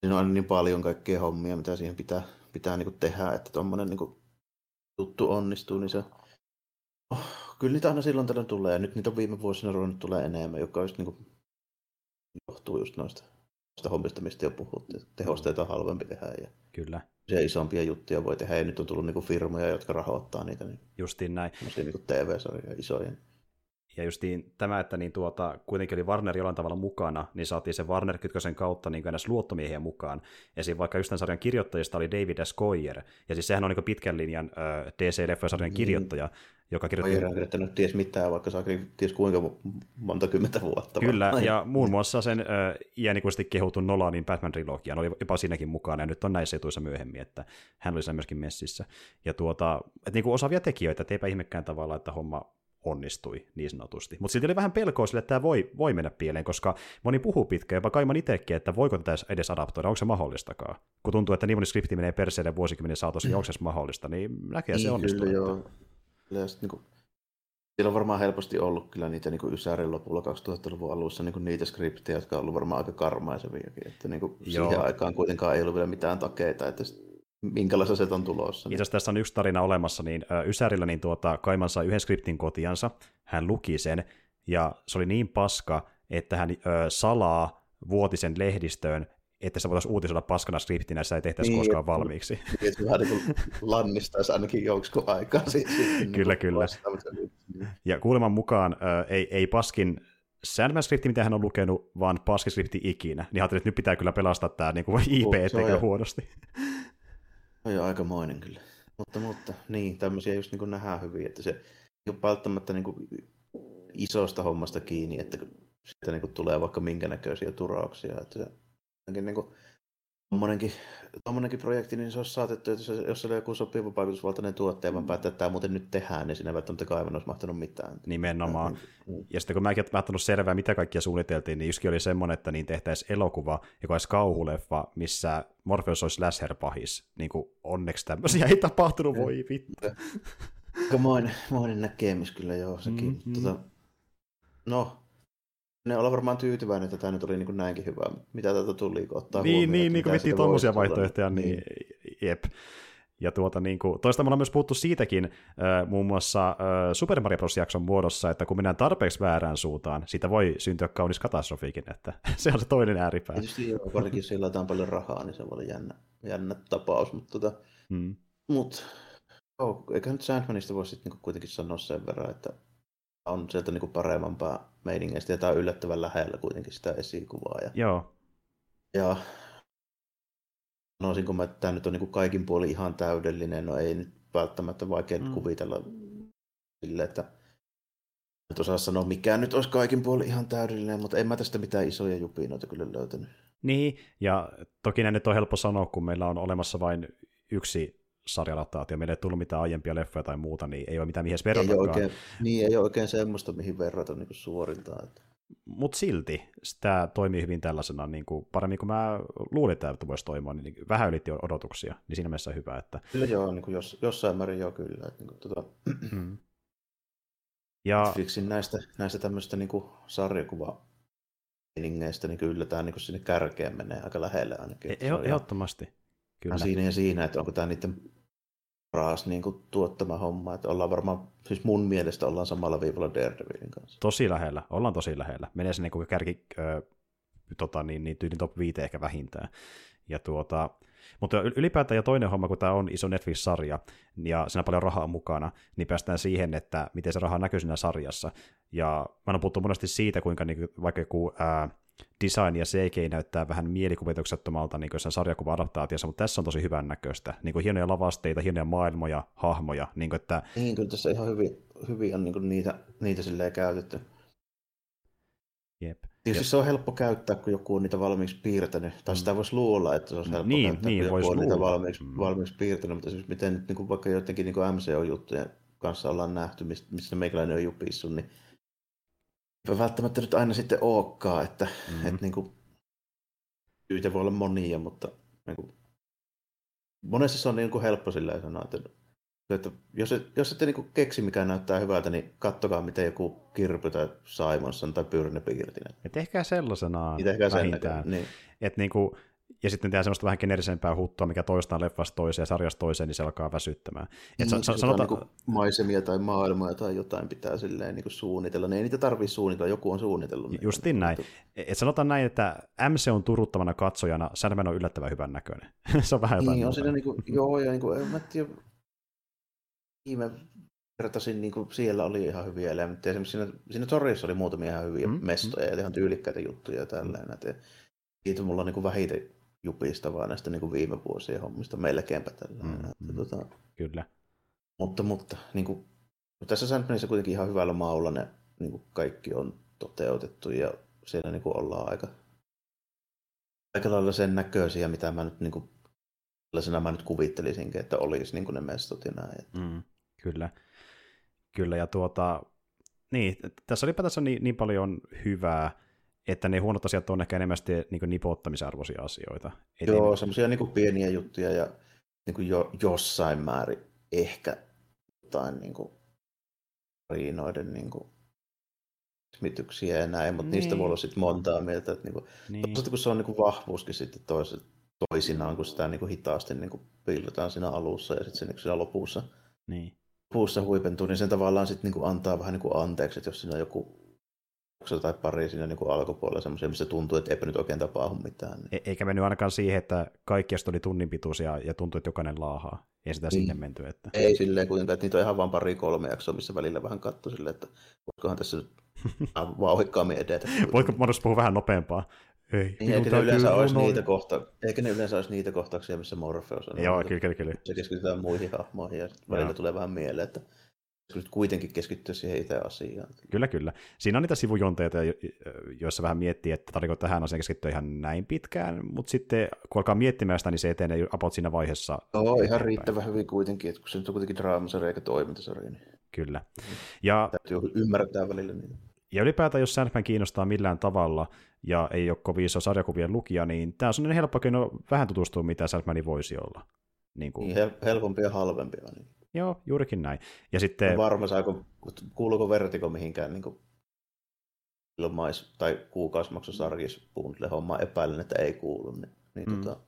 Speaker 2: siinä on aina niin paljon kaikkea hommia, mitä siihen pitää, pitää niin kuin tehdä, että tuommoinen niin juttu onnistuu, niin se oh, kyllä niitä aina silloin tällöin tulee, ja nyt niitä on viime vuosina ruvennut tulee enemmän, joka just niin kuin, johtuu just noista, noista hommista, mistä jo puhuttiin. Tehosteita on halvempi tehdä ja
Speaker 1: Kyllä.
Speaker 2: Se isompia juttuja voi tehdä, ja nyt on tullut niinku firmoja, jotka rahoittaa niitä. Niin
Speaker 1: Justiin näin.
Speaker 2: Niinku TV-sarjoja isoja.
Speaker 1: Ja justiin tämä, että niin tuota, kuitenkin oli Warner jollain tavalla mukana, niin saatiin se Warner kytkösen kautta niin edes luottomiehiä mukaan. Esim. vaikka just tämän sarjan kirjoittajista oli David S. Goyer, ja siis sehän on niin pitkän linjan äh, DC-leffojen niin. kirjoittaja, joka kirjoitti...
Speaker 2: Goyer on kirjoittanut ties mitään, vaikka saa ties kuinka monta kymmentä vuotta.
Speaker 1: Kyllä, vai. ja muun muassa sen äh, iänikuisesti kehutun Nolanin Batman-trilogian oli jopa siinäkin mukana, ja nyt on näissä etuissa myöhemmin, että hän oli sen myöskin messissä. Ja tuota, että niin kuin osaavia tekijöitä, että eipä ihmekään tavalla, että homma onnistui niin sanotusti. Mutta silti oli vähän pelkoa sille, että tämä voi, voi mennä pieleen, koska moni puhuu pitkään, jopa Kaiman itsekin, että voiko tätä edes adaptoida, onko se mahdollistakaan. Kun tuntuu, että niin moni skripti menee perseelle vuosikymmenen saatossa, niin onko se mahdollista, niin näkee niin, se onnistuu.
Speaker 2: Kyllä, joo. Kyllä, sit, niin kuin, siellä on varmaan helposti ollut kyllä niitä niin Ysärin lopulla 2000-luvun alussa niin niitä skriptejä, jotka on ollut varmaan aika karmaiseviakin. Että niin kuin siihen aikaan kuitenkaan ei ollut vielä mitään takeita, että minkälaista se on tulossa.
Speaker 1: Itse tässä on yksi tarina olemassa, niin Ysärillä niin tuota, Kaiman sai yhden skriptin kotiansa, hän luki sen, ja se oli niin paska, että hän ö, salaa vuotisen lehdistöön, että se voitaisiin uutisoida paskana skriptinä, se ei tehtäisi niin, koskaan valmiiksi. [laughs]
Speaker 2: Niin, että vähän niin lannistaisi ainakin joksikin aikaa. [laughs] Sitten,
Speaker 1: kyllä, niin kyllä. Ja kuuleman mukaan ö, ei, ei paskin Sandman-skripti, mitä hän on lukenut, vaan paskiskripti ikinä. Niin ajattelin, että nyt pitää kyllä pelastaa tämä niin kuin IP, etteikö huonosti.
Speaker 2: On jo aikamoinen kyllä. Mutta, mutta niin, tämmöisiä just niin nähdään hyvin, että se ei ole välttämättä niin isosta hommasta kiinni, että sitten niin tulee vaikka minkä näköisiä turauksia. Että se, niin kuin, Tuommoinenkin, tuommoinenkin projekti, niin se olisi saatettu, että jos se oli joku sopiva vaikutusvaltainen tuottaja, vaan päättää, että tämä muuten nyt tehdään, niin siinä välttämättä kaivan olisi mahtanut mitään.
Speaker 1: Nimenomaan. Mm. Ja sitten kun mäkin olen ottanut selvää, mitä kaikkia suunniteltiin, niin yksikin oli semmoinen, että niin tehtäisiin elokuva, joka olisi kauhuleffa, missä Morpheus olisi Lasher-pahis. Niin kuin onneksi tämmöisiä ei tapahtunut, voi vittu.
Speaker 2: Aika moinen näkemys kyllä joo, sekin. Mm-hmm. Tota, no, ne olla varmaan tyytyväinen, että tämä nyt oli niin kuin näinkin hyvä. Mitä täältä tuli, kun ottaa
Speaker 1: Niin, huomioon, niin, niin kun miettii tuommoisia vaihtoehtoja, niin, niin jep. Ja tuota, niin kuin, toista me ollaan myös puhuttu siitäkin äh, muun muassa äh, Super Mario Bros. jakson muodossa, että kun mennään tarpeeksi väärään suuntaan, siitä voi syntyä kaunis katastrofiikin, että [laughs] se on se toinen ääripää.
Speaker 2: Tietysti joo, varsinkin sillä on paljon rahaa, niin se voi olla jännä, jännä tapaus, mutta tota, hmm. mut, oh, eikä nyt Sandmanista voi sitten niinku kuitenkin sanoa sen verran, että on sieltä niinku parempaa meiningeistä, ja tämä on yllättävän lähellä kuitenkin sitä esikuvaa. Ja,
Speaker 1: Joo.
Speaker 2: Ja sanoisinko mä, että tämä nyt on niinku kaikin puolin ihan täydellinen, no ei nyt välttämättä vaikea mm. kuvitella sille, että nyt osaa sanoa, mikä nyt olisi kaikin puolin ihan täydellinen, mutta en mä tästä mitään isoja jupinoita kyllä löytänyt.
Speaker 1: Niin, ja toki ne nyt on helppo sanoa, kun meillä on olemassa vain yksi sarjalataatio, meillä ei tullut mitään aiempia leffoja tai muuta, niin ei ole mitään mihin verrata. Ei
Speaker 2: oikein, niin, ei ole oikein semmoista, mihin verrata niin kuin suoriltaan. Että...
Speaker 1: Mutta silti tämä toimii hyvin tällaisena, niin kuin, paremmin kuin mä luulin, että tämä voisi toimia, niin, niin vähän ylitti odotuksia, niin siinä mielessä hyvä. Että...
Speaker 2: Kyllä joo, niin kuin jos, jossain määrin joo kyllä. Että, niin kuin, tuota... mm. ja... Netflixin näistä, näistä tämmöistä niin sarjakuva niin kyllä tämä niin sinne kärkeen menee aika lähelle ainakin.
Speaker 1: E- ehdottomasti.
Speaker 2: Kyllä. Siinä ja siinä, että onko tämä niiden paras niin kuin, tuottama homma. Että ollaan varmaan, siis mun mielestä ollaan samalla viivalla Daredevilin kanssa.
Speaker 1: Tosi lähellä, ollaan tosi lähellä. Menee sinne niin kärki, äh, tota, niin, niin tyyli top 5 ehkä vähintään. Ja tuota, mutta ylipäätään ja toinen homma, kun tämä on iso Netflix-sarja ja siinä on paljon rahaa mukana, niin päästään siihen, että miten se raha näkyy siinä sarjassa. Ja mä oon puhuttu monesti siitä, kuinka niin, vaikka joku ää, design ja CG näyttää vähän mielikuvituksettomalta niin jossain sarjakuva-adaptaatiossa, mutta tässä on tosi hyvän näköistä. Niin kuin hienoja lavasteita, hienoja maailmoja, hahmoja. Niin, kuin, että...
Speaker 2: niin kyllä tässä ihan hyvin, hyvin on niin kuin niitä, niitä silleen käytetty.
Speaker 1: Jep.
Speaker 2: Tietysti Jep. se on helppo käyttää, kun joku on niitä valmiiksi piirtänyt. Tai mm. sitä voisi luulla, että se on helppo
Speaker 1: niin,
Speaker 2: käyttää,
Speaker 1: niin,
Speaker 2: kun joku
Speaker 1: on
Speaker 2: niitä valmiiksi, mm. valmiiksi piirtänyt. Mutta siis miten nyt niin kuin vaikka jotenkin niin kuin MCO-juttujen kanssa ollaan nähty, mistä meikäläinen on jupissu, niin välttämättä nyt aina sitten olekaan, että, mm-hmm. että niin kuin, syitä voi olla monia, mutta niin kuin, monessa se on niin kuin helppo sillä sanoa, että että jos, et, jos ette niin keksi mikä näyttää hyvältä, niin kattokaa miten joku Kirby tai Simonson tai Pyrne piirti
Speaker 1: Ja tehkää sellaisenaan
Speaker 2: niin tehkää sen niin.
Speaker 1: Et niinku, ja sitten tehdään semmoista vähän generisempää huttua, mikä toistaan leffasta toiseen ja sarjasta toiseen, niin se alkaa väsyttämään.
Speaker 2: Et niin, sa- sanotaan... niin maisemia tai maailmaa tai jotain pitää silleen niin suunnitella. Ne ei niitä tarvitse suunnitella, joku on suunnitellut.
Speaker 1: Niin Justin näin. Et sanotaan näin, että MC on turuttavana katsojana, Sandman on yllättävän hyvän näköinen. [laughs] se on vähän jotain
Speaker 2: niin, on siinä niin kuin, joo, ja niin kuin, en mä tiedä, viime vertaisin, niin kuin siellä oli ihan hyviä elementtejä. Esimerkiksi siinä, siinä torissa oli muutamia ihan hyviä mm, mestoja mm. ja ihan tyylikkäitä juttuja ja tällainen. Mm. Siitä mulla on niin vähiten jupista vaan näistä niin kuin viime vuosien hommista melkeinpä tällainen. Mm, mm. Tota,
Speaker 1: Kyllä.
Speaker 2: Mutta, mutta niin kuin, tässä Sandmanissa kuitenkin ihan hyvällä maulla ne niin kuin kaikki on toteutettu ja siellä niin kuin ollaan aika, aika lailla sen näköisiä, mitä mä nyt niin kuin, sellaisena mä nyt kuvittelisinkin, että olisi niin kuin ne mestot ja näin.
Speaker 1: Mm, kyllä. Kyllä, ja tuota, niin, tässä tässä niin, niin paljon hyvää, että ne huonot asiat on ehkä enemmän niin nipottamisarvoisia asioita.
Speaker 2: Et Joo, ei... semmoisia niin pieniä juttuja ja niin kuin jo, jossain määrin ehkä jotain niin kuin, riinoiden niin kuin, smityksiä ja näin, mutta niin. niistä voi olla sitten montaa mieltä. Että, niin kuin, niin. kun se on niin kuin, vahvuuskin sitten toiset, toisinaan, kun sitä niin kuin, hitaasti niin kuin, piilotaan siinä alussa ja sitten niin siinä lopussa.
Speaker 1: Niin
Speaker 2: puussa huipentuu, niin sen tavallaan sitten niin antaa vähän niin kuin anteeksi, että jos siinä on joku tai pari siinä niin kuin alkupuolella semmoisia, missä tuntuu, että eipä nyt oikein tapahdu mitään. Niin.
Speaker 1: E- eikä mennyt ainakaan siihen, että kaikki oli tunnin pituisia ja tuntui, että jokainen laahaa. Ei sitä niin. sinne menty. Että...
Speaker 2: Ei silleen kuitenkaan, että niitä on ihan vain pari kolme jaksoa, missä välillä vähän katsoi silleen, että voisikohan tässä nyt [laughs] vauhikkaammin edetä.
Speaker 1: Voitko mahdollisesti puhua vähän nopeampaa?
Speaker 2: Ei, niin, eikä ne, yleensä olisi niitä kohta, eikä ne yleensä olisi niitä kohtauksia, missä Morpheus on.
Speaker 1: Joo, kyllä, kyllä, kyllä.
Speaker 2: Se keskitytään muihin hahmoihin ja välillä tulee vähän mieleen, että nyt kuitenkin keskittyä siihen itse asiaan.
Speaker 1: Kyllä, kyllä. Siinä on niitä sivujonteita, joissa vähän miettii, että tarvitsetko tähän asiaan keskittyä ihan näin pitkään, mutta sitten kun alkaa miettimään sitä, niin se etenee about siinä vaiheessa.
Speaker 2: Joo, ihan riittävän hyvin kuitenkin, että kun se nyt on kuitenkin draamasarja eikä toimintasarja. Niin...
Speaker 1: Kyllä. Ja...
Speaker 2: Täytyy ymmärtää välillä niin.
Speaker 1: Ja ylipäätään, jos Sandman kiinnostaa millään tavalla ja ei ole kovin iso sarjakuvien lukija, niin tämä on sellainen helppo keino vähän tutustua, mitä Sandmani voisi olla.
Speaker 2: Niin, kuin... niin helpompi ja halvempi. Niin.
Speaker 1: Joo, juurikin näin. Ja sitten...
Speaker 2: No varma saako, kuuluuko Vertigo mihinkään niin kuin ilmais- tai kuukausimaksusarjis bundle homma epäilen, että ei kuulu. Niin, niin mm. tota,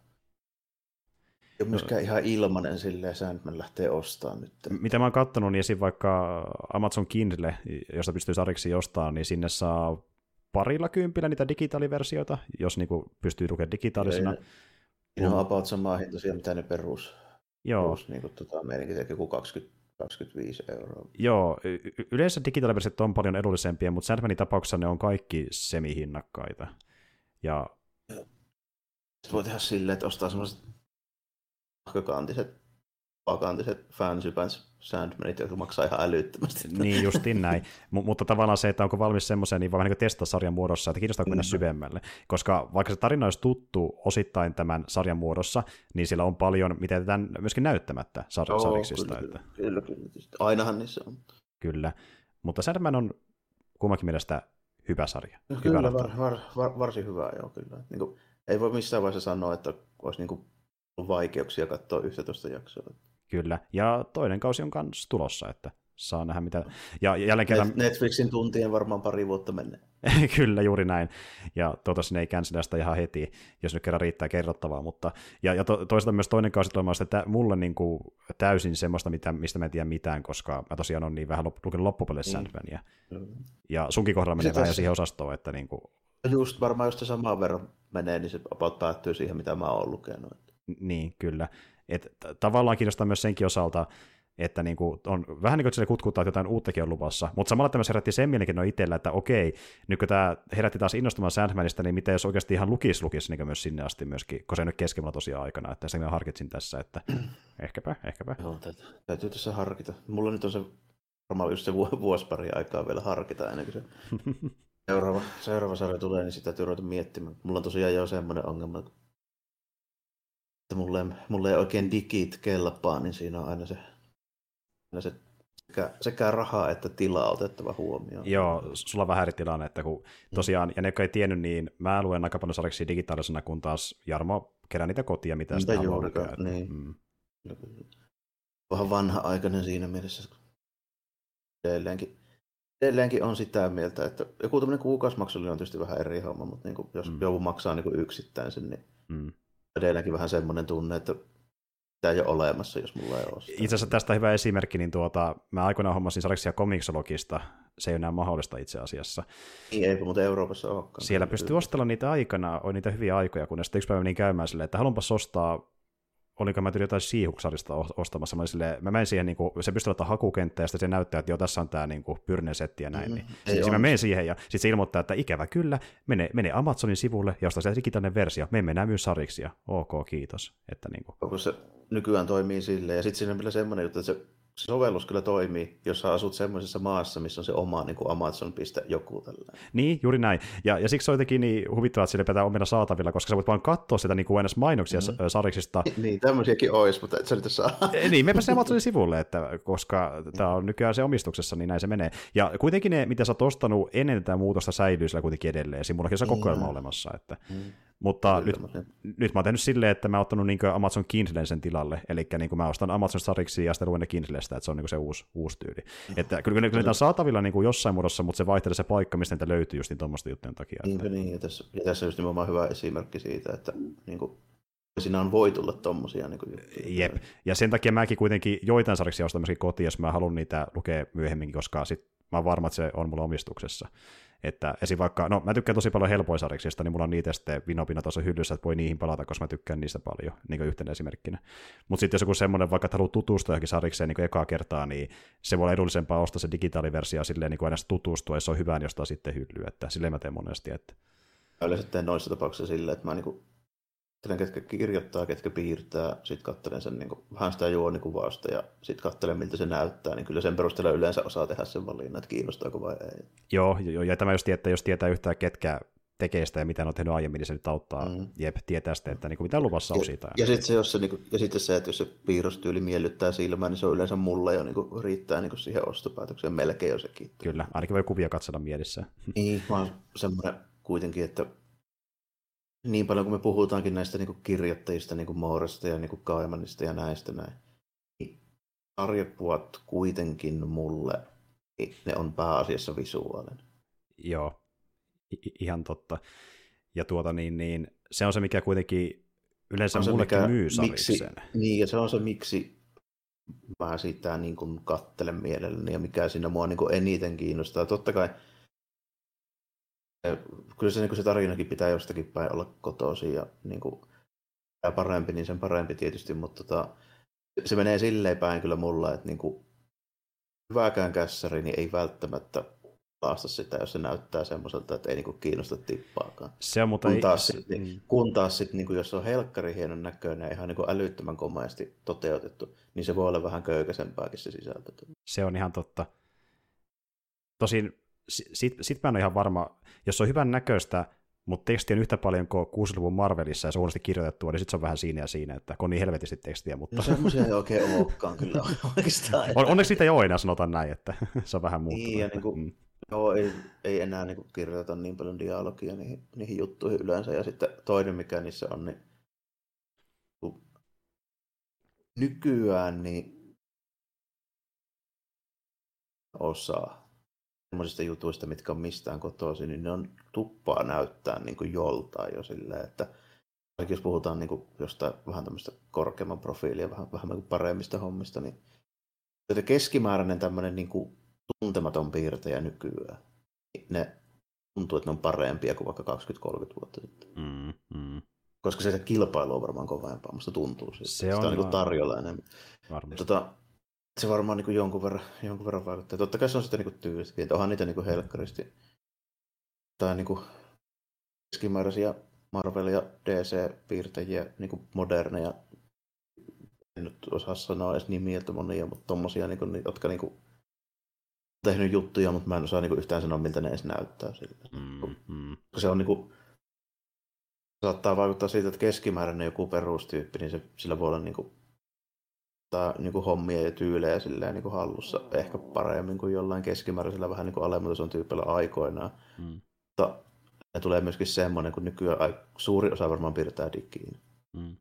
Speaker 2: ei ole myöskään ihan ilmanen silleen, Sandman lähtee ostamaan nyt.
Speaker 1: Mitä mä oon kattonut, niin esim. vaikka Amazon Kindle, josta pystyy sarjiksi ostamaan, niin sinne saa parilla kympillä niitä digitaaliversioita, jos niinku pystyy lukemaan digitaalisena.
Speaker 2: Siinä on about samaa hintaisia, mitä ne perus, Joo. perus niin kuin, tota, meidänkin joku 20 25 euroa.
Speaker 1: Joo, y- yleensä digitaaliversiot on paljon edullisempia, mutta Sandmanin tapauksessa ne on kaikki semihinnakkaita. Ja...
Speaker 2: Sitten voi tehdä silleen, että ostaa semmoiset nahkakantiset, pakantiset fansypäns Sandmanit, jotka maksaa ihan älyttömästi.
Speaker 1: Niin, justin näin. [laughs] M- mutta tavallaan se, että onko valmis semmoiseen, niin voi vähän niin testaa sarjan muodossa, että kiinnostaako mennä mm. syvemmälle. Koska vaikka se tarina olisi tuttu osittain tämän sarjan muodossa, niin sillä on paljon, mitä jätetään myöskin näyttämättä sar- Joo, sariksista.
Speaker 2: Kyllä, että... kyllä, kyllä. Ainahan niissä on.
Speaker 1: Kyllä. Mutta Sandman on kummankin mielestä hyvä sarja.
Speaker 2: No, hyvä kyllä, var, var, var, varsin hyvä, joo, kyllä. Niin kuin, ei voi missään vaiheessa sanoa, että olisi niin kuin vaikeuksia katsoa 11 jaksoa.
Speaker 1: Kyllä, ja toinen kausi on myös tulossa, että saa nähdä mitä... Ja jälleen kerran...
Speaker 2: Netflixin tuntien varmaan pari vuotta mennä. [laughs]
Speaker 1: Kyllä, juuri näin. Ja toivottavasti ne ei cancela sitä ihan heti, jos nyt kerran riittää kerrottavaa. Mutta, ja, ja to, toisaalta myös toinen kausi tulemaan että mulle niin kuin täysin semmoista, mitä, mistä mä en tiedä mitään, koska mä tosiaan on niin vähän lukenut loppupeleissä mm. Sandmania. Mm. Ja sunkin kohdalla menee vähän jo siihen osastoon, että niin kuin...
Speaker 2: Just varmaan, jos se samaan verran menee, niin se about päättyy siihen, mitä mä oon lukenut.
Speaker 1: Niin, kyllä. Et tavallaan kiinnostaa myös senkin osalta, että niinku on vähän niin kuin se kutkuttaa, että jotain uuttakin on luvassa, mutta samalla tämä herätti sen mielenkiinnon itsellä, että okei, nyt kun tämä herätti taas innostumaan Sandmanista, niin mitä jos oikeasti ihan lukisi lukisi niin myös sinne asti myöskin, kun se nyt keskellä tosiaan aikana, että sen mä harkitsin tässä, että [clears throat] ehkäpä, ehkäpä.
Speaker 2: Joo, täytyy, täytyy tässä harkita. Mulla nyt on se varmaan just se vuosi pari aikaa vielä harkita ennen kuin se [laughs] seuraava, seuraava sarja tulee, niin sitä täytyy ruveta miettimään. Mulla on tosiaan jo semmoinen ongelma, että mulle, mulle ei oikein digit kelpaa, niin siinä on aina se, aina se sekä, sekä rahaa että tilaa otettava huomioon.
Speaker 1: Joo, sulla on vähän eri tilanne, että kun mm. tosiaan, ja ne jotka ei tiennyt, niin mä luen aika paljon sarjaksi digitaalisena, kun taas Jarmo kerää niitä kotia, mitä sitä haluaa lukea.
Speaker 2: Niin. Mm. vähän vanha-aikainen siinä mielessä. Edelleenkin, edelleenkin on sitä mieltä, että joku tämmöinen kuukausimaksullinen on tietysti vähän eri homma, mutta niin kuin, jos mm. joku maksaa niin kuin yksittäin sen, niin mm. Edelleenkin vähän semmoinen tunne, että tämä ei ole olemassa, jos mulla ei ole
Speaker 1: sitä. Itse asiassa tästä hyvä esimerkki, niin tuota, mä aikoinaan hommasin Sarksia Comixologista, se ei ole enää mahdollista itse asiassa.
Speaker 2: Niin, eipä mutta Euroopassa olekaan.
Speaker 1: Siellä pystyy ostella niitä aikana, on niitä hyviä aikoja, kun sitten yksi päivä meni käymään silleen, että haluanpas ostaa olinko mä jotain siihuksarista ostamassa, mä, silleen, mä menen siihen, niin kuin, se pystyy laittaa hakukenttä, ja sitten se näyttää, että joo, tässä on tämä niin pyrne-setti ja näin. Mm, niin. Sitten mä menen siihen, ja sitten se ilmoittaa, että ikävä kyllä, mene, mene Amazonin sivulle, ja ostaa se digitaalinen versio, me emme myy sariksi, ja ok, kiitos. Että, niin kuin.
Speaker 2: se nykyään toimii silleen, ja sitten siinä on vielä semmoinen juttu, että se se sovellus kyllä toimii, jos sä asut semmoisessa maassa, missä on se oma niin kuin Amazon. joku tällainen.
Speaker 1: Niin, juuri näin. Ja, ja siksi se on jotenkin niin huvittavaa, että sille pitää omena saatavilla, koska sä voit vain katsoa sitä niin kuin ennäs mainoksia mm. sariksista. [laughs]
Speaker 2: Niin, tämmöisiäkin olisi, mutta et sä nyt saa.
Speaker 1: niin, mepä se Amazonin sivulle, että koska tämä on nykyään se omistuksessa, niin näin se menee. Ja kuitenkin ne, mitä sä oot ostanut ennen tätä muutosta, säilyy sillä kuitenkin edelleen. Siinä mullakin on kokoelma mm. olemassa. Että. Mm. Mutta nyt, nyt mä oon tehnyt silleen, että mä oon ottanut niin Amazon Kindlen sen tilalle, eli niin mä ostan Amazon Stariksi ja sitten luen ne Kindlestä, että se on niin se uusi, uusi tyyli. Että kyllä, kyllä niitä on saatavilla niin jossain muodossa, mutta se vaihtelee se paikka, mistä niitä löytyy just niin tuommoista juttujen takia.
Speaker 2: Niinpä niin, ja tässä, ja tässä on just nimenomaan hyvä esimerkki siitä, että niin kuin, siinä on voi tulla tommosia niin kuin
Speaker 1: Jep, ja sen takia mäkin kuitenkin joitain sarjiksi ostan myöskin kotiin, jos mä haluan niitä lukea myöhemminkin, koska sit mä oon varma, että se on mulla omistuksessa. Että esim. vaikka, no mä tykkään tosi paljon helpoisariksista, niin mulla on niitä sitten vinopina tuossa hyllyssä, että voi niihin palata, koska mä tykkään niistä paljon, niin kuin yhtenä esimerkkinä. Mutta sitten jos joku semmoinen, vaikka haluaa tutustua johonkin sarikseen niin ekaa kertaa, niin se voi olla edullisempaa ostaa se digitaaliversio silleen niin kuin aina tutustua, ja se on hyvä, niin ostaa sitten hyllyä, että silleen mä teen monesti. Että...
Speaker 2: Yleensä teen noissa tapauksissa silleen, että mä niin kuin katselen, ketkä kirjoittaa, ketkä piirtää, sitten katselen sen niin kuin, vähän sitä juonikuvausta ja sitten katselen, miltä se näyttää, niin kyllä sen perusteella yleensä osaa tehdä sen valinnan, että kiinnostaako vai ei.
Speaker 1: Joo, joo ja tämä just tietää, jos tietää yhtään ketkä tekee sitä ja mitä on tehnyt aiemmin, niin se nyt auttaa, mm. jep, tietää sitä, että niin kuin, mitä luvassa on siitä.
Speaker 2: Ja, ja sitten se, jos se, niin kuin, ja sitten se, että jos se piirrostyyli miellyttää silmään, niin se on yleensä mulle jo niin kuin, riittää niin kuin siihen ostopäätökseen melkein jo sekin.
Speaker 1: Kyllä, ainakin voi kuvia katsella mielessä.
Speaker 2: Niin, vaan semmoinen kuitenkin, että niin paljon kuin me puhutaankin näistä niin kuin kirjoittajista, niin kuin Mooresta ja niin kuin Kaimanista ja näistä näin, niin kuitenkin mulle, ne on pääasiassa visuaalinen.
Speaker 1: Joo, I- ihan totta. Ja tuota niin, niin se on se, mikä kuitenkin yleensä se, mullekin mikä, myy
Speaker 2: miksi, Niin, ja se on se, miksi mä sitä niin kuin kattelen mielelläni ja mikä siinä mua niin kuin eniten kiinnostaa. Totta kai kyllä se, niin se tarinakin pitää jostakin päin olla kotoisin ja niin kuin, ja parempi, niin sen parempi tietysti, mutta tota, se menee silleen päin kyllä mulla, että niin kuin, hyväkään kässäri niin ei välttämättä laasta sitä, jos se näyttää semmoiselta, että ei niinku kiinnosta tippaakaan.
Speaker 1: Se on, mutta
Speaker 2: kun taas sitten, mm. kun taas sit, niinku, jos on helkkari hienon näköinen ja ihan niinku älyttömän komeasti toteutettu, niin se voi olla vähän köykäisempääkin se sisältö.
Speaker 1: Se on ihan totta. Tosin sitten sit mä en ole ihan varma, jos on hyvän näköistä, mutta teksti on yhtä paljon kuin 60-luvun Marvelissa ja se on huonosti kirjoitettua, niin sitten se on vähän siinä ja siinä, että kun on niin helvetisti tekstiä. Mutta...
Speaker 2: No semmoisia ei oikein olekaan kyllä [laughs] oikeastaan.
Speaker 1: On, onneksi niitä ei ole enää, sanotaan näin, että [laughs] se on vähän muuttunut.
Speaker 2: Niin, ja niin kuin, mm. joo, ei, ei enää niin kuin kirjoita niin paljon dialogia niihin, niihin juttuihin yleensä. Ja sitten toinen, mikä niissä on, niin nykyään niin osaa semmoisista jutuista, mitkä on mistään kotoisin, niin ne on tuppaa näyttää niin kuin joltain jo silleen, että jos puhutaan niin kuin jostain vähän tämmöistä korkeamman profiilia, vähän, vähän niin paremmista hommista, niin keskimääräinen tämmöinen niin kuin tuntematon piirtejä nykyään, niin ne tuntuu, että ne on parempia kuin vaikka 20-30 vuotta sitten. Mm, mm. Koska se kilpailu on varmaan kovempaa, musta tuntuu. Se, se on, on niin tarjolla enemmän. Varmasti. Tota, se varmaan niin jonkun, verran, jonkun verran vaikuttaa. Totta kai se on sitten niin tyylistäkin, että onhan niitä niin helkkaristi tai niin kuin keskimääräisiä Marvel- ja DC-piirtäjiä, niin kuin moderneja, en nyt osaa sanoa edes nimiä, että monia, mutta tommosia, niin kuin, jotka niin kuin, tehnyt juttuja, mutta mä en osaa niin kuin, yhtään sanoa, miltä ne edes näyttää siltä. Mm, mm. Se on niin kuin, saattaa vaikuttaa siitä, että keskimääräinen joku perustyyppi, niin se, sillä voi olla niin kuin, ottaa niin kuin hommia ja tyylejä silleen, niin kuin hallussa ehkä paremmin kuin jollain keskimääräisellä vähän niin kuin alemman tyypillä aikoinaan. Mm. Mutta ne tulee myöskin semmoinen, kun nykyään suuri osa varmaan piirtää digiin. Mm.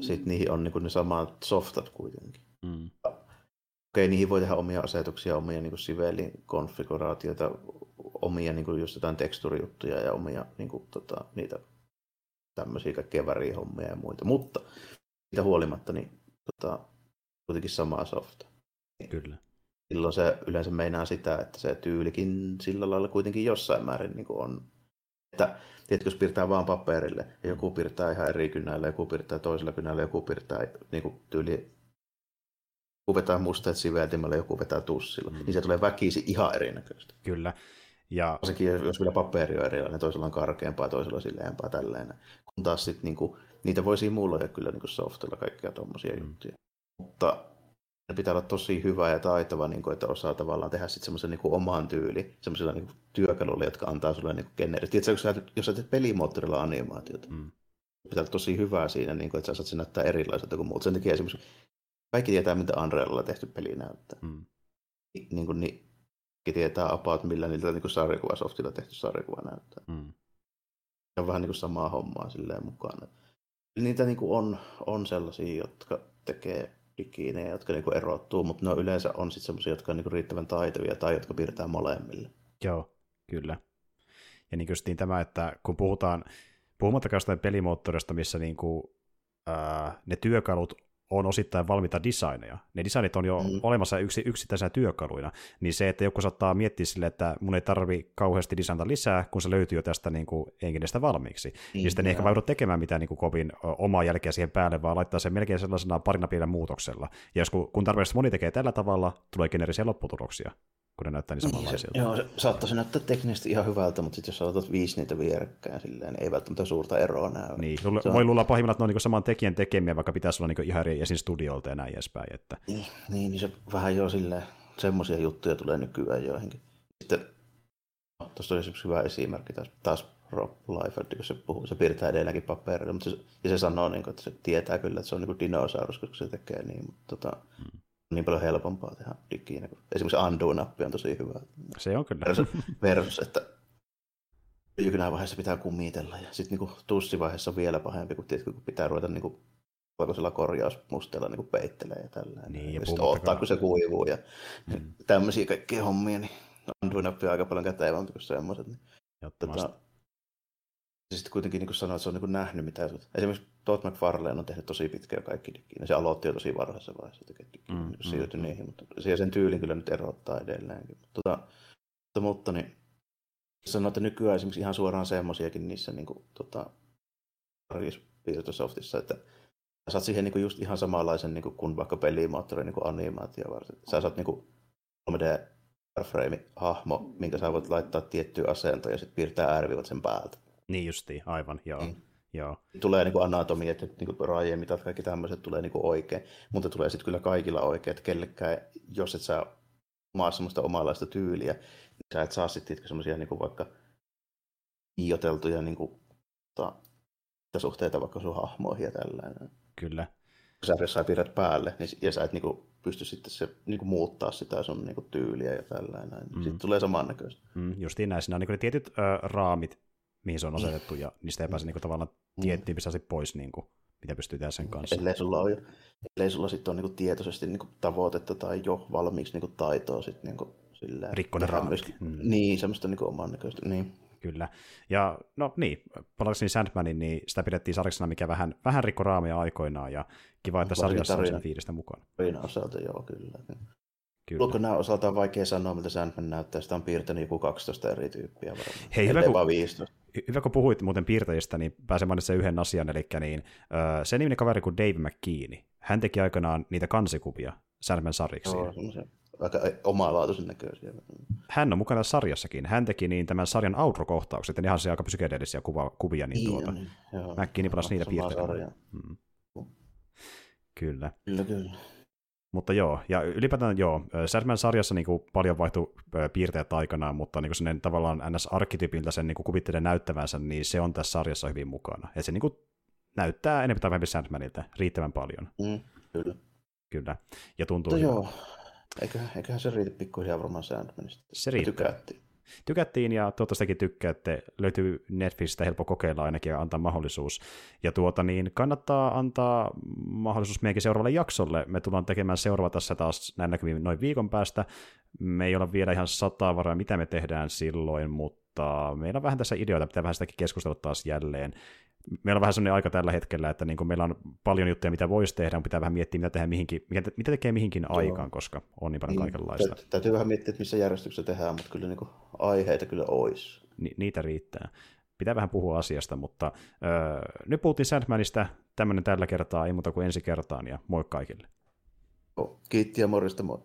Speaker 2: Sitten niihin on niin kuin ne samat softat kuitenkin.
Speaker 1: Mm.
Speaker 2: Okei, niihin voi tehdä omia asetuksia, omia niin sivelin konfiguraatioita, omia niin kuin just jotain teksturijuttuja ja omia niin kuin, tota, niitä tämmöisiä kaikkia värihommia ja muita. Mutta siitä huolimatta, niin tota, kuitenkin samaa softa.
Speaker 1: Kyllä.
Speaker 2: Silloin se yleensä meinaa sitä, että se tyylikin sillä lailla kuitenkin jossain määrin niin on. Että tiedätkö, jos piirtää vaan paperille ja joku piirtää ihan eri kynällä, joku piirtää toisella kynällä, joku piirtää niin kuin tyyli joku vetää musteet siveltimellä, joku vetää tussilla, mm. niin se tulee väkisi ihan erinäköistä.
Speaker 1: Kyllä. Ja...
Speaker 2: Varsinkin jos vielä paperi on erilainen, toisella on karkeampaa, toisella sileämpää, tällainen. Kun taas sit, niin kuin, niitä voi simuloida kyllä niin softilla kaikkia tuommoisia mm. juttuja. Mutta ne pitää olla tosi hyvä ja taitava, niin kuin, että osaa tavallaan tehdä sitten semmoisen niin oman tyyli, semmoisilla niin työkaluilla, jotka antaa sulle niin generit. Tiedätkö, jos sä, jos sä teet pelimoottorilla animaatiota, mm. pitää olla tosi hyvää siinä, niin kuin, että sä saat sen näyttää erilaiselta kuin muut. Sen takia esimerkiksi kaikki tietää, mitä Unrealilla tehty peli näyttää. Mm. Niin, kuin, niin, kaikki tietää about, millä niillä niin sarjakuvasoftilla tehty sarjakuva näyttää. Mm. on vähän niin kuin samaa hommaa silleen mukana. Niitä niin on, on sellaisia, jotka tekee digiinejä, jotka niin erottuu, mutta ne on yleensä on sitten sellaisia, jotka on niin riittävän taitavia tai jotka piirtää molemmille.
Speaker 1: Joo, kyllä. Ja niin kuin tämä, että kun puhutaan, puhumattakaan jostain pelimoottorista, missä niin kuin, ää, ne työkalut on osittain valmiita designeja. Ne designit on jo mm. olemassa yksi, yksittäisenä työkaluina, niin se, että joku saattaa miettiä sille, että mun ei tarvi kauheasti designata lisää, kun se löytyy jo tästä niin kuin enginestä valmiiksi. Niin, niin sitten ei ehkä vaihdu tekemään mitään niin kuin kovin omaa jälkeä siihen päälle, vaan laittaa sen melkein sellaisena parina pienen muutoksella. Ja jos kun, kun tarpeeksi moni tekee tällä tavalla, tulee geneerisiä lopputuloksia kun ne näyttää niin samanlaisilta.
Speaker 2: Joo, se saattaisi näyttää teknisesti ihan hyvältä, mutta sitten jos aloitat viisi niitä vierekkäin, silleen, niin ei välttämättä suurta eroa näy.
Speaker 1: Niin, on... voi luulla pahimmillaan, että ne on niin saman tekijän tekemiä, vaikka pitäisi olla niin ihan eri esin studiolta ja näin edespäin. Että...
Speaker 2: Niin, niin, niin se vähän jo silleen, semmoisia juttuja tulee nykyään joihinkin. Sitten, no, tuossa oli hyvä esimerkki taas, taas Rob Liefeld, kun se puhuu, se piirtää edelleenkin paperilla, mutta se, ja se sanoo, niin kuin, että se tietää kyllä, että se on niin kuin dinosaurus, koska se tekee niin, mutta tota, hmm niin paljon helpompaa tehdä digiinä. Esimerkiksi undo-nappi on tosi hyvä.
Speaker 1: Se on kyllä.
Speaker 2: Versus, versus että vaiheessa pitää kummitella ja sitten niinku tussivaiheessa on vielä pahempi, kun, tiedätkö, kun pitää ruveta niinku valkoisella korjausmusteella niinku peittelee ja tällainen.
Speaker 1: Niin, ja,
Speaker 2: ja sitten ottaa, kun se kuivuu ja mm. tämmöisiä kaikkia hommia, niin undo-nappi on aika paljon kätevämpi kuin semmoiset. Niin, tota, sitten kuitenkin niin sanoo, että se on niin nähnyt mitä. Esimerkiksi Todd McFarlane on tehnyt tosi pitkään kaikki digiin. Se aloitti jo tosi varhaisessa vaiheessa tekee digiin, mm, siirtyi mm, niihin, mutta se sen tyylin kyllä nyt erottaa edelleenkin. Tota, mutta, mutta niin, sanoo, että nykyään esimerkiksi ihan suoraan semmoisiakin niissä niin kuin, tota, Microsoftissa, että sä saat siihen niin kuin just ihan samanlaisen niin kuin, kuin vaikka pelimoottori niin animaatio varsin. Sä saat niin kuin 3D Warframe-hahmo, minkä sä voit laittaa tiettyä asentoon ja sitten piirtää ääriviivat sen päältä.
Speaker 1: Niin justiin, aivan, joo. Mm. joo.
Speaker 2: Tulee niin anatomia, että niin rajien mitat, kaikki tämmöiset tulee niin oikein, mutta tulee sitten kyllä kaikilla oikein, että kellekään, jos et sä maa semmoista omanlaista tyyliä, niin sä et saa sitten semmoisia niin vaikka iioteltuja niin kuin, ta, suhteita vaikka sun hahmoihin ja tällainen.
Speaker 1: Kyllä.
Speaker 2: Kun sä piirrät päälle, niin, ja sä et niin kuin, pysty sitten se, niin kuin, muuttaa sitä sun niin kuin, tyyliä ja tällainen, niin mm. sitten tulee samannäköistä.
Speaker 1: Mm, justiin näin, siinä on niin kuin, ne tietyt ö, raamit, mihin se on asetettu, ja niistä ei pääse niin kuin, tavallaan mm. tiettiin pistää pois, niin kuin, mitä pystyy tehdä sen kanssa.
Speaker 2: Ellei sulla, ole, ellei sulla sitten ole niin kuin, tietoisesti niin kuin, tavoitetta tai jo valmiiksi niin kuin, taitoa sitten niin kuin, silleen,
Speaker 1: Rikkonen raamit.
Speaker 2: Mm. Niin, semmoista niin oman näköistä. Niin.
Speaker 1: Kyllä. Ja no niin, palatakseni Sandmanin, niin sitä pidettiin sarjaksena, mikä vähän, vähän rikko raamia aikoinaan, ja kiva, että sarjassa on sen fiilistä mukana.
Speaker 2: Tarina osalta, joo, kyllä. Kyllä. nämä osalta on vaikea sanoa, miltä Sandman näyttää. Sitä on piirtänyt joku 12 eri tyyppiä varmaan.
Speaker 1: Hei, hyvä kun, 15. hyvä kun puhuit muuten piirtäjistä, niin pääsen mainitsemaan yhden asian, eli niin, se niminen kaveri kuin Dave McKeani. Hän teki aikanaan niitä kansikuvia Sandman sarjiksi.
Speaker 2: Joo, aika omalaatuisen näköisiä.
Speaker 1: Hän on mukana sarjassakin. Hän teki niin tämän sarjan outro-kohtaukset, ja ihan se aika psykedeellisiä kuva, kuvia. Niin, niin tuota, niin, McKeani pelasi niitä piirteitä. Mm. Kyllä.
Speaker 2: Kyllä, kyllä.
Speaker 1: Mutta joo, ja ylipäätään joo, Sandman-sarjassa niin kuin paljon vaihtui piirteet aikanaan, mutta niin kuin tavallaan NS-arkkityypiltä sen niin kuin kuvittelee näyttävänsä, niin se on tässä sarjassa hyvin mukana. Et se niin kuin näyttää enemmän tai vähemmän Sandmanilta riittävän paljon.
Speaker 2: Mm, kyllä.
Speaker 1: Kyllä, ja tuntuu...
Speaker 2: Mutta joo, eiköhän, eiköhän se riitä pikkuhiljaa varmaan Sandmanista.
Speaker 1: Se riittää. Tykättiin. Tykättiin ja toivottavasti tykkäätte. Löytyy Netflixistä helppo kokeilla ainakin ja antaa mahdollisuus. Ja tuota niin, kannattaa antaa mahdollisuus meidänkin seuraavalle jaksolle. Me tullaan tekemään seuraava tässä taas näin näkymin noin viikon päästä. Me ei olla vielä ihan sataa varaa, mitä me tehdään silloin, mutta meillä on vähän tässä ideoita, pitää vähän sitäkin keskustella taas jälleen meillä on vähän sellainen aika tällä hetkellä, että niin kuin meillä on paljon juttuja, mitä voisi tehdä, mutta pitää vähän miettiä, mitä, tehdään mihinkin, mitä tekee mihinkin Joo. aikaan, koska on niin paljon niin, kaikenlaista.
Speaker 2: Täytyy vähän miettiä, että missä järjestyksessä tehdään, mutta kyllä niin kuin aiheita kyllä olisi.
Speaker 1: Ni, niitä riittää. Pitää vähän puhua asiasta, mutta öö, nyt puhuttiin Sandmanista tämmöinen tällä kertaa, ei muuta kuin ensi kertaan, ja moi kaikille.
Speaker 2: Oh, kiitti ja morjesta moi.